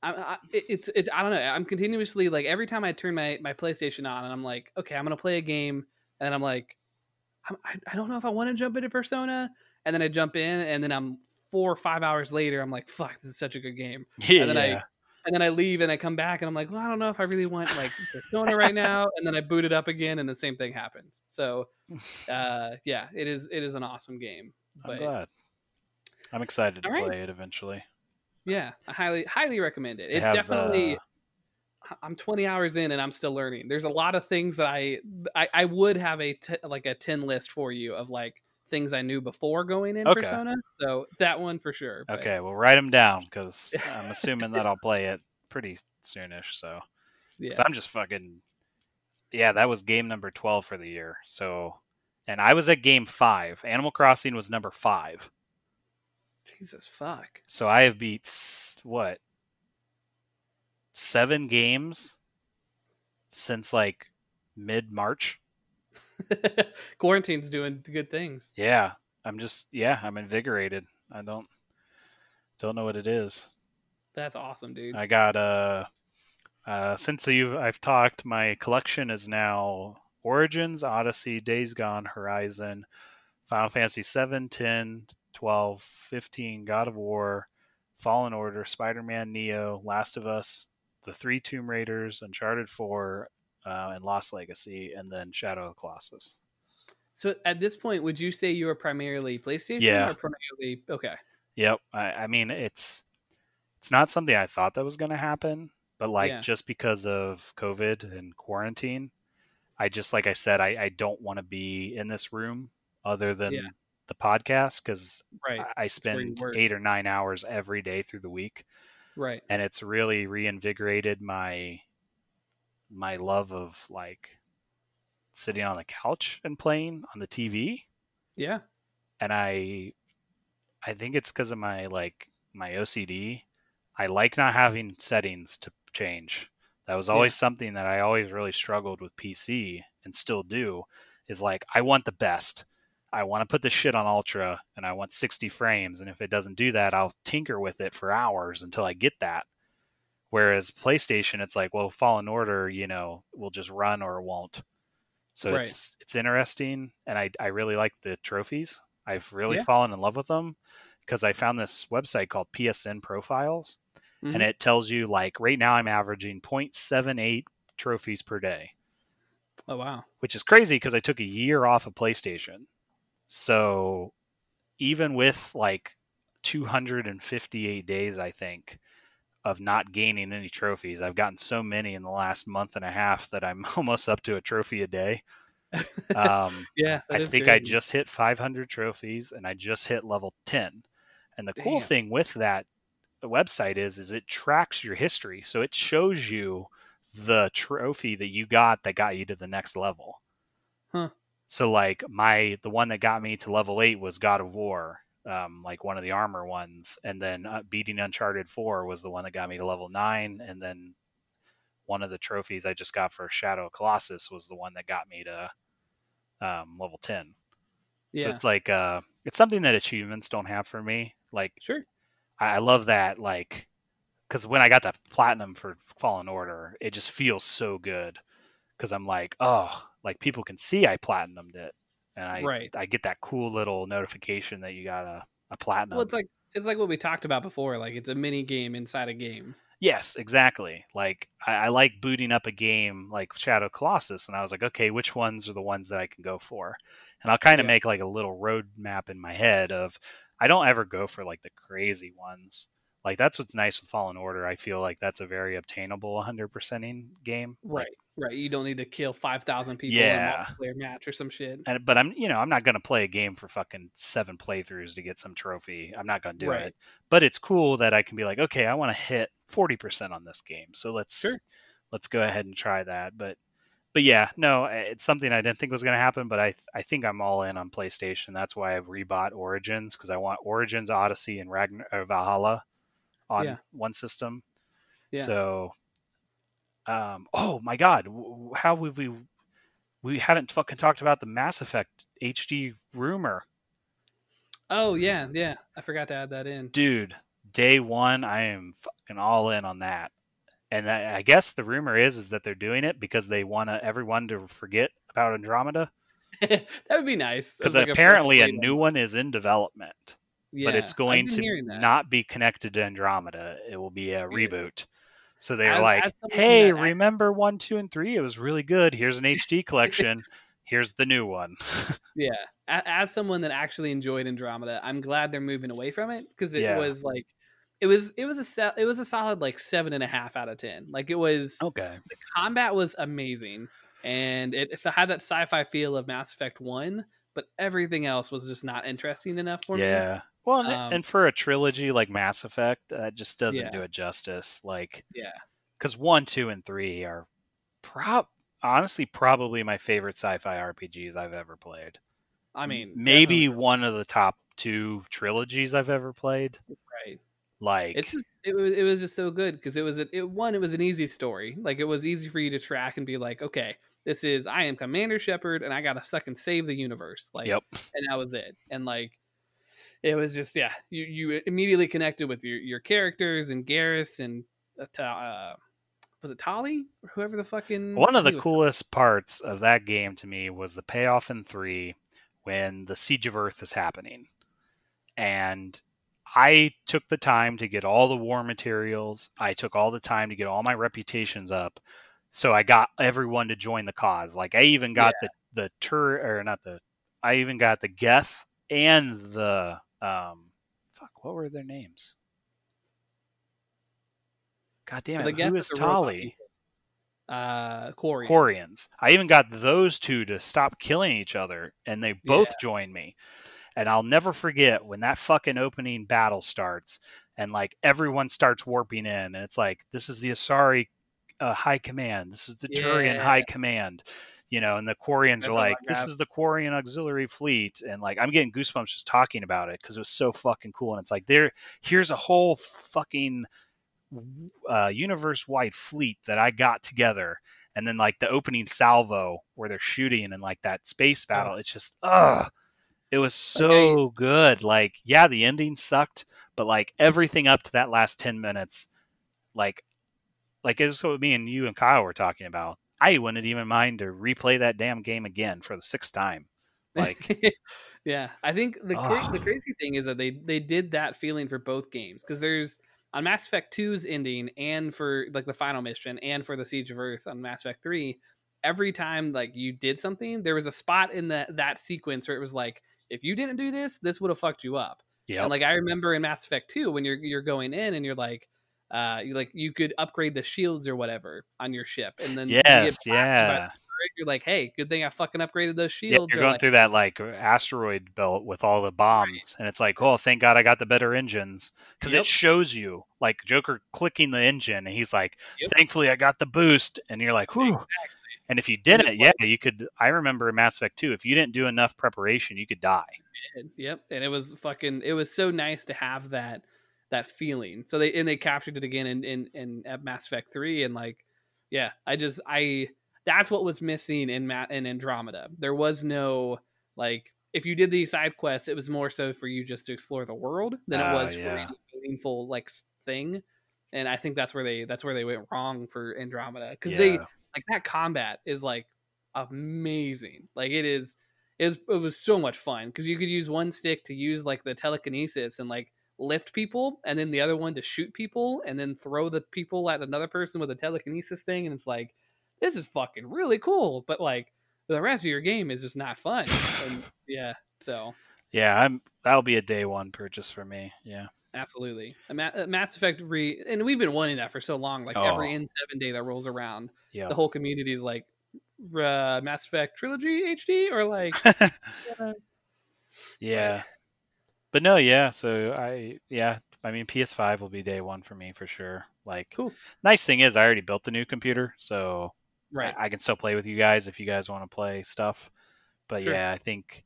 I, I, it's it's I don't know. I'm continuously like every time I turn my my PlayStation on and I'm like, okay, I'm gonna play a game, and I'm like, I'm, I I don't know if I want to jump into Persona, and then I jump in, and then I'm four or five hours later, I'm like, fuck, this is such a good game, yeah, and then I and then I leave and I come back and I'm like, well, I don't know if I really want like Persona right now, and then I boot it up again, and the same thing happens. So, uh, yeah, it is it is an awesome game. I'm But glad. I'm excited to right. play it eventually. yeah, I highly highly recommend it. They It's definitely. uh, I'm 20 hours in and I'm still learning. There's a lot of things that I I, I would have a t- like a 10 list for you of like things I knew before going in Okay. Persona. So that one for sure. but- Okay, well, write them down because I'm assuming that I'll play it pretty soonish. So, Yeah. I'm just fucking. Yeah, that was game number 12 for the year. So, and I was at game five. Animal Crossing was number five. Jesus fuck. So I have beat what seven games since like mid March. Quarantine's doing good things. Yeah, I'm just yeah, I'm invigorated. I don't don't know what it is. That's awesome, dude. I got uh uh since you've I've talked, my collection is now Origins, Odyssey, Days Gone, Horizon, Final Fantasy 7, 10, 12, 15, God of War, Fallen Order, Spider-Man, Nioh, Last of Us, the three Tomb Raiders, Uncharted 4, uh, and Lost Legacy, and then Shadow of the Colossus. So at this point, would you say you are primarily PlayStation? Yeah. Or primarily okay. Yep. I, I mean, it's it's not something I thought that was going to happen, but like Yeah. just because of COVID and quarantine, I just like I said, I, I don't want to be in this room other than Yeah. The podcast because Right. I, I spend eight or nine hours every day through the week, Right. and it's really reinvigorated my my love of like sitting on the couch and playing on the TV Yeah. and I I think it's because of my like my OCD. I like not having settings to change. That was always something that I always really struggled with PC and still do is like I want the best. I want to put this shit on ultra and I want 60 frames and if it doesn't do that, I'll tinker with it for hours until I get that. Whereas PlayStation it's like, well, Fallen Order, you know, will just run or it won't. So Right. it's it's interesting and I I really like the trophies. I've really Yeah. fallen in love with them because I found this website called PSN Profiles Mhm. and it tells you like right now I'm averaging 0.78 trophies per day, oh wow. which is crazy because I took a year off of PlayStation. So even with like 258 days, I think, of not gaining any trophies, I've gotten so many in the last month and a half that I'm almost up to a trophy a day. Um, Yeah, I think I just hit 500 trophies and I just hit level 10. And the cool thing with that website is is it tracks your history. So it shows you the trophy that you got that got you to the next level. Huh. So like my the one that got me to level 8 was God of War. Um, like one of the armor ones, and then uh, beating Uncharted Four was the one that got me to level nine, and then one of the trophies I just got for Shadow of Colossus was the one that got me to um, level 10. Yeah. So it's like uh it's something that achievements don't have for me. Like sure. I, I love that like because when I got the platinum for Fallen Order, it just feels so good because I'm like, oh, like people can see I platinumed it, and I Right. I get that cool little notification that you got a a platinum. Well, it's like it's like what we talked about before. Like it's a mini game inside a game. Yes, exactly. Like I, I like booting up a game like Shadow Colossus, and I was like, okay, which ones are the ones that I can go for? And I'll kind of Yeah. make like a little road map in my head of I don't ever go for like the crazy ones. Like that's what's nice with Fallen Order. I feel like that's a very obtainable 100%ing game. Like, Right. You don't need to kill five thousand people Yeah. in a multiplayer match or some shit. and but I'm you know I'm not gonna play a game for fucking seven playthroughs to get some trophy. I'm not gonna do Right. it. But it's cool that I can be like, okay, I want to hit forty percent on this game, so let's Sure. let's go ahead and try that. But but yeah, no, it's something I didn't think was gonna happen, but I I think I'm all in on PlayStation. That's why I've rebought Origins because I want Origins, Odyssey, and Ragnarok Valhalla on Yeah. one system. Yeah. So, um, oh my God, how have we? We haven't fucking talked about the Mass Effect HD rumor, Oh yeah, yeah. I forgot to add that in. dude. Day one, I am fucking all in on that. And I, I guess the rumor is is that they're doing it because they want everyone to forget about Andromeda that would be nice. because like apparently a to- new one is in development, Yeah, but it's going to not be connected to Andromeda. It will be a reboot. So they're like, "Hey, remember one, two, and three? It was really good. Here's an HD collection. Here's the new one." Yeah, as someone that actually enjoyed Andromeda, I'm glad they're moving away from it because it Yeah. was like, it was it was a it was a solid like seven and a half out of ten. Like it was okay. the combat was amazing, and it, if it had that sci-fi feel of Mass Effect One, but everything else was just not interesting enough for me. Yeah. Well, and, Um, and for a trilogy like Mass Effect, that just doesn't Yeah. do it justice. Like, Yeah, because one, two, and three are prob honestly probably my favorite sci-fi RPGs I've ever played. I mean, maybe definitely one of the top two trilogies I've ever played. right. Like, It's just it was it was just so good because it was a, it one it was an easy story like it was easy for you to track and be like okay this is I am Commander Shepard and I gotta fucking save the universe like yep, and that was it and like it was just yeah you you immediately connected with your your characters and Garrus and uh, uh was it Tali or whoever the fucking one of the coolest parts of that game to me was the payoff in three when the siege of Earth is happening, and I took the time to get all the war materials. I took all the time to get all my reputations up. So I got everyone to join the cause. Like I even got the the tur or not the I even got the Geth and the um fuck what were their names? God damn So it! Who is Tali? uh Corey Quarians. I even got those two to stop killing each other, and they both Yeah. joined me. And I'll never forget when that fucking opening battle starts, and like everyone starts warping in, and it's like this is the Asari uh, High Command, this is the Turian High Command, you know, and the Quarians That's are like, this is the Quarian Auxiliary Fleet, and like I'm getting goosebumps just talking about it because it was so fucking cool, and it's like there, here's a whole fucking uh, universe wide fleet that I got together, and then like the opening salvo where they're shooting and like that space battle. It's just ugh. It was so okay. good. Like, yeah, the ending sucked, but like everything up to that last ten minutes, like, like it's what me and you and Kyle were talking about. I wouldn't even mind to replay that damn game again for the sixth time. Like, yeah, I think the cra- the crazy thing is that they they did that feeling for both games because there's on Mass Effect 2's ending and for like the final mission and for the Siege of Earth on Mass Effect 3, every time like you did something, there was a spot in that that sequence where it was like, if you didn't do this, this would have fucked you up. Yeah. And like I remember in Mass Effect 2 when you're you're going in and you're like, uh, like you could upgrade the shields or whatever on your ship, and then yes, yeah. You're like, hey, good thing I fucking upgraded those shields. Yeah, you're going like, through that like asteroid belt with all the bombs, right. and it's like, oh, thank God I got the better engines because yep. it shows you like Joker clicking the engine, and he's like, yep. thankfully I got the boost, and you're like, whew. Exactly. And if you didn't, yeah, you could. I remember in Mass Effect 2, if you didn't do enough preparation, you could die. Yep, and it was fucking. It was so nice to have that that feeling. So they and they captured it again in in, in at Mass Effect three, and like, yeah, I just I that's what was missing in Matt in Andromeda. There was no like if you did the side quests, it was more so for you just to explore the world than it ah, was uh, yeah. for any meaningful like thing. And I think that's where they that's where they went wrong for Andromeda because yeah. they like that combat is like amazing. Like it is it was, it was so much fun because you could use one stick to use like the telekinesis and like lift people and then the other one to shoot people and then throw the people at another person with a telekinesis thing and it's like this is fucking really cool but like the rest of your game is just not fun and yeah so. Yeah i'm that'll be a day one purchase for me yeah. Absolutely. A Ma- mass effect re and we've been wanting that for so long like oh. every n7 day that rolls around yeah. the whole community is like uh, mass effect trilogy hd or like yeah but no, yeah. So I, yeah, I mean, PS5 will be day one for me for sure. Like, cool. Nice thing is, I already built the new computer, so right, I, I can still play with you guys if you guys want to play stuff. But sure. yeah, I think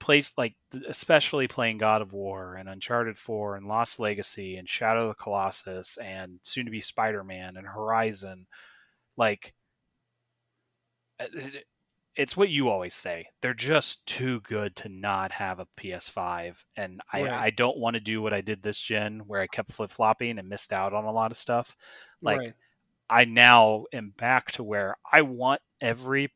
place like especially playing God of War and Uncharted 4 and Lost Legacy and Shadow of the Colossus and soon to be Spider-Man and Horizon like uh, it's what you always say. They're just too good to not have a PS5, and I, right. I don't want to do what I did this gen, where I kept flip flopping and missed out on a lot of stuff. Like right. I now am back to where I want every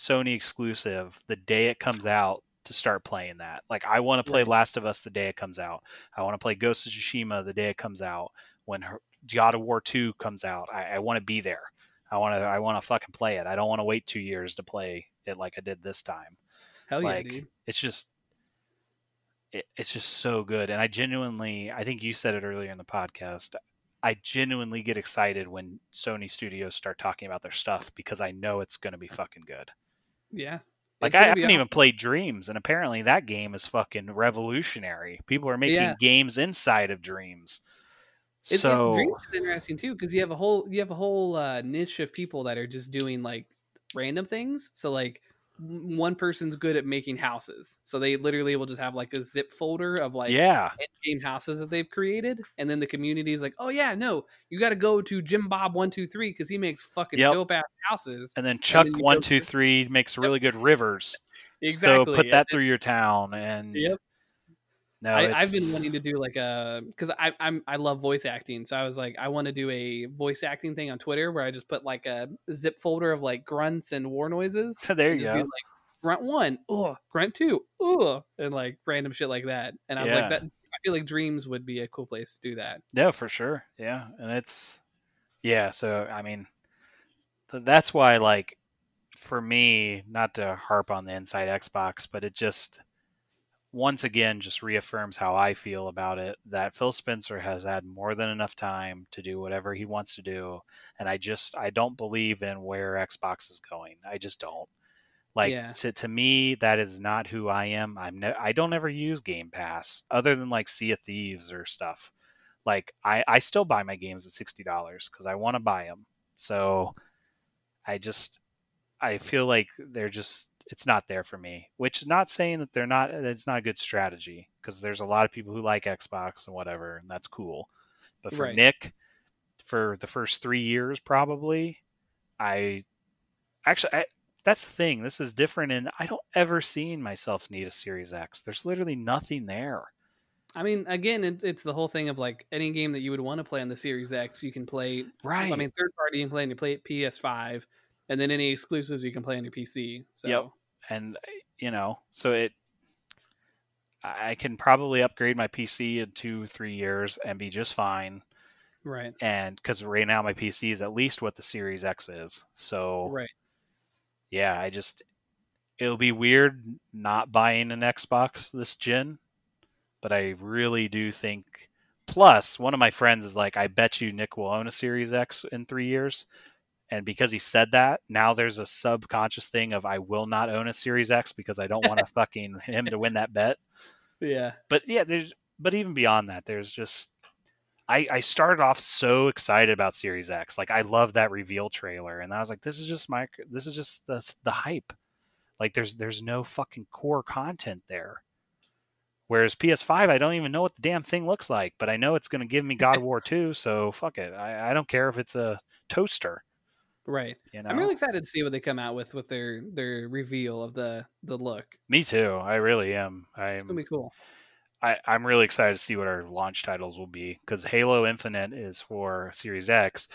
Sony exclusive the day it comes out to start playing that. Like I want to play right. Last of Us the day it comes out. I want to play Ghost of Tsushima the day it comes out. When God of War Two comes out, I, I want to be there. I want to I want to fucking play it. I don't want to wait two years to play it like I did this time. Hell like, yeah, dude! It's just it, it's just so good, and I genuinely I think you said it earlier in the podcast. I genuinely get excited when Sony Studios start talking about their stuff because I know it's going to be fucking good. Yeah. Like I haven't awesome. even played Dreams, and apparently that game is fucking revolutionary. People are making yeah. games inside of Dreams. It, so it, Dreams is interesting too because you have a whole you have a whole uh, niche of people that are just doing like random things. So like one person's good at making houses, so they literally will just have like a zip folder of like yeah game houses that they've created, and then the community is like, oh yeah, no, you got to go to Jim Bob one two three because he makes fucking yep. dope ass houses, and then Chuck and then one two three makes really good rivers. Exactly. So put that through your town, and yep. No, I, have been wanting to do like uh, a because I I'm I love voice acting, so I was like I want to do a voice acting thing on Twitter where I just put like a zip folder of like grunts and war noises. there you go. like, grunt one, oh, grunt two, oh, and like random shit like that. And I was yeah. like, that I feel like Dreams would be a cool place to do that. Yeah, for sure. Yeah, and it's yeah. So I mean, that's why like for me, not to harp on the inside Xbox, but it just once again just reaffirms how I feel about it that Phil Spencer has had more than enough time to do whatever he wants to do and I just I don't believe in where Xbox is going. I just don't. Like yeah. to, to me that is not who I am. I'm ne- I don't ever use Game Pass other than like Sea of Thieves or stuff. Like I I still buy my games at $60 cuz I want to buy them. So I just I feel like they're just it's not there for me. Which is not saying that they're not. It's not a good strategy because there's a lot of people who like Xbox and whatever, and that's cool. But for right. Nick, for the first three years, probably, I actually I, that's the thing. This is different, and I don't ever see myself need a Series X. There's literally nothing there. I mean, again, it, it's the whole thing of like any game that you would want to play on the Series X, you can play. Right. I mean, third party you can play on your play PS5, and then any exclusives you can play on your PC. So Yep. And you know, so it. I can probably upgrade my PC in two, three years and be just fine. right, And because right now my PC is at least what the Series X is, so right. yeah, I just it'll be weird not buying an Xbox this gen, but I really do think. Plus, one of my friends is like, "I bet you Nick will own a Series X in three years," and because he said that, now there's a subconscious thing of I will not own a Series X because I don't want to fucking him to win that bet. Yeah, But yeah, there's but even beyond that, there's just I, I started off so excited about Series X. Like I love that reveal trailer, and I was like, "This is just my, this is just the the hype." Like there's there's no fucking core content there. Whereas PS5, I don't even know what the damn thing looks like, but I know it's going to give me God of War 2, so fuck it. I, I don't care if it's a toaster. Right. You know, I'm really excited to see what they come out with with their their reveal of the the look. me too. I really am. It's gonna I'm be cool. I, I'm really excited to see what our launch titles will be because Halo Infinite is for Series X.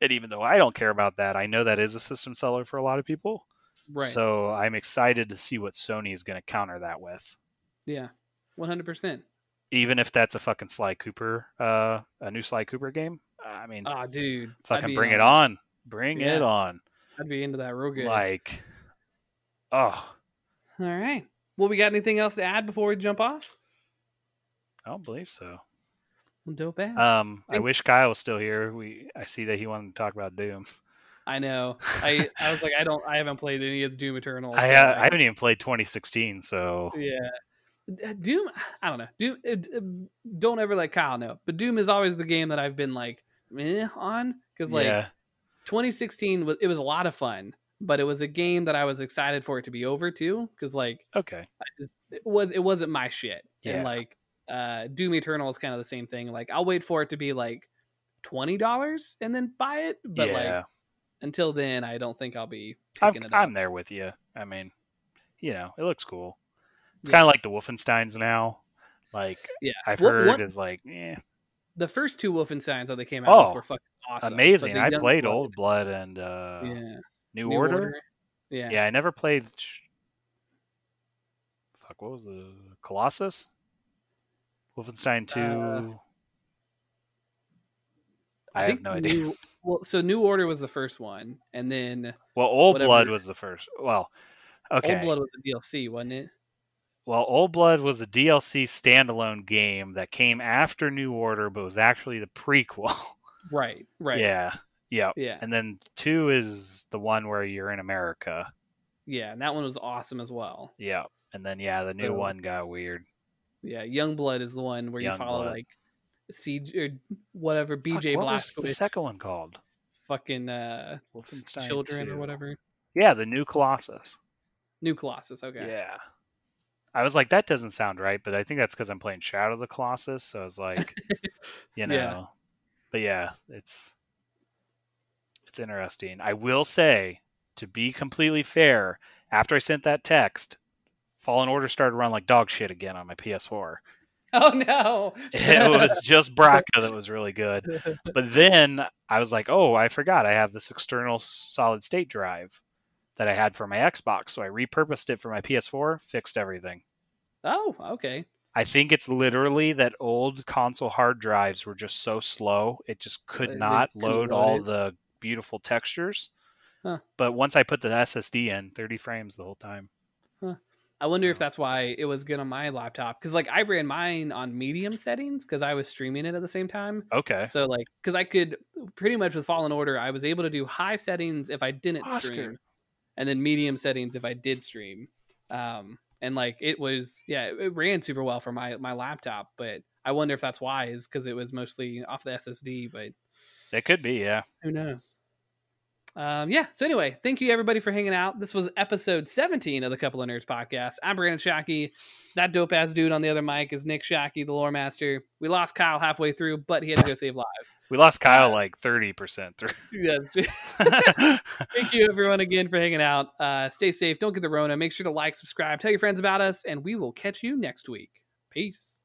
And even though I don't care about that, I know that is a system seller for a lot of people. Right. So I'm excited to see what Sony is going to counter that with. yeah, 100. percent Even if that's a fucking Sly Cooper, uh, a new Sly Cooper game. I mean, Ah, dude. Fucking bring in it on. Bring it on. I'd be into that real good. Like, oh, All right. Well, we got anything else to add before we jump off? I don't believe so. Dope ass. Um, I Thank- wish Kyle was still here. We I see that he wanted to talk about Doom. I know. I I was like, I don't. I haven't played any of the Doom Eternal. I, uh, I haven't even played 2016, so Yeah. Doom, I don't know. Doom, it, it- don't ever let Kyle know. But Doom is always the game that I've been like eh, on because like yeah, 2016 was it was a lot of fun, but it was a game that I was excited for it to be over too because like okay, I just, it was it wasn't my shit Yeah. and like uh Doom Eternal is kind of the same thing. Like I'll wait for it to be like twenty dollars and then buy it, but yeah. like until then, I don't think I'll be I'm, it up. I'm there with you. I mean, you know, it looks cool. It's Yeah. kind of like the Wolfensteins now. Like Yeah, I've What- heard what- is like, eh, the first two Wolfensteins that they came out Oh, with were fucking awesome. amazing. I played Old Blood and uh, yeah, New, Order. Yeah. Yeah. I never played. Fuck, what was the Colossus? Wolfenstein Two. Uh, I, have think no idea. New, well, so New Order was the first one, and then Well, Old whatever- Blood was the first. Well, okay. Old Blood was the DLC, wasn't it? Well, Old Blood was a DLC standalone game that came after New Order, but was actually the prequel. Right. Right. Yeah. Yep. Yeah. And then two is the one where you're in America. Yeah. And that one was awesome as well. Yeah. And then yeah, the new one got weird. Yeah. Youngblood is the one where you follow Blood. like Siege or whatever BJ Fuck, what was the second one called? fucking uh Wolfenstein children 2. or whatever. Yeah, the new Colossus. New Colossus. Okay. Yeah. I was like, that doesn't sound right, but I think that's because I'm playing Shadow of the Colossus. So I was like, you know, Yeah. but yeah, it's it's interesting. I will say, to be completely fair, after I sent that text, Fallen Order started to run like dog shit again on my PS4. Oh no. It was just Bracca that was really good. But then I was like, oh, I forgot I have this external solid state drive that I had for my Xbox. So I repurposed it for my PS4, fixed everything. oh, okay. I think it's literally that old console hard drives were just so slow, it just could they not load all the beautiful textures. Huh. But once I put the SSD in, 30 frames the whole time. I wonder if that's why it was good on my laptop because like I ran mine on medium settings because I was streaming it at the same time. Okay. So like because I could pretty much with Fallen Order, I was able to do high settings if I didn't Oscar. stream, and then medium settings if I did stream. Um, and like it was yeah, it, it ran super well for my my laptop, but I wonder if that's why is because it was mostly off the SSD, but It could be, yeah. who knows? Um, yeah. So anyway, thank you everybody for hanging out. This was episode 17 of the CoupleaNerdz podcast. I'm Brandon Shockey. That dope ass dude on the other mic is Nick Shockey, the lore master. We lost Kyle halfway through, but he had to go save lives. We lost Kyle like thirty percent through. Yeah, thank you everyone again for hanging out. Uh, stay safe. Don't get the Rona. Make sure to like, subscribe, tell your friends about us, and we will catch you next week. Peace.